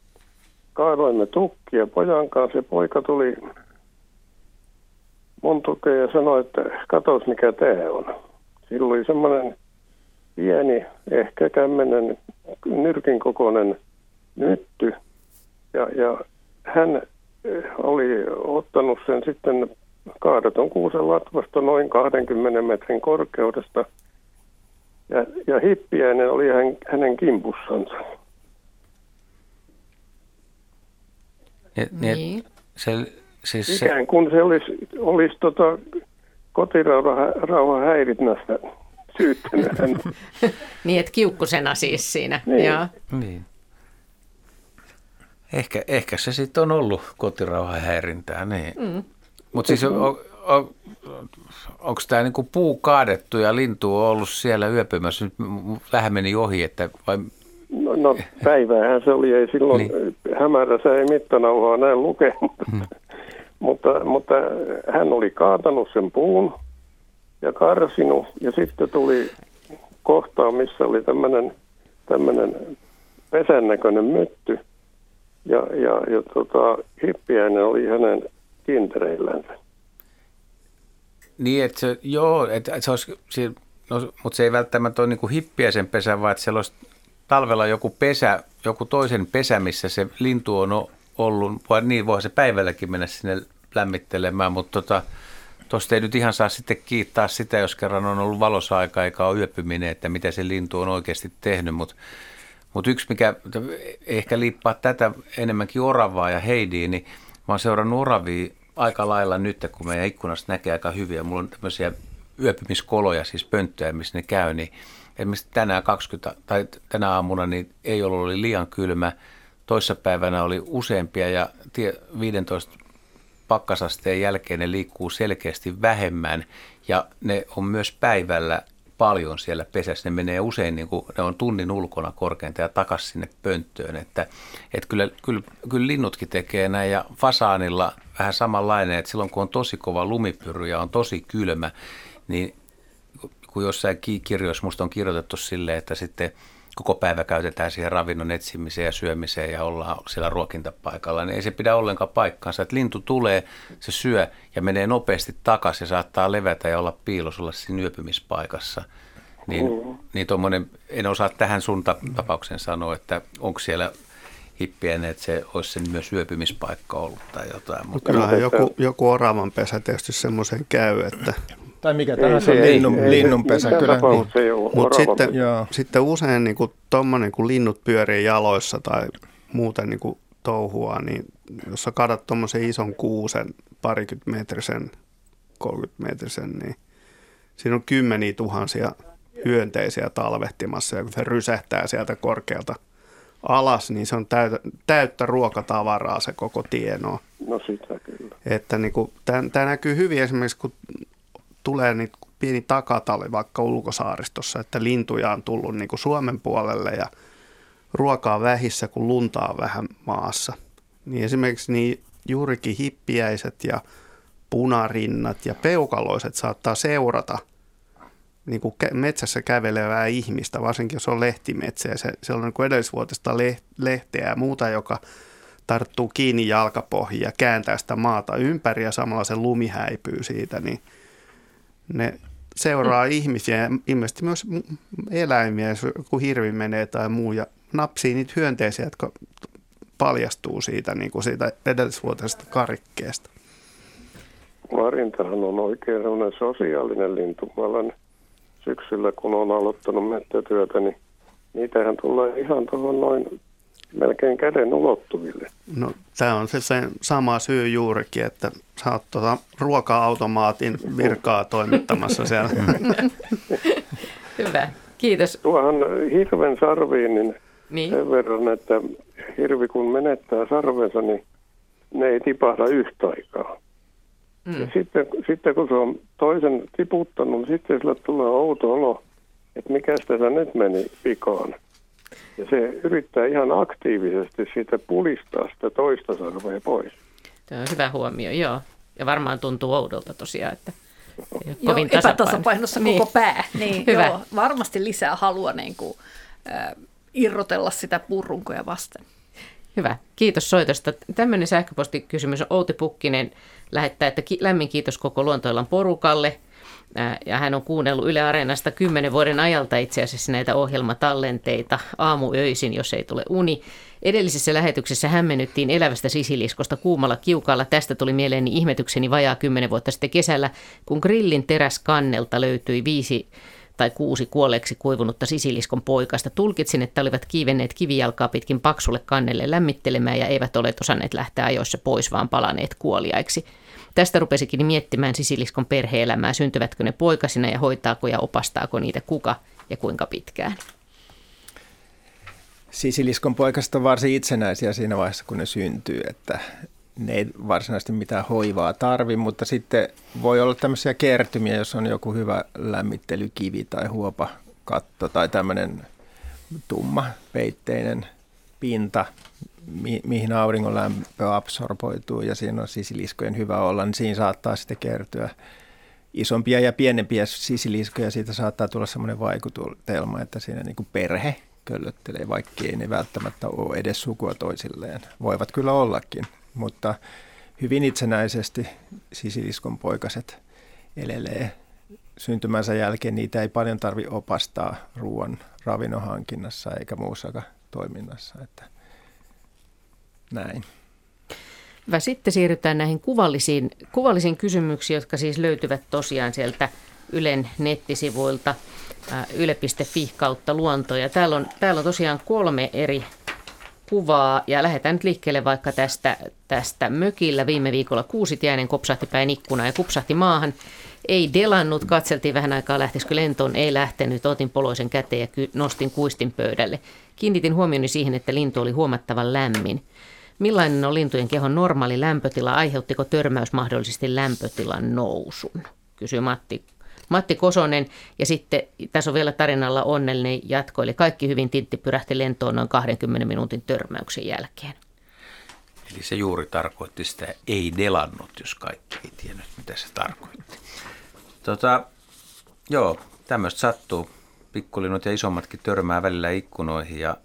Kaadoimme tukkia pojan kanssa ja poika tuli mun tukeen ja sanoi, että katos mikä tämä on. Sillä oli semmoinen pieni, ehkä kämmenen nyrkin kokoinen nytty. Ja, ja hän oli ottanut sen sitten kaadaton kuusen latvasta noin 20 metrin korkeudesta. Ja, ja hippiäinen oli hän, hänen kimpussansa. Niin, niin. Se, siis se... Ikään kuin se olisi, olisi tota, kotirauha häirinnästä syyttänyt niin, että kiukkusena siis siinä. Niin. Joo. niin. Ehkä, ehkä se sitten on ollut kotirauhan häirintää, niin. Mm. Mutta siis on, on, onko tämä niinku puu kaadettu ja lintu on ollut siellä yöpymässä? Nyt vähän meni ohi, että vai... No, no päiväähän se oli, ei silloin niin. hämärässä ei mittanauhaa näin lukea, hmm. mutta, mutta hän oli kaatanut sen puun ja karsinut ja sitten tuli kohtaa, missä oli tämmöinen tämmöinen pesän näköinen mytty ja, ja, ja tota, hippiäinen oli hänen kintereillänsä. Niin, että se, joo, että se olisi, se, no, mutta se ei välttämättä ole niin hippiä sen pesä, vaan että siellä olisi talvella joku pesä, joku toisen pesä, missä se lintu on ollut, vai niin voi se päivälläkin mennä sinne lämmittelemään, mutta tota, tuosta ei nyt ihan saa sitten kiittää sitä, jos kerran on ollut valossa-aika eikä ole yöpyminen, että mitä se lintu on oikeasti tehnyt, mutta mutta yksi, mikä ehkä liippaa tätä enemmänkin oravaa ja heidiä, niin oon seurannut oravia aika lailla nyt, kun meidän ikkunasta näkee aika hyviä. Mulla on tämmöisiä yöpymiskoloja, siis pönttöjä, missä ne käy, niin esimerkiksi tänään 20, tai tänä aamuna niin ei ollut oli liian kylmä. Toissapäivänä oli useampia ja 15 pakkasasteen jälkeen ne liikkuu selkeästi vähemmän ja ne on myös päivällä paljon siellä pesässä. Ne menee usein, niin kuin, ne on tunnin ulkona korkeinta ja takaisin sinne pönttöön. Että, että kyllä, kyllä, kyllä linnutkin tekee näin ja fasaanilla vähän samanlainen, että silloin kun on tosi kova lumipyry ja on tosi kylmä, niin kun jossain kirjoissa musta on kirjoitettu silleen, että sitten koko päivä käytetään siihen ravinnon etsimiseen ja syömiseen ja ollaan siellä ruokintapaikalla, niin ei se pidä ollenkaan paikkaansa. Että lintu tulee, se syö ja menee nopeasti takaisin ja saattaa levätä ja olla piilossa siinä yöpymispaikassa. Niin, mm. niin tommonen, en osaa tähän sun tapaukseen sanoa, että onko siellä hippiäinen, että se olisi sen myös syöpymispaikka ollut tai jotain. Mutta kyllähän joku, joku oravan pesä tietysti semmoisen käy, että tai mikä tahansa ei, linnun, ei, linnunpesä. Ei, kyllä. Mutta sitten, sitten usein niin kuin, tommonen, kun linnut pyörii jaloissa tai muuten niin kuin, touhua, niin jos sä kadat tuommoisen ison kuusen, parikymmentä metrisen, 30 metrisen, niin siinä on kymmeniä tuhansia hyönteisiä talvehtimassa ja kun se rysähtää sieltä korkealta alas, niin se on täyttä, täyttä ruokatavaraa se koko tieno. No sitä kyllä. Että niin kuin, tämä näkyy hyvin esimerkiksi, kun tulee niitä pieni takatalvi vaikka ulkosaaristossa, että lintuja on tullut niin kuin Suomen puolelle ja ruokaa vähissä, kun luntaa vähän maassa. Niin esimerkiksi niin juurikin hippiäiset ja punarinnat ja peukaloiset saattaa seurata niin kuin metsässä kävelevää ihmistä, varsinkin jos on lehtimetsä ja se, se on niin kuin edellisvuotista lehteä ja muuta, joka tarttuu kiinni jalkapohjiin ja kääntää sitä maata ympäri ja samalla se lumi häipyy siitä, niin – ne seuraa mm. ihmisiä ja ilmeisesti myös eläimiä, joku hirvi menee tai muu ja napsii niitä hyönteisiä, jotka paljastuu siitä, niin kuin siitä edellisvuotisesta karikkeesta. Varintahan on oikein sellainen sosiaalinen lintu. Mä olen syksyllä, kun olen aloittanut mettätyötä, niin niitähän tulee ihan tuohon noin melkein käden ulottuville. No, tämä on se, se sama syy juurikin, että sä oot tuota ruoka-automaatin virkaa toimittamassa siellä. Hyvä, kiitos. Tuohan hirven sarviin, niin, niin sen verran, että hirvi kun menettää sarvensa, niin ne ei tipahda yhtä aikaa. Mm. Ja sitten, sitten kun se on toisen tiputtanut, niin sitten sille tulee outo olo, että mikä sitä nyt meni vikaan. Ja se yrittää ihan aktiivisesti siitä pulistaa sitä toista sarvea pois. Tämä on hyvä huomio, joo. Ja varmaan tuntuu oudolta tosiaan, että ei ole kovin joo, epätasapainossa niin. koko pää. Niin, hyvä. Joo, varmasti lisää halua niin kuin, äh, irrotella sitä purrunkoja vasten. Hyvä, kiitos soitosta. Tämmöinen sähköpostikysymys on Outi Pukkinen lähettää, että lämmin kiitos koko Luontoilan porukalle – ja hän on kuunnellut Yle Areenasta kymmenen vuoden ajalta itse asiassa näitä ohjelmatallenteita aamuöisin, jos ei tule uni. Edellisessä lähetyksessä hämmennyttiin elävästä sisiliskosta kuumalla kiukalla. Tästä tuli mieleeni ihmetykseni vajaa kymmenen vuotta sitten kesällä, kun grillin teräskannelta löytyi viisi tai kuusi kuolleeksi kuivunutta sisiliskon poikasta. Tulkitsin, että olivat kiivenneet kivijalkaa pitkin paksulle kannelle lämmittelemään ja eivät ole osanneet lähteä ajoissa pois, vaan palaneet kuoliaiksi. Tästä rupesikin miettimään sisiliskon perheelämää, syntyvätkö ne poikasina ja hoitaako ja opastaako niitä kuka ja kuinka pitkään. Sisiliskon poikaset on varsin itsenäisiä siinä vaiheessa, kun ne syntyy, että ne ei varsinaisesti mitään hoivaa tarvi, mutta sitten voi olla tämmöisiä kertymiä, jos on joku hyvä lämmittelykivi tai huopakatto tai tämmöinen tumma peitteinen pinta, mi- mihin auringon lämpö absorboituu ja siinä on sisiliskojen hyvä olla, niin siinä saattaa sitten kertyä isompia ja pienempiä sisiliskoja. Siitä saattaa tulla sellainen vaikutelma, että siinä niin kuin perhe köllöttelee, vaikka ei ne välttämättä ole edes sukua toisilleen. Voivat kyllä ollakin, mutta hyvin itsenäisesti sisiliskon poikaset elelee syntymänsä jälkeen. Niitä ei paljon tarvi opastaa ruoan ravinnon hankinnassa eikä muussakaan toiminnassa. Että näin. Hyvä. Sitten siirrytään näihin kuvallisiin, kuvallisiin kysymyksiin, jotka siis löytyvät tosiaan sieltä Ylen nettisivuilta yle.fi kautta luonto. Ja täällä on, täällä on tosiaan kolme eri kuvaa ja lähdetään nyt liikkeelle vaikka tästä, tästä mökillä. Viime viikolla kuusitiainen kopsahti päin ikkunaa ja kupsahti maahan. Ei delannut, katseltiin vähän aikaa lähtisikö lentoon, ei lähtenyt, otin poloisen käteen ja nostin kuistin pöydälle. Kiinnitin huomioni siihen, että lintu oli huomattavan lämmin. Millainen on lintujen kehon normaali lämpötila? Aiheuttiko törmäys mahdollisesti lämpötilan nousun? Kysyy Matti, Matti Kosonen. Ja sitten tässä on vielä tarinalla onnellinen jatko. Eli kaikki hyvin tintti pyrähti lentoon noin 20 minuutin törmäyksen jälkeen. Eli se juuri tarkoitti sitä ei delannut, jos kaikki ei tiennyt, mitä se tarkoitti. Tota, joo, tämmöistä sattuu. Pikkulinnut ja isommatkin törmää välillä ikkunoihin ja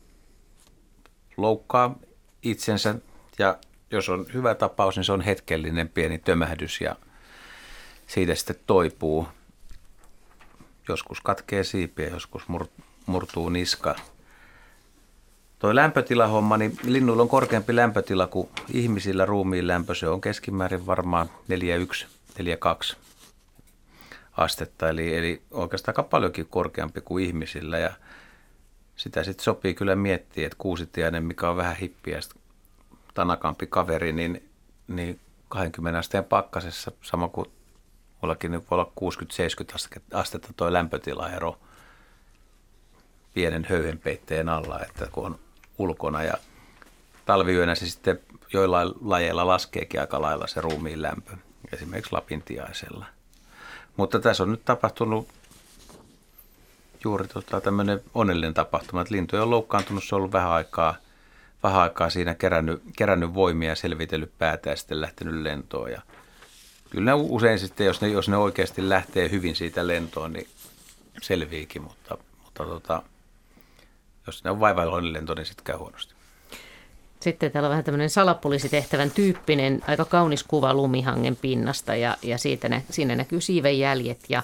loukkaa itsensä ja jos on hyvä tapaus, niin se on hetkellinen pieni tömähdys ja siitä sitten toipuu. Joskus katkee siipiä, joskus murtuu niska. Toi lämpötilahomma, niin linnuilla on korkeampi lämpötila kuin ihmisillä ruumiin lämpö. Se on keskimäärin varmaan 4,1, 4,2 astetta, eli, eli oikeastaan aika paljonkin korkeampi kuin ihmisillä. Ja sitä sitten sopii kyllä miettiä, että kuusitiainen, mikä on vähän hippiä, tanakampi kaveri, niin, niin 20 asteen pakkasessa, sama kuin mullakin niin voi olla 60-70 astetta tuo lämpötilaero pienen höyhenpeitteen alla, että kun on ulkona ja talviyönä se sitten joillain lajeilla laskeekin aika lailla se ruumiin lämpö, esimerkiksi lapintiaisella. Mutta tässä on nyt tapahtunut juuri tota, tämmöinen onnellinen tapahtuma, että lintuja on loukkaantunut, se on ollut vähän aikaa, vähän aikaa siinä kerännyt, kerännyt voimia, selvitellyt päätä ja sitten lähtenyt lentoon. Ja kyllä ne usein sitten, jos ne, jos ne oikeasti lähtee hyvin siitä lentoon, niin selviikin, mutta, mutta tota, jos ne on vaivailoinen lento, niin sitten käy huonosti. Sitten täällä on vähän tämmöinen salapoliisitehtävän tyyppinen, aika kaunis kuva lumihangen pinnasta ja, ja siitä nä, siinä näkyy siivenjäljet ja,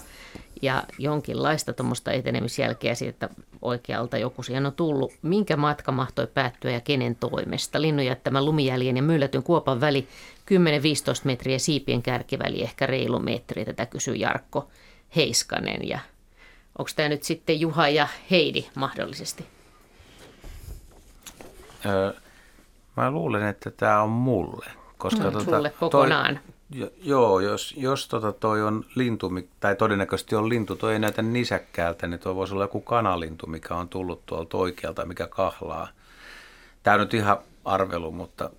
ja jonkinlaista tuommoista etenemisjälkeä siitä oikealta joku siihen on tullut. Minkä matka mahtoi päättyä ja kenen toimesta? Linnun jättämä lumijäljen ja myllätyn kuopan väli 10-15 metriä siipien kärkiväli ehkä reilu metri. Tätä kysyy Jarkko Heiskanen ja onko tämä nyt sitten Juha ja Heidi mahdollisesti? Öö, mä luulen, että tämä on mulle. Koska no, tota, sulle kokonaan. Toi, joo, jos, jos tota toi on lintu, tai todennäköisesti on lintu, toi ei näytä nisäkkäältä, niin toi voisi olla joku kanalintu, mikä on tullut tuolta oikealta, mikä kahlaa. Tämä on nyt ihan arvelu, mutta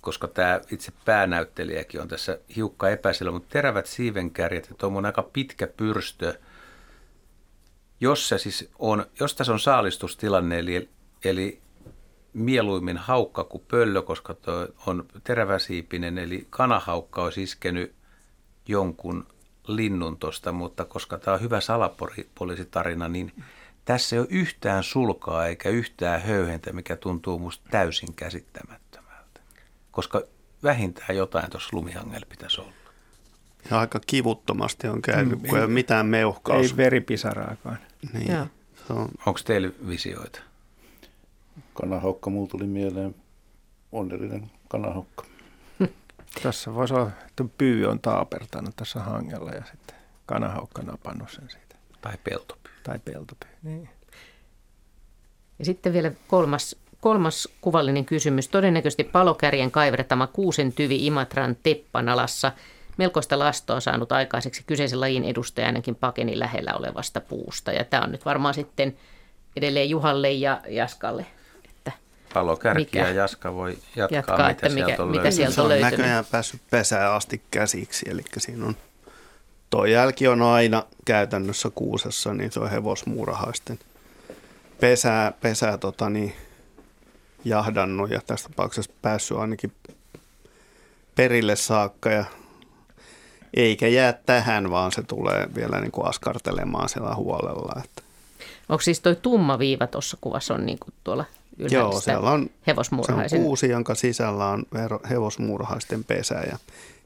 koska tämä itse päänäyttelijäkin on tässä hiukka epäselvä, mutta terävät siivenkärjet ja tuommoinen aika pitkä pyrstö, jos, se siis on, jos tässä on saalistustilanne, eli, eli mieluimmin haukka kuin pöllö, koska tuo on teräväsiipinen, eli kanahaukka olisi iskenyt jonkun linnun tuosta, mutta koska tämä on hyvä salapoliisitarina, niin tässä ei ole yhtään sulkaa eikä yhtään höyhentä, mikä tuntuu musta täysin käsittämättömältä. Koska vähintään jotain tuossa lumihangella pitäisi olla. Ja aika kivuttomasti on käynyt, mm, kun ei ole mitään meuhkaus. Ei veripisaraakaan. Niin. On. Onko teillä visioita? Kanahaukka, mulla tuli mieleen onnellinen kanahaukka. tässä voisi olla, että pyy on taapertanut tässä hangella ja sitten kanahaukka napannut sen siitä. Tai peltopyy. Tai peltopyy, niin. Ja sitten vielä kolmas, kolmas kuvallinen kysymys. Todennäköisesti palokärjen kaivertama kuusen tyvi Imatran Teppanalassa melkoista lastoa saanut aikaiseksi kyseisen lajin edustaja ainakin pakenin lähellä olevasta puusta. Ja tämä on nyt varmaan sitten edelleen Juhalle ja Jaskalle Palokärki mikä? ja Jaska voi jatkaa, jatkaa mitä, mikä, sieltä on mitä sieltä on löytynyt. Se on näköjään päässyt pesään asti käsiksi, eli siinä on, tuo jälki on aina käytännössä kuusessa, niin se on hevosmuurahaisten pesää, pesää tota niin, jahdannut ja tässä tapauksessa päässyt ainakin perille saakka ja eikä jää tähän, vaan se tulee vielä niin kuin askartelemaan siellä huolella. Että. Onko siis tuo tumma viiva tuossa kuvassa on niin kuin tuolla Joo, siellä on, se on kuusi, jonka sisällä on hevosmuurahaisten pesä ja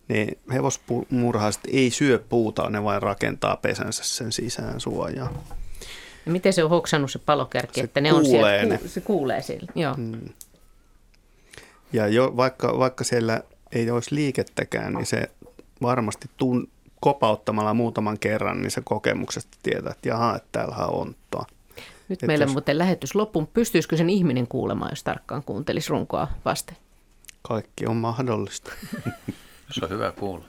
ne hevosmuurahaiset ei syö puuta, ne vain rakentaa pesänsä sen sisään suojaa. Ja miten se on hoksannut se palokärki, se että ne on siellä, ne. se kuulee siellä, joo. Hmm. Ja jo, vaikka, vaikka siellä ei olisi liikettäkään, niin se varmasti tun, kopauttamalla muutaman kerran, niin se kokemuksesta tietää, että jaha, että täällä on onttoa. Nyt meillä jos... muuten lähetys loppuun. Pystyisikö sen ihminen kuulemaan, jos tarkkaan kuuntelisi runkoa vasten? Kaikki on mahdollista. Se on hyvä kuulla.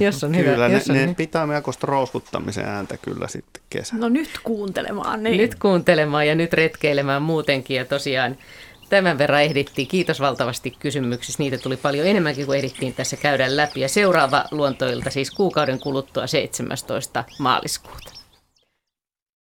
jos on kyllä, hyvä. Ne, jos on ne niin. pitää melkoista rouskuttamisen ääntä kyllä sitten kesällä. No nyt kuuntelemaan. Niin. Nyt kuuntelemaan ja nyt retkeilemään muutenkin. Ja tosiaan tämän verran ehdittiin. Kiitos valtavasti kysymyksistä. Niitä tuli paljon enemmänkin kuin ehdittiin tässä käydä läpi. Ja seuraava luontoilta siis kuukauden kuluttua 17. maaliskuuta.